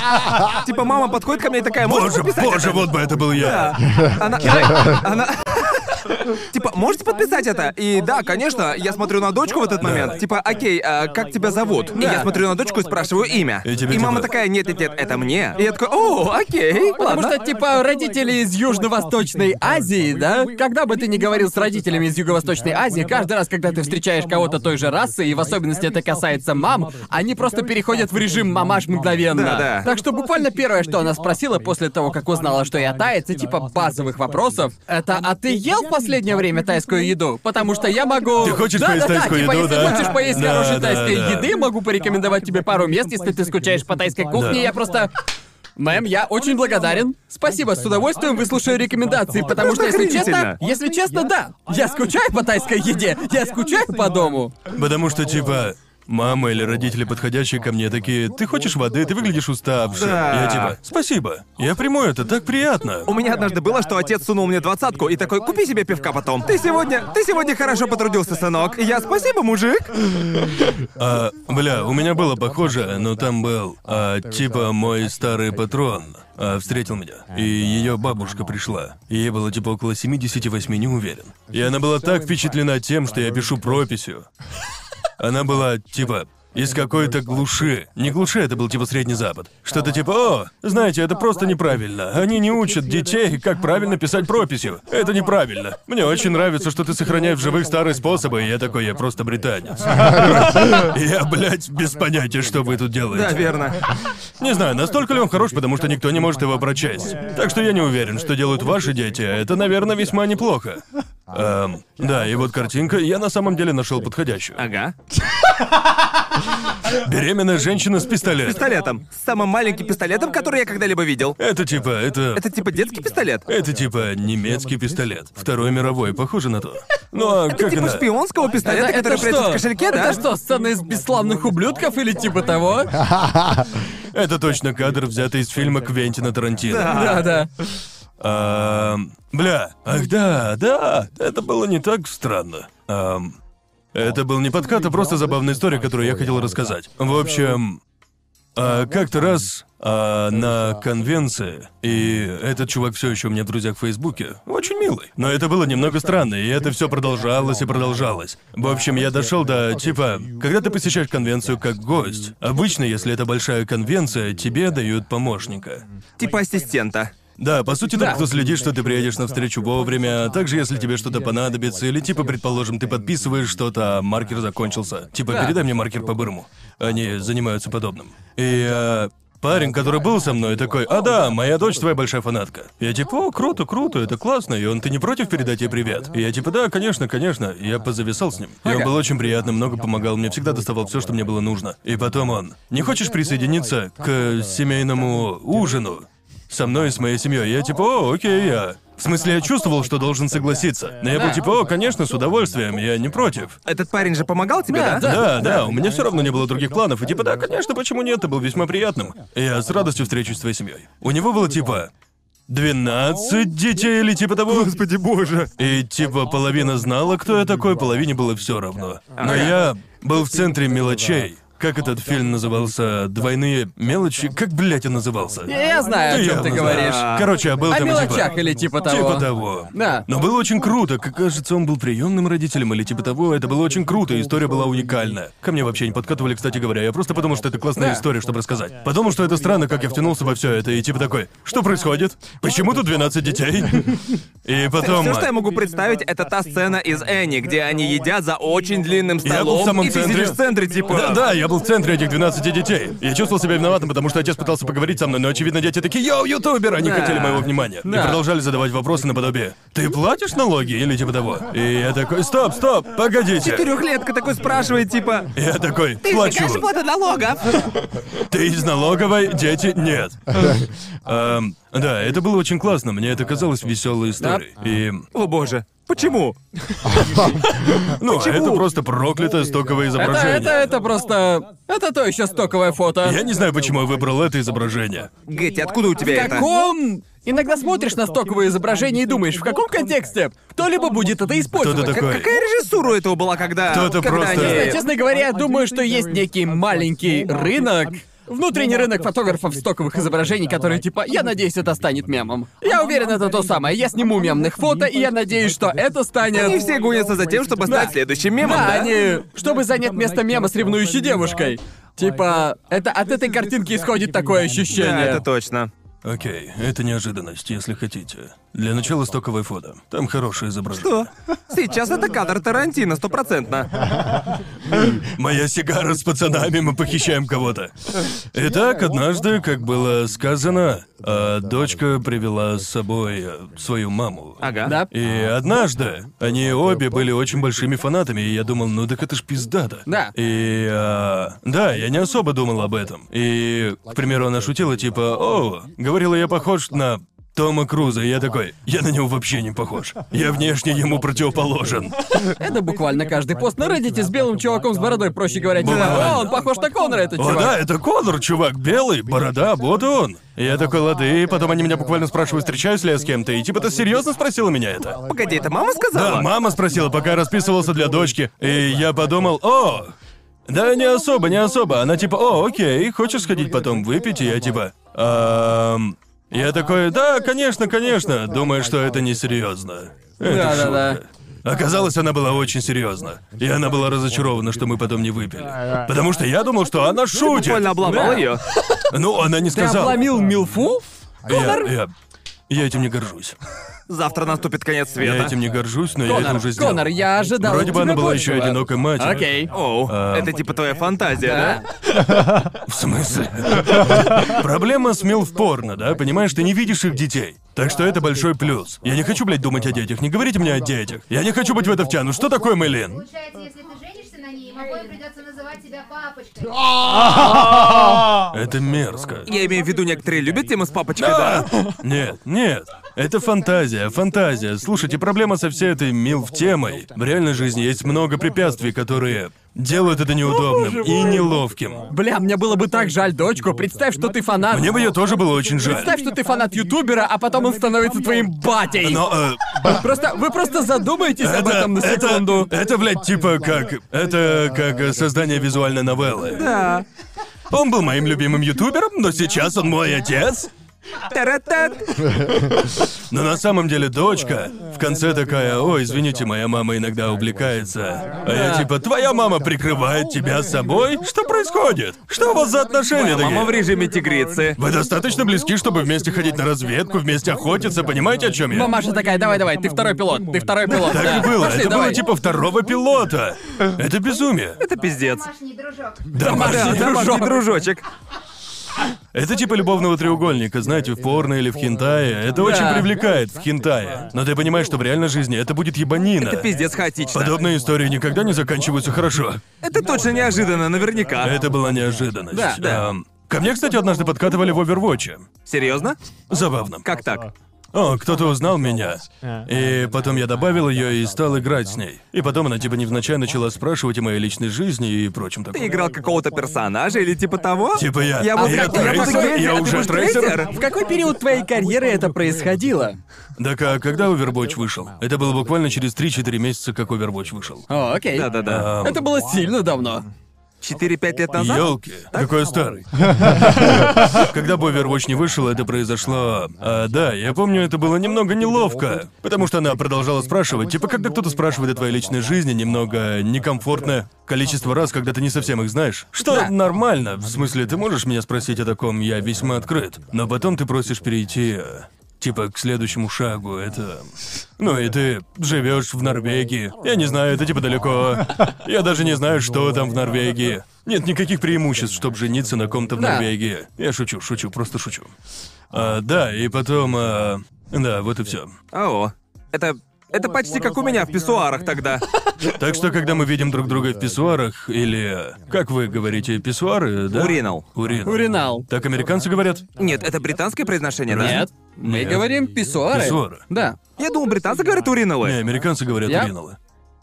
Типа мама подходит ко мне и такая, можешь Боже, подписать боже, это?» вот бы это был я. Она... Она... Типа, можете подписать это? И да, конечно, я смотрю на дочку в этот момент. Типа, окей, а как тебя зовут? И я смотрю на дочку и спрашиваю имя. И тебе мама типа- такая, нет, нет, нет, это мне. И я такой, о, окей, Потому что, типа, родители из Южно-Восточной Азии, да? Когда бы ты ни говорил с родителями из Юго-Восточной Азии, каждый раз, когда ты встречаешь кого-то той же расы, и в особенности это касается мам, они просто переходят в режим мамаш мгновенно. Да, да. Так что буквально первое, что она спросила после того, как узнала, что я таец, и типа базовых вопросов, это «А ты ел в последнее время тайскую еду? Потому что я могу...» Ты хочешь да, поесть да, да, тайскую типа, еду, если да? хочешь поесть Да, хорошей да, тайской да. еды, могу порекомендовать тебе пару мест, если ты скучаешь по тайской кухне, Да. я просто... Мэм, я очень благодарен. Спасибо, с удовольствием выслушаю рекомендации, потому что, если честно, если честно, да. Я скучаю по тайской еде, я скучаю по дому. Потому что, типа, мама или родители, подходящие ко мне, такие, ты хочешь воды, ты выглядишь уставшим. Да. Я типа, спасибо. Я приму это, так приятно. У меня однажды было, что отец сунул мне двадцатку и такой, купи себе пивка потом. Ты сегодня, ты сегодня хорошо потрудился, сынок. Я, спасибо, мужик. А, бля, у меня было похоже, но там был, а, типа, мой старый патрон а, встретил меня. И ее бабушка пришла. Ей было типа около 78, не уверен. И она была так впечатлена тем, что я пишу прописью. Она была типа из какой-то глуши. Не глуши, это был типа Средний Запад. Что-то типа, о, знаете, это просто неправильно. Они не учат детей, как правильно писать прописью. Это неправильно. Мне очень нравится, что ты сохраняешь в живых старые способы, и я такой, я просто британец. Я, блядь, без понятия, что вы тут делаете. Да, верно. Не знаю, настолько ли он хорош, потому что никто не может его прочесть. Так что я не уверен, что делают ваши дети. а Это, наверное, весьма неплохо. Эм, да, и вот картинка, я на самом деле нашел подходящую. Ага. Беременная женщина с пистолетом. Пистолетом. С самым маленьким пистолетом, который я когда-либо видел. Это типа, это... Это типа детский пистолет. Это типа немецкий пистолет. Второй мировой, похоже на то. Ну, а Это как типа она? шпионского пистолета, Это, который это прячут что? в кошельке, да? Это что, сцена из бесславных ублюдков или типа того? Это точно кадр, взятый из фильма Квентина Тарантино. Да, да. Бля, ах да, да, это было не так странно. Ам, это был не подкат, а просто забавная история, которую я хотел рассказать. В общем, а, как-то раз а, на конвенции, и этот чувак все еще у меня в друзьях в Фейсбуке, очень милый. Но это было немного странно, и это все продолжалось и продолжалось. В общем, я дошел до типа, когда ты посещаешь конвенцию как гость, обычно, если это большая конвенция, тебе дают помощника. Типа ассистента. Да, по сути, тот, кто следит, что ты приедешь на встречу вовремя, а также если тебе что-то понадобится, или типа, предположим, ты подписываешь что-то, а маркер закончился. Типа, Да. передай мне маркер по бырму. Они занимаются подобным. И а, парень, который был со мной, такой, а да, моя дочь твоя большая фанатка. Я типа, о, круто, круто, это классно, и он, ты не против передать ей привет? И я типа, да, конечно, конечно. Я позависал с ним. И он был очень приятным, много помогал, мне всегда доставал все, что мне было нужно. И потом он, не хочешь присоединиться к семейному ужину? Со мной и с моей семьей. Я типа, о, окей, я. В смысле, я чувствовал, что должен согласиться. Но я был типа, о, конечно, с удовольствием, я не против. Этот парень же помогал тебе, да? Да, Да, да, у меня все равно не было других планов. И типа, да, конечно, почему нет, ты был весьма приятным. И я с радостью встречусь с твоей семьей. У него было типа 12 детей или типа того. Господи боже. И типа половина знала, кто я такой, половине было все равно. Но я был в центре мелочей. Как этот фильм назывался? Двойные мелочи? Как, блядь, он назывался? Я знаю, о Ты чем явно ты знаешь. говоришь. Короче, я был О там и мелочах типа... или типа того. Типа того. Да. Но было очень круто. Как кажется, он был приемным родителем или типа того. Это было очень круто, и история была уникальная. Ко мне вообще не подкатывали, кстати говоря. Я просто подумал, что это классная Да. история, чтобы рассказать. Подумал, что это странно, как я втянулся во все это, и типа такой, что происходит? Почему тут 12 детей? И потом... Все, что я могу представить, это та сцена из Энни, где они едят за очень длинным Я столом, был в самом и ты центре. сидишь в центре, типа... Да, да, я был в центре этих 12 детей. Я чувствовал себя виноватым, потому что отец пытался поговорить со мной, но очевидно дети такие, йоу, ютубер, они Да. хотели моего внимания. Да. И продолжали задавать вопросы наподобие, ты платишь налоги или типа того? И я такой, стоп, стоп, погодите. Четырехлетка такой спрашивает, типа... Я такой, Ты плачу. платы налогов? Ты из налоговой, дети нет. Эм, Да, это было очень классно, мне это казалось веселой историей. И, О боже. Почему? ну, Почему? это просто проклятое стоковое Это, изображение. это, это просто... Это то еще стоковое фото. Я не знаю, почему я выбрал это изображение. Гэти, откуда у тебя В это? каком... Иногда смотришь на стоковые изображения и думаешь, в каком контексте кто-либо будет это использовать. Кто-то такой. Какая режиссура у этого была, когда... Кто-то когда просто- они- честно говоря, я думаю, что есть некий маленький рынок, внутренний рынок фотографов стоковых изображений, которые типа, я надеюсь, это станет мемом. Я уверен, это то самое. Я сниму мемных фото, и я надеюсь, что это станет... Они все гонятся за тем, чтобы стать Да. следующим мемом, Да, да? они... Чтобы занять место мема с ревнующей девушкой. Типа, это от этой картинки исходит такое ощущение. Да, это точно. Окей, это неожиданность, если хотите. Для начала стоковое фото. Там хорошее изображение. Что? Сейчас это кадр Тарантино, стопроцентно. Моя сигара с пацанами, мы похищаем кого-то. Итак, однажды, как было сказано, а, дочка привела с собой а, свою маму. Ага. Да? И однажды они обе были очень большими фанатами, и я думал, ну так это ж пиздата. Да. И а, да, я не особо думал об этом. И, к примеру, она шутила типа, о, говорила, я похож на Тома Круза, я такой, я на него вообще не похож. Я внешне ему противоположен. Это буквально каждый пост на Reddit с белым чуваком с бородой, проще говоря, типа, Буквально. «О, он похож на Конора, этот О, чувак. да, это Конор, чувак, белый, борода, вот он. Я такой, лады, и потом они меня буквально спрашивают, встречаюсь ли я с кем-то, и типа, ты серьезно спросила меня это? Погоди, это мама сказала? Да, мама спросила, пока расписывался для дочки, и я подумал, о, да не особо, не особо. Она типа, о, окей, хочешь сходить потом выпить? И я типа, «Ам...» Я такой, да, конечно, конечно, думаю, что это несерьезно. Это Да-да-да. шутка. Оказалось, она была очень серьезна. И она была разочарована, что мы потом не выпили. Потому что я думал, что она шутит. Буквально обломал Да. ее. Ну, она не Ты сказала. обломил Милфу? Я, я, я этим не горжусь. Завтра наступит конец Я света. этим не горжусь, но я это Конор, уже сделал. Конор, я ожидал Вроде бы она была еще одинокой матерью. Окей. Оу, А. это типа твоя фантазия, Да. да? В смысле? Проблема с милф порно, да? Понимаешь, ты не видишь их детей. Так что это большой плюс. Я не хочу, блядь, думать о детях. Не говорите мне о детях. Я не хочу быть в это втянут. Что такое Мэйлин? Получается, если ты женишься на ней, им обоим придется называть тебя папочкой. Это мерзко. Я имею в виду, некоторые любят тему с папочкой, да? Нет, нет. Это фантазия, фантазия. Слушайте, проблема со всей этой милф-темой. В реальной жизни есть много препятствий, которые делают это неудобным и неловким. Бля, мне было бы так жаль дочку. Представь, что ты фанат. Мне бы ее тоже было очень жаль. Представь, что ты фанат ютубера, а потом он становится твоим батей. Но э, Просто, вы просто задумайтесь об это, этом на секунду. это, это, блядь, типа как... Это как создание визуальной новеллы. Да. Он был моим любимым ютубером, но сейчас он мой отец. Таратат. Но на самом деле дочка в конце такая, ой, извините, моя мама иногда увлекается. А я типа, твоя мама прикрывает тебя собой? Что происходит? Что у вас за отношения такие? Мама в режиме тигрицы. Вы достаточно близки, чтобы вместе ходить на разведку, вместе охотиться, понимаете, о чем я? Мамаша такая, давай-давай, ты второй пилот, ты второй пилот. Так да. и было. Пошли, Это давай. было типа второго пилота. Это безумие. Это пиздец. Домашний дружок. Домашний дружочек. Это типа любовного треугольника, знаете, в порно или в хентае. Это очень привлекает в хентае. Но ты понимаешь, что в реальной жизни это будет ебанина. Это пиздец хаотично. Подобные истории никогда не заканчиваются хорошо. Это точно неожиданно, наверняка. Это была неожиданность. Да, да. Ам, Ко мне, кстати, однажды подкатывали в Овервотче. Серьезно? Забавно. Как так? О, кто-то узнал меня. И потом я добавил ее и стал играть с ней. И потом она типа невзначай начала спрашивать о моей личной жизни и прочем таком. Ты играл какого-то персонажа или типа того? Типа я. Я вот я хотел трейсер, я а ты уже трейсер. трейсер? В какой период твоей карьеры это происходило? Так а когда Overwatch вышел? Это было буквально через 3-4 месяца, как Overwatch вышел. О, окей. Да-да-да. Ам, Это было сильно давно. 4-5 лет назад? Ёлки, какой я старый. Когда Overwatch не вышел, это произошло... А, да, я помню, это было немного неловко, потому что она продолжала спрашивать. Типа, когда кто-то спрашивает о твоей личной жизни, немного некомфортное количество раз, когда ты не совсем их знаешь. Что Да. нормально, в смысле, ты можешь меня спросить о таком, я весьма открыт. Но потом ты просишь перейти... Типа к следующему шагу, это... Ну и ты живешь в Норвегии. Я не знаю, это типа далеко. Я даже не знаю, что там в Норвегии. Нет никаких преимуществ, чтобы жениться на ком-то в Да. Норвегии. Я шучу, шучу, просто шучу. А, да, и потом... а, Да, вот и все. О, это... Это почти как у меня в писсуарах тогда. Так что, когда мы видим друг друга в писсуарах, или... Как вы говорите, писсуары, да? Уринал. Уринал. Уринал. Так американцы говорят? Нет, это британское произношение, да? Нет. Мы Нет. говорим писсуары. Писсуары. Да. Я думал, британцы говорят уриналы. Не, американцы говорят Я- уриналы.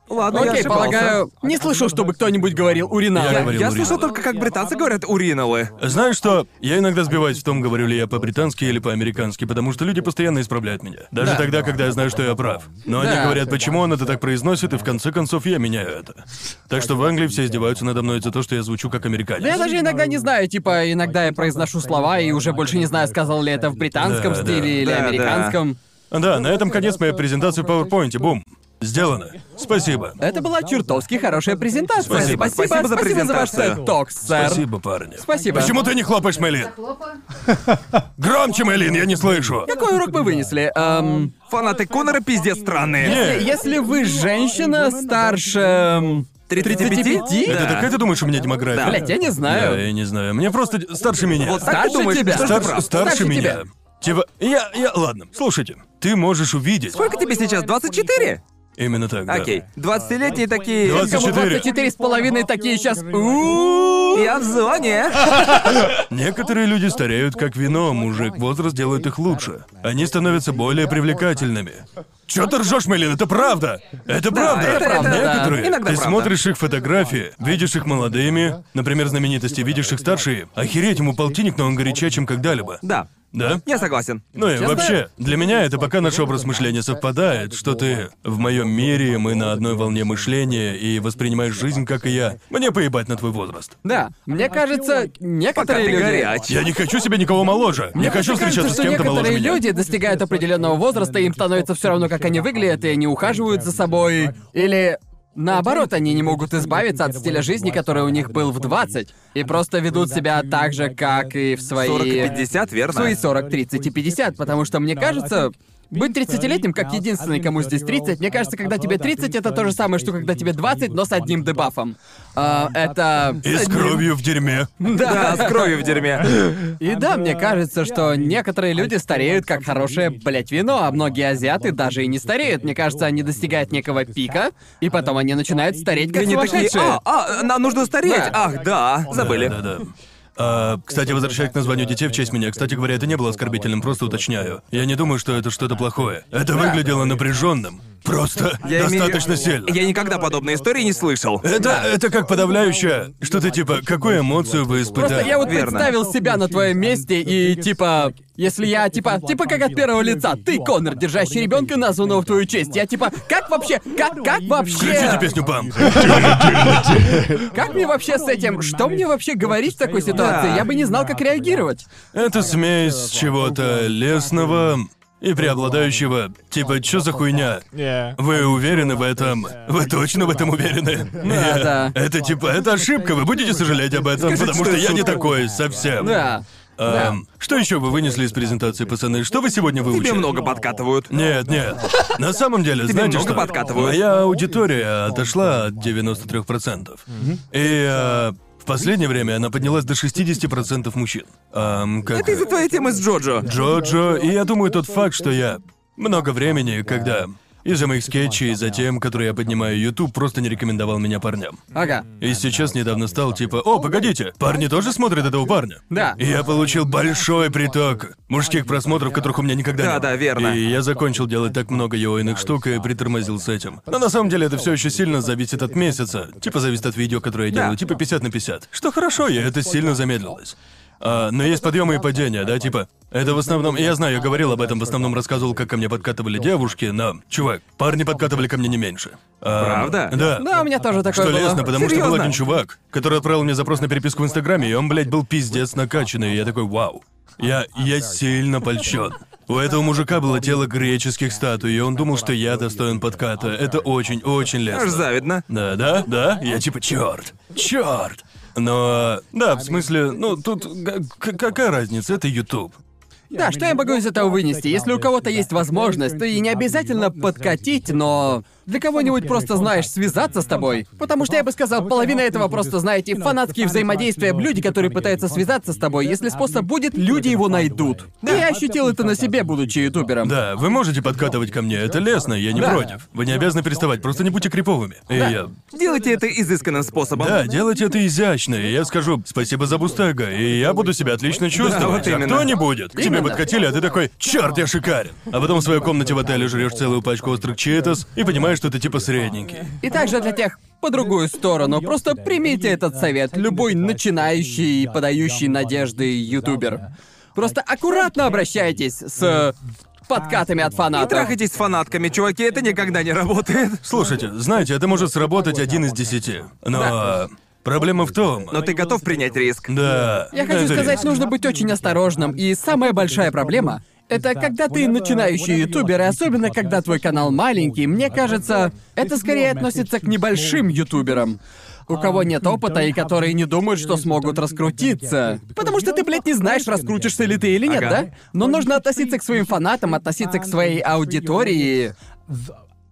Ладно, я Окей, ошибался. полагаю, не слышал, чтобы кто-нибудь говорил уринал. Я Я, говорил я слышал уриналы. только, как британцы говорят уриналы. Знаешь что? Я иногда сбиваюсь в том, говорю ли я по-британски или по-американски, потому что люди постоянно исправляют меня. Даже Да. тогда, когда я знаю, что я прав. Но они Да. говорят, почему он это так произносит, и в конце концов я меняю это. Так что в Англии все издеваются надо мной за то, что я звучу как американец. Да я даже иногда не знаю, типа, иногда я произношу слова и уже больше не знаю, сказал ли это в британском Да, да. стиле или Да, да. американском. Да, на этом конец моей презентации в PowerPoint. Бум. Сделано. Спасибо. Это была чертовски хорошая презентация. Спасибо. Спасибо, Спасибо за ваш презентацию. TED-ток, сэр. Спасибо, парни. Спасибо. Почему ты не хлопаешь? Хлопаю. Громче, Мэлин, я не слышу. Какой урок вы вынесли? Эм, Фанаты Конора пиздец странные. Не. если вы женщина старше... эм, 35? 35? Это Да. такая ты думаешь, у меня демография? Да. Блять, я не Да, знаю. я не знаю. Мне просто старше меня. Вот так Старше думаешь, тебя? прав? старше Старше меня. тебя. Типа, я, я, ладно, слушайте, ты можешь увидеть. Сколько тебе сейчас? 24? Именно так, да. Окей. 20-летние такие... 20. Кому 24. 24 с половиной такие сейчас... «У-у-у». Я в зоне. Некоторые люди стареют как вино, мужик, возраст делает их лучше. Они становятся более привлекательными. Чё ты ржешь, Мэлин? Это правда! Это правда! это правда, да. Некоторые. Иногда ты правда. смотришь их фотографии, видишь их молодыми, например, знаменитости, видишь их старшие. Охереть, ему полтинник, но он горячее, чем когда-либо. Да, Да? я согласен. Ну и Честно? вообще, для меня это пока наш образ мышления совпадает, что ты в моем мире, мы на одной волне мышления и воспринимаешь жизнь, как и я. Мне поебать на твой возраст. Да, мне кажется, Пока некоторые ты люди... горяч. Я не хочу себе никого моложе. Не Мне хочу встречаться кажется, с что кем-то моложе некоторые меня. люди достигают определенного возраста, и им становится все равно, как они выглядят, и они ухаживают за собой. Или наоборот, они не могут избавиться от стиля жизни, который у них был в 20, и просто ведут себя так же, как и в свои... 40 и 50, в верно? свои 40, 30 и 50, потому что мне кажется, быть 30-летним, как единственный, кому здесь 30, мне кажется, когда тебе 30, это то же самое, что когда тебе 20, но с одним дебафом. А, это... И с кровью в дерьме. Да, с кровью в дерьме. И да, мне кажется, что некоторые люди стареют как хорошее, блять, вино, а многие азиаты даже и не стареют. Мне кажется, они достигают некого пика, и потом они начинают стареть как сумасшедшие. а, а, нам нужно стареть. Ах, да, забыли. Да, да, да. А, кстати, возвращаясь к названию детей в честь меня, кстати говоря, это не было оскорбительным, просто уточняю. Я не думаю, что это что-то плохое. Это выглядело напряженным. Просто Я имею- достаточно сильно. Я никогда подобной истории не слышал. Это, это как подавляющее. Что-то типа, какую эмоцию вы испытали? Просто я вот Верно. представил себя на твоем месте и типа, если я типа, типа как от первого лица, ты Конор, держащий ребенка, названного в твою честь. Я типа, как вообще, как, как вообще? Включите песню Пам. Как мне вообще с этим? Что мне вообще говорить в такой ситуации? Да. Я бы не знал, как реагировать. Это смесь чего-то лесного и преобладающего. Типа, что за хуйня? Вы уверены в этом? Вы точно в этом уверены? Нет. да. Это типа, это ошибка, вы будете сожалеть об этом, Скажите, потому что что я не такой совсем. Да. Да. Эм, Что еще вы вынесли из презентации, пацаны? Что вы сегодня выучили? Тебе много подкатывают. Нет, нет. На самом деле, Тебе знаете много что? подкатывают. Моя аудитория отошла от 93%. И э, в последнее время она поднялась до 60% мужчин. Эм, как... Это из-за твоей темы с Джоджо. Джоджо, и я думаю, тот факт, что я много времени, когда из-за моих скетчей, из-за тем, которые я поднимаю YouTube, просто не рекомендовал меня парням. Ага. И сейчас недавно стал типа, о, погодите, парни тоже смотрят этого парня? Да. И я получил большой приток мужских просмотров, которых у меня никогда не Да, было. да, верно. И я закончил делать так много йойных штук и притормозил с этим. Но на самом деле это все еще сильно зависит от месяца. Типа зависит от видео, которое я Да. делаю, типа 50 на 50. Что хорошо, и это сильно замедлилось. А, но есть подъемы и падения, да, типа. Это в основном, я знаю, я говорил об этом, в основном рассказывал, как ко мне подкатывали девушки, но, чувак, парни подкатывали ко мне не меньше. А, Правда? Да. Да, у меня тоже такое Что было. лестно, потому что был Серьезно? один чувак, который отправил мне запрос на переписку в Инстаграме, и он, блядь, был пиздец накачанный, и я такой, вау. Я, я сильно польщен. У этого мужика было тело греческих статуй, и он думал, что я достоин подката. Это очень-очень лестно. Аж завидно. Да, да, да. Я типа, черт, черт. Но, да, в смысле, ну, тут какая разница, это YouTube. Да, что я могу из этого вынести? Если у кого-то есть возможность, то и не обязательно подкатить, но для кого-нибудь просто, знаешь, связаться с тобой. Потому что я бы сказал, половина этого просто, знаете, фанатские взаимодействия, люди, которые пытаются связаться с тобой. Если способ будет, люди его найдут. Да, я ощутил это на себе, будучи ютубером. Да, вы можете подкатывать ко мне, это лестно, я не Да. против. Вы не обязаны переставать, просто не будьте криповыми. И я... Делайте это изысканным способом. Да, делайте это изящно, и я скажу спасибо за бустега, и я буду себя отлично чувствовать. вот а кто не будет? К тебе подкатили, а ты такой, черт, я шикарен. А потом в своей комнате в отеле жрешь целую пачку острых читос и понимаешь, что ты типа средненький. И также для тех по другую сторону, просто примите этот совет. Любой начинающий и подающий надежды ютубер. Просто аккуратно обращайтесь с подкатами от Не фанатов. трахайтесь с фанатками, чуваки, это никогда не работает. Слушайте, знаете, это может сработать один из десяти. Но проблема в том... Но ты готов принять риск. Да. Я хочу это сказать, риск. нужно быть очень осторожным. И самая большая проблема — это когда ты начинающий ютубер, и особенно когда твой канал маленький, мне кажется, это скорее относится к небольшим ютуберам. У кого нет опыта и которые не думают, что смогут раскрутиться. Потому что ты, блядь, не знаешь, раскрутишься ли ты или нет, Ага. да? Но нужно относиться к своим фанатам, относиться к своей аудитории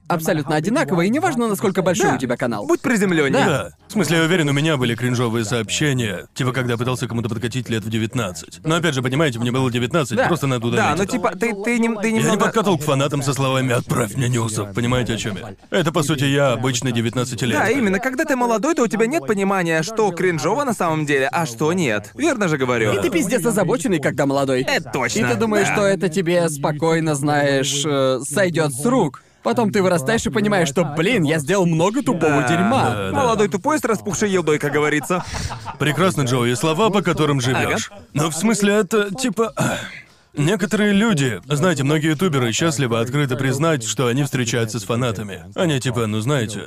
абсолютно одинаково, и неважно, насколько большой Да. у тебя канал. Будь приземленнее. Да. В смысле, я уверен, у меня были кринжовые сообщения, типа когда пытался кому-то подкатить лет в 19. Но опять же, понимаете, мне было 19, Да. просто надо удалить. Да, ну это. типа, ты, ты, не, ты Я не немного... подкатывал к фанатам со словами «отправь мне нюсов», понимаете, о чем я? Это, по сути, я обычный 19 лет. Да, именно, когда ты молодой, то у тебя нет понимания, что кринжово на самом деле, а что нет. Верно же говорю? И ты пиздец озабоченный, когда молодой. Это точно. И ты думаешь, Да. что это тебе спокойно, знаешь, э, сойдет с рук. Потом ты вырастаешь и понимаешь, что, блин, я сделал много тупого Да, дерьма. да, да. Молодой тупой с распухшей елдой, как говорится. Прекрасно, Джоуи, слова, по которым живешь. Но в смысле, это типа. Некоторые люди, знаете, многие ютуберы счастливо открыто признать, что они встречаются с фанатами. Они типа, ну знаете,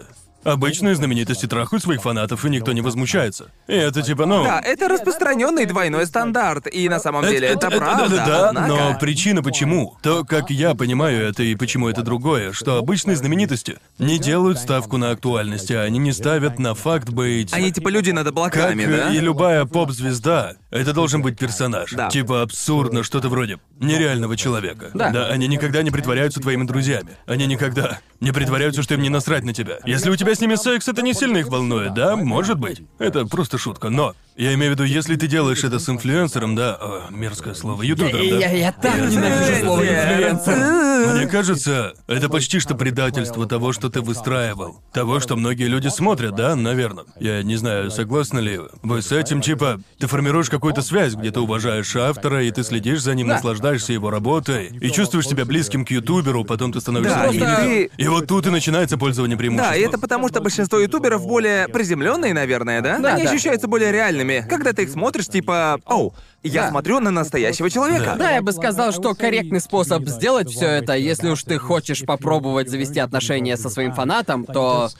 обычные знаменитости трахают своих фанатов, и никто не возмущается. И это типа, ну... Да, это распространенный двойной стандарт, и на самом деле это, правда. Да, да, однако- но причина почему? То, как я понимаю это и почему это другое, что обычные знаменитости не делают ставку на актуальность, а они не ставят на факт быть... Они типа люди над облаками, Как да? и любая поп-звезда, это должен быть персонаж. Да. Типа абсурдно, что-то вроде нереального человека. Да. Да, они никогда не притворяются твоими друзьями. Они никогда не притворяются, что им не насрать на тебя. Если у тебя с ними секс, это не сильно их волнует, да? Может быть. Это просто шутка. Но Я имею в виду, если ты делаешь это с инфлюенсером, да, о, мерзкое слово, ютубером, Я, да. я, я так ненавижу слово инфлюенсер. Мне кажется, это почти что предательство того, что ты выстраивал. Того, что многие люди смотрят, да, наверное. Я не знаю, согласны ли вы с этим, типа, ты формируешь какую-то связь, где ты уважаешь автора, и ты следишь за ним, Да. наслаждаешься его работой, и чувствуешь себя близким к ютуберу, потом ты становишься Да, и ты- И вот тут и начинается пользование преимуществом. Да, и это потому, что большинство ютуберов более приземленные, наверное, да? Да, Они да. ощущаются более реальными. Когда ты их смотришь, типа, оу, я Да. смотрю на настоящего человека. Да, я бы сказал, что корректный способ сделать все это, если уж ты хочешь попробовать завести отношения со своим фанатом, то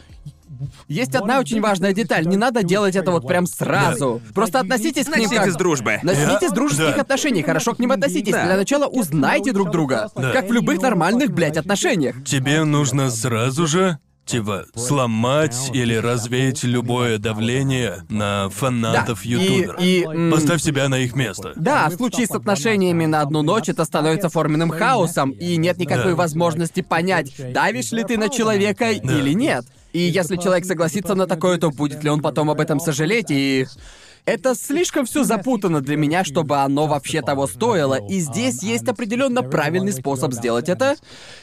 есть одна очень важная деталь. Не надо делать это вот прям сразу. Просто относитесь к ним Начните как... с дружбы. Начните с дружеских да. отношений, хорошо к ним относитесь. Да. Для начала узнайте друг друга. Да. Как в любых нормальных, блядь, отношениях. Тебе нужно сразу же Типа, сломать или развеять любое давление на фанатов Да, и- ютубера. и, м, Поставь себя на их место. Да, в случае с отношениями на одну ночь это становится форменным хаосом, и нет никакой Да. возможности понять, давишь ли ты на человека или нет. И если человек согласится на такое, то будет ли он потом об этом сожалеть, и... Это слишком все запутано для меня, чтобы оно вообще того стоило. И здесь есть определенно правильный способ сделать это.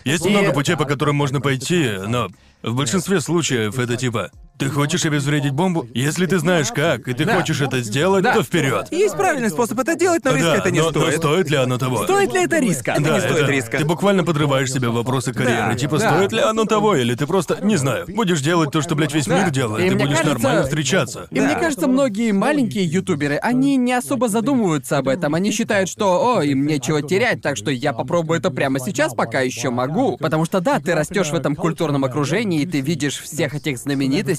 Есть И- много путей, по которым можно пойти, но в большинстве случаев это типа ты хочешь обезвредить бомбу? Если ты знаешь как, и ты Да. хочешь это сделать, Да. то вперед. Есть правильный способ это делать, но риска Да, это не но, но стоит. стоит ли оно того? Стоит ли это риска? Да, не стоит это- риска. Ты буквально подрываешь себе вопросы карьеры. Да, типа, да. стоит ли оно того, или ты просто, не знаю, будешь делать то, что, блядь, весь Да. мир делает, И ты мне будешь кажется- нормально встречаться. И мне кажется, многие маленькие ютуберы, они не особо задумываются об этом. Они считают, что, о, им нечего терять, так что я попробую это прямо сейчас, пока еще могу. Потому что да, ты растешь в этом культурном окружении, и ты видишь всех этих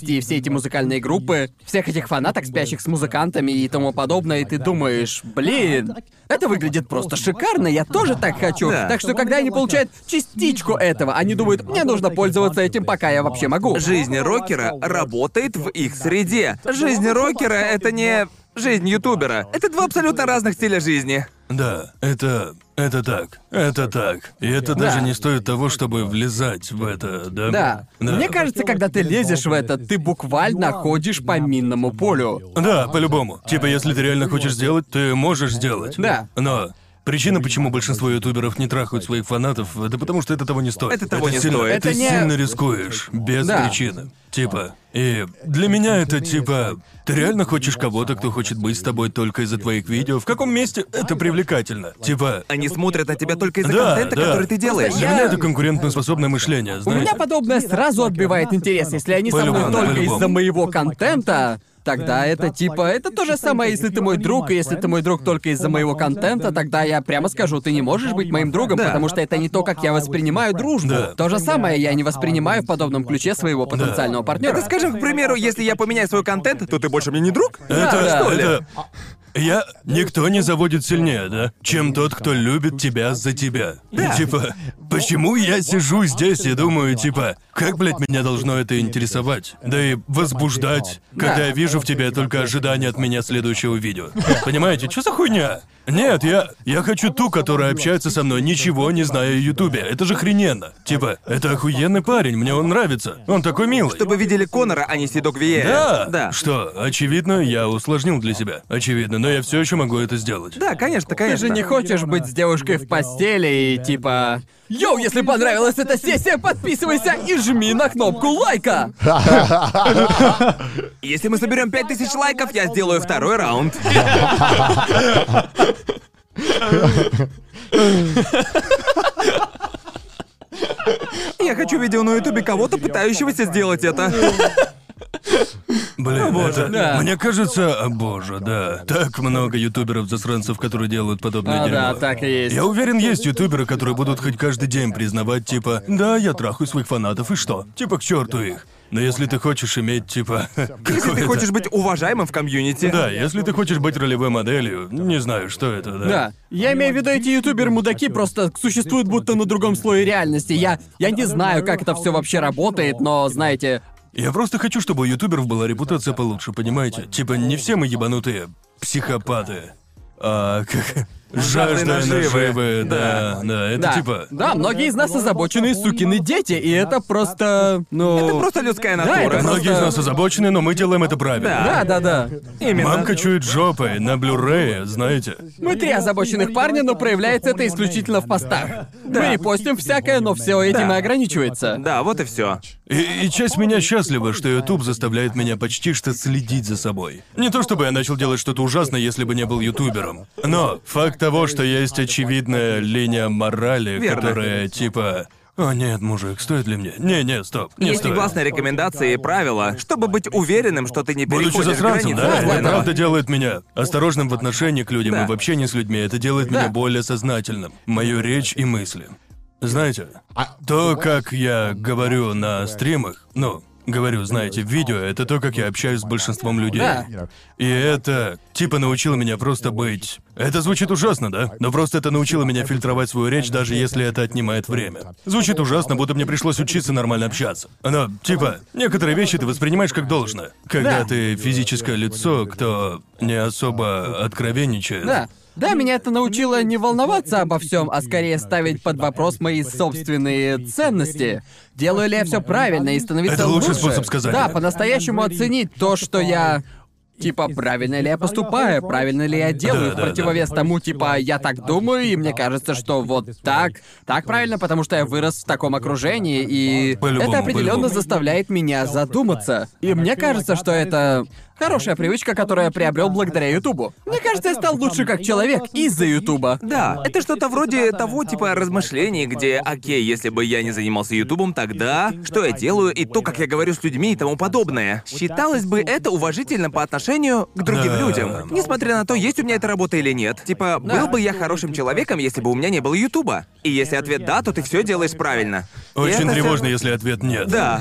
знаменитостей, и все эти музыкальные группы, всех этих фанаток, спящих с музыкантами и тому подобное, и ты думаешь, блин, это выглядит просто шикарно, я тоже так хочу. Да. Так что когда они получают частичку этого, они думают, мне нужно пользоваться этим, пока я вообще могу. Жизнь рокера работает в их среде. Жизнь рокера — это не жизнь ютубера. Это два абсолютно разных стиля жизни. Да, это... это так. Это так. И это Да. даже не стоит того, чтобы влезать в это, да? Да. Мне кажется, когда ты лезешь в это, ты буквально ходишь по минному полю. Да, по-любому. Типа, если ты реально хочешь сделать, ты можешь сделать. Да. Но причина, почему большинство ютуберов не трахают своих фанатов, это потому что это того не стоит. Это того не сильно, стоит. Ты Это не- сильно рискуешь, без Да. причины. Типа. И для меня это типа. Ты реально хочешь кого-то, кто хочет быть с тобой только из-за твоих видео? В каком месте это привлекательно? Типа. Они смотрят на тебя только из-за Да, контента, да. который ты делаешь. Для Я- меня это конкурентно-способное мышление, У знаете? меня подобное сразу отбивает интерес. Если они со мной По-любому, только по-любому. из-за моего контента, тогда это типа... Это то же самое, если ты мой друг, и если ты мой друг только из-за моего контента, тогда я прямо скажу, ты не можешь быть моим другом, Да. потому что это не то, как я воспринимаю дружбу. Да. То же самое я не воспринимаю в подобном ключе своего потенциального партнера. Это, скажем, к примеру, если я поменяю свой контент, то ты больше мне не друг? Это, Да, что ли? это... Я... Никто не заводит сильнее, да? Чем тот, кто любит тебя за тебя. Да. И, типа, почему я сижу здесь и думаю, типа, как, блядь, меня должно это интересовать? Да и возбуждать, когда Да. я вижу в тебе только ожидание от меня следующего видео. Понимаете, что за хуйня? Нет, я... Я хочу ту, которая общается со мной, ничего не зная о Ютубе. Это же хрененно. Типа, это охуенный парень, мне он нравится. Он такой милый. Чтобы видели Конора, а не Сидок Виея. Да. Да. Что, очевидно, я усложнил для себя. Очевидно, но я все еще могу это сделать. Да, конечно, Ты конечно. же не хочешь быть с девушкой в постели и типа... Йоу, если понравилась эта сессия, подписывайся и жми на кнопку лайка! Если мы соберем 5000 лайков, я сделаю второй раунд. Я хочу видео на ютубе кого-то, пытающегося сделать это. Блин, это... Да. Мне кажется, о боже, да. Так много ютуберов-засранцев, которые делают подобное А, дерьмо. да, так и есть. Я уверен, есть ютуберы, которые будут хоть каждый день признавать, типа, да, я трахаю своих фанатов, и что? Типа, к черту их. Но если ты хочешь иметь, типа, Если ты хочешь быть уважаемым в комьюнити. Да, если ты хочешь быть ролевой моделью, не знаю, что это, да. Да. Я имею в виду, эти ютуберы-мудаки просто существуют будто на другом слое реальности. Я, я не знаю, как это все вообще работает, но, знаете, Я просто хочу, чтобы у ютуберов была репутация получше, понимаете? Типа, не все мы ебанутые психопаты. А как... Жажда наживы. наживы, да, да, это Да. типа... Да, многие из нас озабоченные сукины дети, и это просто. Ну. Это просто людская Да, натура. это просто- Многие из нас озабочены, но мы делаем это правильно. Да, да, да. Именно. Мамка чует жопой на блюрее, знаете. Мы три озабоченных парня, но проявляется это исключительно в постах. Мы репостим всякое, но все этим Да. и ограничивается. Да, вот и все. И, и часть меня счастлива, что YouTube заставляет меня почти что следить за собой. Не то чтобы я начал делать что-то ужасное, если бы не был ютубером. Но факт того, что есть очевидная линия морали, Верно. которая типа... О нет, мужик, стоит ли мне? Не, не, стоп, не Есть стоит. негласные рекомендации и правила, чтобы быть уверенным, что ты не Будучи переходишь засранцем, границы да, это правда делает меня осторожным в отношении к людям Да. и в общении с людьми. Это делает Да. меня более сознательным. Мою речь и мысли. Знаете, то, как я говорю на стримах, ну, говорю, знаете, в видео, это то, как я общаюсь с большинством людей. Да. И это, типа, научило меня просто быть... Это звучит ужасно, да? Но просто это научило меня фильтровать свою речь, даже если это отнимает время. Звучит ужасно, будто мне пришлось учиться нормально общаться. Но, типа, некоторые вещи ты воспринимаешь как должное. Когда Да. ты физическое лицо, кто не особо откровенничает. Да. Да, меня это научило не волноваться обо всем, а скорее ставить под вопрос мои собственные ценности. Делаю ли я все правильно и становиться Это лучший лучше? способ сказать. Да, по-настоящему оценить то, что я Типа, правильно ли я поступаю, правильно ли я делаю, Да, в да, противовес тому, типа, я так думаю, и мне кажется, что вот так, так правильно, потому что я вырос в таком окружении, и это определенно заставляет меня задуматься. И мне кажется, что это хорошая привычка, которую я приобрел благодаря Ютубу. Мне кажется, я стал лучше как человек из-за Ютуба. Да, это что-то вроде того типа размышлений, где, окей, если бы я не занимался Ютубом, тогда что я делаю и то, как я говорю с людьми и тому подобное. Считалось бы это уважительно по отношению к другим Да. людям, несмотря на то, есть у меня эта работа или нет. Типа, был бы я хорошим человеком, если бы у меня не было Ютуба. И если ответ да, то ты все делаешь правильно. Очень тревожно, всё- если ответ нет. Да.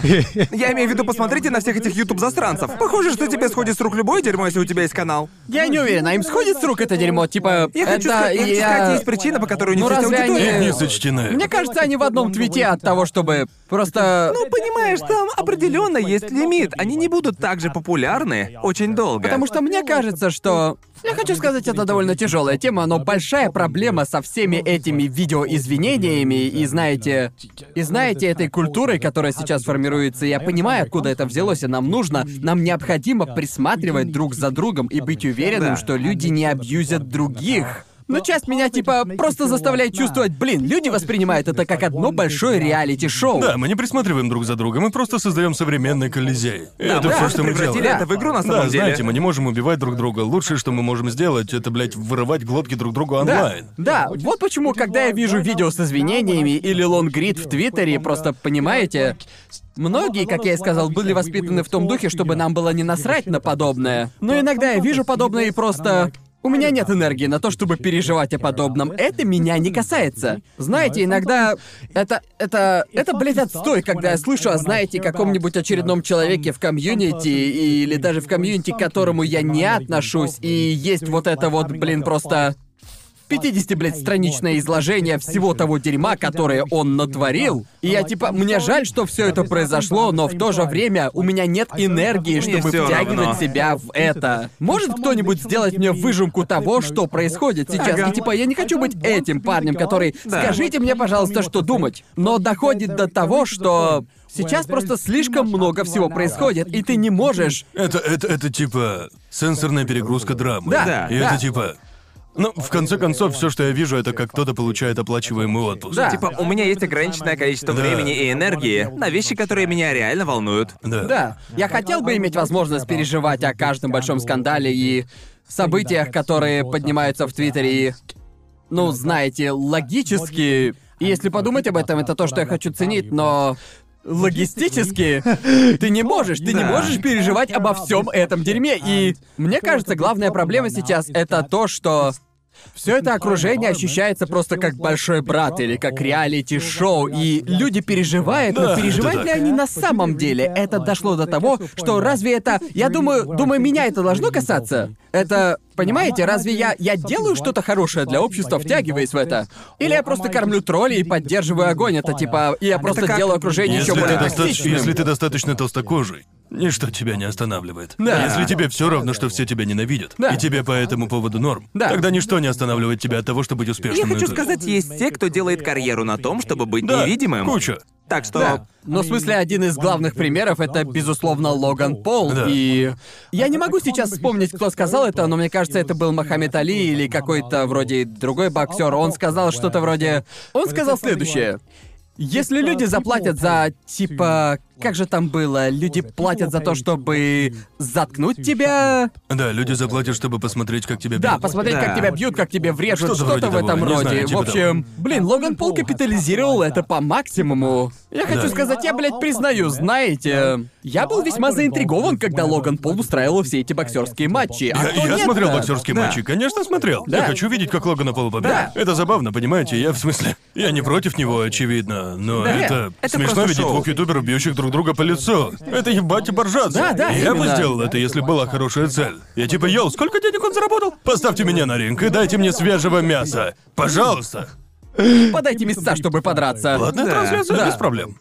Я имею в виду, посмотрите на всех этих ютуб-застранцев. Похоже, что тебе сходит с рук любое дерьмо, если у тебя есть канал. Я не уверен, а им сходит с рук это дерьмо, типа, Я хочу, это ска- я хочу я- сказать, есть причина, по которой у них Ну, есть они- аудитория. Их не сочтены. Мне кажется, они в одном твите от того, чтобы просто... Ну, понимаешь, там определенно есть лимит. Они не будут так же популярны очень долго. Потому что мне кажется, что... Я хочу сказать, это довольно тяжелая тема, но большая проблема со всеми этими видеоизвинениями и, знаете... И знаете, этой культурой, которая сейчас формируется, я понимаю, откуда это взялось, и нам нужно, нам необходимо присматривать друг за другом и быть уверенным, что люди не абьюзят других. Но часть меня, типа, просто заставляет чувствовать, блин, люди воспринимают это как одно большое реалити-шоу. Да, мы не присматриваем друг за другом, мы просто создаем современный колизей. И Да, это мы все, просто что мы превратили делаем. это в игру на Да, самом деле. знаете, мы не можем убивать друг друга. Лучшее, что мы можем сделать, это, блядь, вырывать глотки друг другу Да, онлайн. да, вот почему, когда я вижу видео с извинениями или лонгрид в Твиттере, просто понимаете, многие, как я и сказал, были воспитаны в том духе, чтобы нам было не насрать на подобное. Но иногда я вижу подобное и просто... У меня нет энергии на то, чтобы переживать о подобном. Это меня не касается. Знаете, иногда это... Это... Это, блядь, отстой, когда я слышу о, знаете, каком-нибудь очередном человеке в комьюнити, или даже в комьюнити, к которому я не отношусь, и есть вот это вот, блин, просто... 50, блядь, страничное изложение всего того дерьма, которое он натворил. И я типа, мне жаль, что все это произошло, но в то же время у меня нет энергии, чтобы всё втягивать равно. себя в это. Может кто-нибудь сделать мне выжимку того, что происходит сейчас? Ага. И типа, я не хочу быть этим парнем, который Да. скажите мне, пожалуйста, что думать. Но доходит до того, что сейчас просто слишком много всего происходит, и ты не можешь. Это, это, это типа сенсорная перегрузка драмы. Да, И да. это типа... Ну, в конце концов, все, что я вижу, это как кто-то получает оплачиваемый отпуск. Да. Типа, у меня есть ограниченное количество Да. времени и энергии на вещи, которые меня реально волнуют. Да. Да, я хотел бы иметь возможность переживать о каждом большом скандале и событиях, которые поднимаются в Твиттере и... Ну, знаете, логически... Если подумать об этом, это то, что я хочу ценить, но... Логистически ты не можешь, ты не можешь переживать обо всем этом дерьме. И мне кажется, главная проблема сейчас это то, что все это окружение ощущается просто как большой брат или как реалити-шоу, и люди переживают, но Да, переживают ли они на самом деле? Это дошло до того, что разве это... Я думаю, думаю, меня это должно касаться. Это... Понимаете, разве я, я делаю что-то хорошее для общества, втягиваясь в это? Или я просто кормлю троллей и поддерживаю огонь? Это типа... Я просто как- делаю окружение Если еще ты, более достаточно, токсичным. если ты достаточно толстокожий, Ничто тебя не останавливает. Да. Если тебе все равно, что все тебя ненавидят, Да. и тебе по этому поводу норм, Да. тогда ничто не останавливает тебя от того, чтобы быть успешным. Я хочу сказать, есть те, кто делает карьеру на том, чтобы быть Да, невидимым. куча. Так что... Да. Но в смысле, один из главных примеров это, безусловно, Логан Пол. Да. И я не могу сейчас вспомнить, кто сказал это, но мне кажется, это был Мохаммед Али или какой-то вроде другой боксер. Он сказал что-то вроде. Он сказал следующее. Если люди заплатят за, типа, как же там было, люди платят за то, чтобы заткнуть тебя. Да, люди заплатят, чтобы посмотреть, как тебя Да, бьют. посмотреть, Да. как тебя бьют, как тебя врежут, Что-то что-то, вроде в того, этом не роде. знаю, в типа общем, блин, Логан Пол капитализировал это по максимуму. Я хочу Да. сказать, я, блядь, признаю, знаете, я был весьма заинтригован, когда Логан Пол устраивал все эти боксерские матчи. А Я, кто я нет-то? смотрел боксерские Да. матчи, конечно, смотрел. Да. Я хочу видеть, как Логана Пола победит. Да. Это забавно, понимаете? Я в смысле. Я не против него, очевидно, но Да. это, Это смешно просто видеть шоу. двух ютуберов, бьющих друг друга по лицу. Это ебать и боржаться. Да, да, Я бы именно. сделал это, если была хорошая цель. Я типа, йоу, сколько денег он заработал? Поставьте меня на ринг и дайте мне свежего мяса. Пожалуйста. Подайте места, чтобы подраться. Ладно, Да. трансляция Да. без проблем.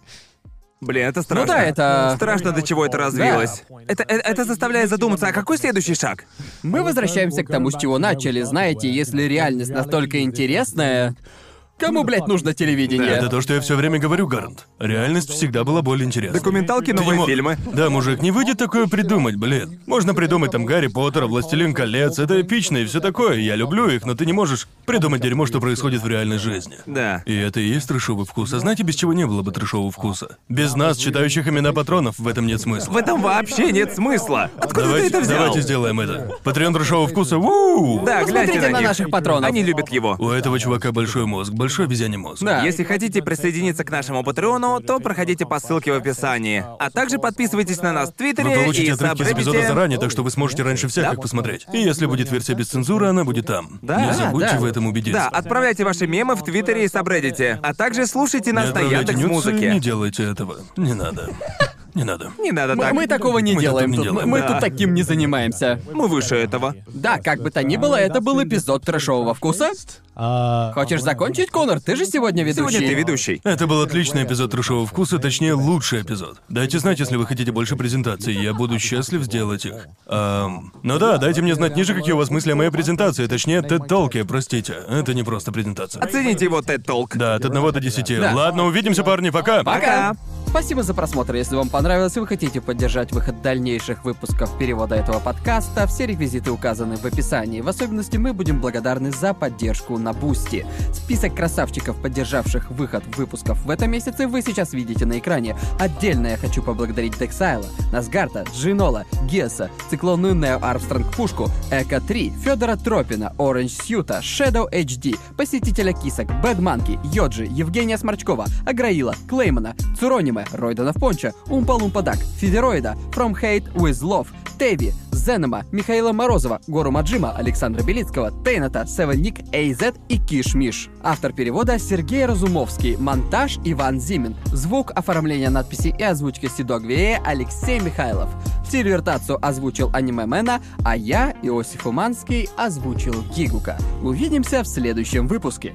Блин, это страшно. Ну да, это- Страшно, до чего это развилось. Это, это, это заставляет задуматься, а какой следующий шаг? Мы возвращаемся к тому, с чего начали. Знаете, если реальность настолько интересная, кому, блядь, нужно телевидение? Это то, что я все время говорю, Гарант. Реальность всегда была более интересной. Документалки, новые мо- фильмы. Да, мужик, не выйдет такое придумать, блин. Можно придумать там Гарри Поттера, Властелин колец, это эпично и все такое. Я люблю их, но ты не можешь придумать дерьмо, что происходит в реальной жизни. Да. И это и есть трешовый вкус. А знаете, без чего не было бы трешового вкуса? Без нас, читающих имена патронов, в этом нет смысла. В этом вообще нет смысла. Откуда давайте, ты это взял? давайте сделаем это. Патреон трешового вкуса. Уу! Да, гляньте на, на них. наших патронов. Они любят его. У этого чувака большой мозг, большой обезьяний мозг. Да. Если хотите присоединиться к нашему Патреону, то проходите по ссылке в описании. А также подписывайтесь на нас в Твиттере Вы получите и отрывки из эпизода заранее, так что вы сможете раньше всех Да. их посмотреть. И если будет версия без цензуры, она будет там. Да. Не Да, забудьте да. в этом убедиться. Да, отправляйте ваши мемы в Твиттере и Сабреддите. А также слушайте не нас на отправляйте Яндекс нюцы, Музыке. не делайте этого. Не надо. Не надо. Не надо Мы, так. мы такого не Мы делаем такого не тут. делаем, мы да. тут таким не занимаемся. Мы выше этого. Да, как бы то ни было, это был эпизод трэшового вкуса. Хочешь закончить, Конор? Ты же сегодня ведущий. Сегодня ты ведущий. Это был отличный эпизод трешового вкуса, точнее, лучший эпизод. Дайте знать, если вы хотите больше презентаций, я буду счастлив сделать их. Ам, ну да, дайте мне знать ниже, какие у вас мысли о моей презентации, точнее, TED Talk е, простите. Это не просто презентация. Оцените его TED Talk. Да, от 1 до 10. Да. Ладно, увидимся, парни, пока! Пока. Спасибо за просмотр. Если вам понравилось и вы хотите поддержать выход дальнейших выпусков перевода этого подкаста, все реквизиты указаны в описании. В особенности мы будем благодарны за поддержку на Бусти. Список красавчиков, поддержавших выход выпусков в этом месяце, вы сейчас видите на экране. Отдельно я хочу поблагодарить Дексайла, Насгарта, Джинола, Геса, циклонную Нео Армстронг Пушку, Эко 3, Федора Тропина, Оранж Сьюта, Shadow HD, посетителя кисок, Бэд Манки, Йоджи, Евгения Сморчкова, Аграила, Клеймана, Цурониме, Ройданов Понча, Умпа Лумпа Дак, Фидероида, From Hate With Love, Теви, Зенема, Михаила Морозова, Гору Маджима, Александра Белицкого, Тейната, Севен Ник, AZ и Киш Миш. Автор перевода Сергей Разумовский, монтаж Иван Зимин, звук, оформление надписи и озвучка Сидок Вее Алексей Михайлов. Сильвертацию озвучил Аниме Мэна, а я, Иосиф Уманский, озвучил Гигука. Увидимся в следующем выпуске.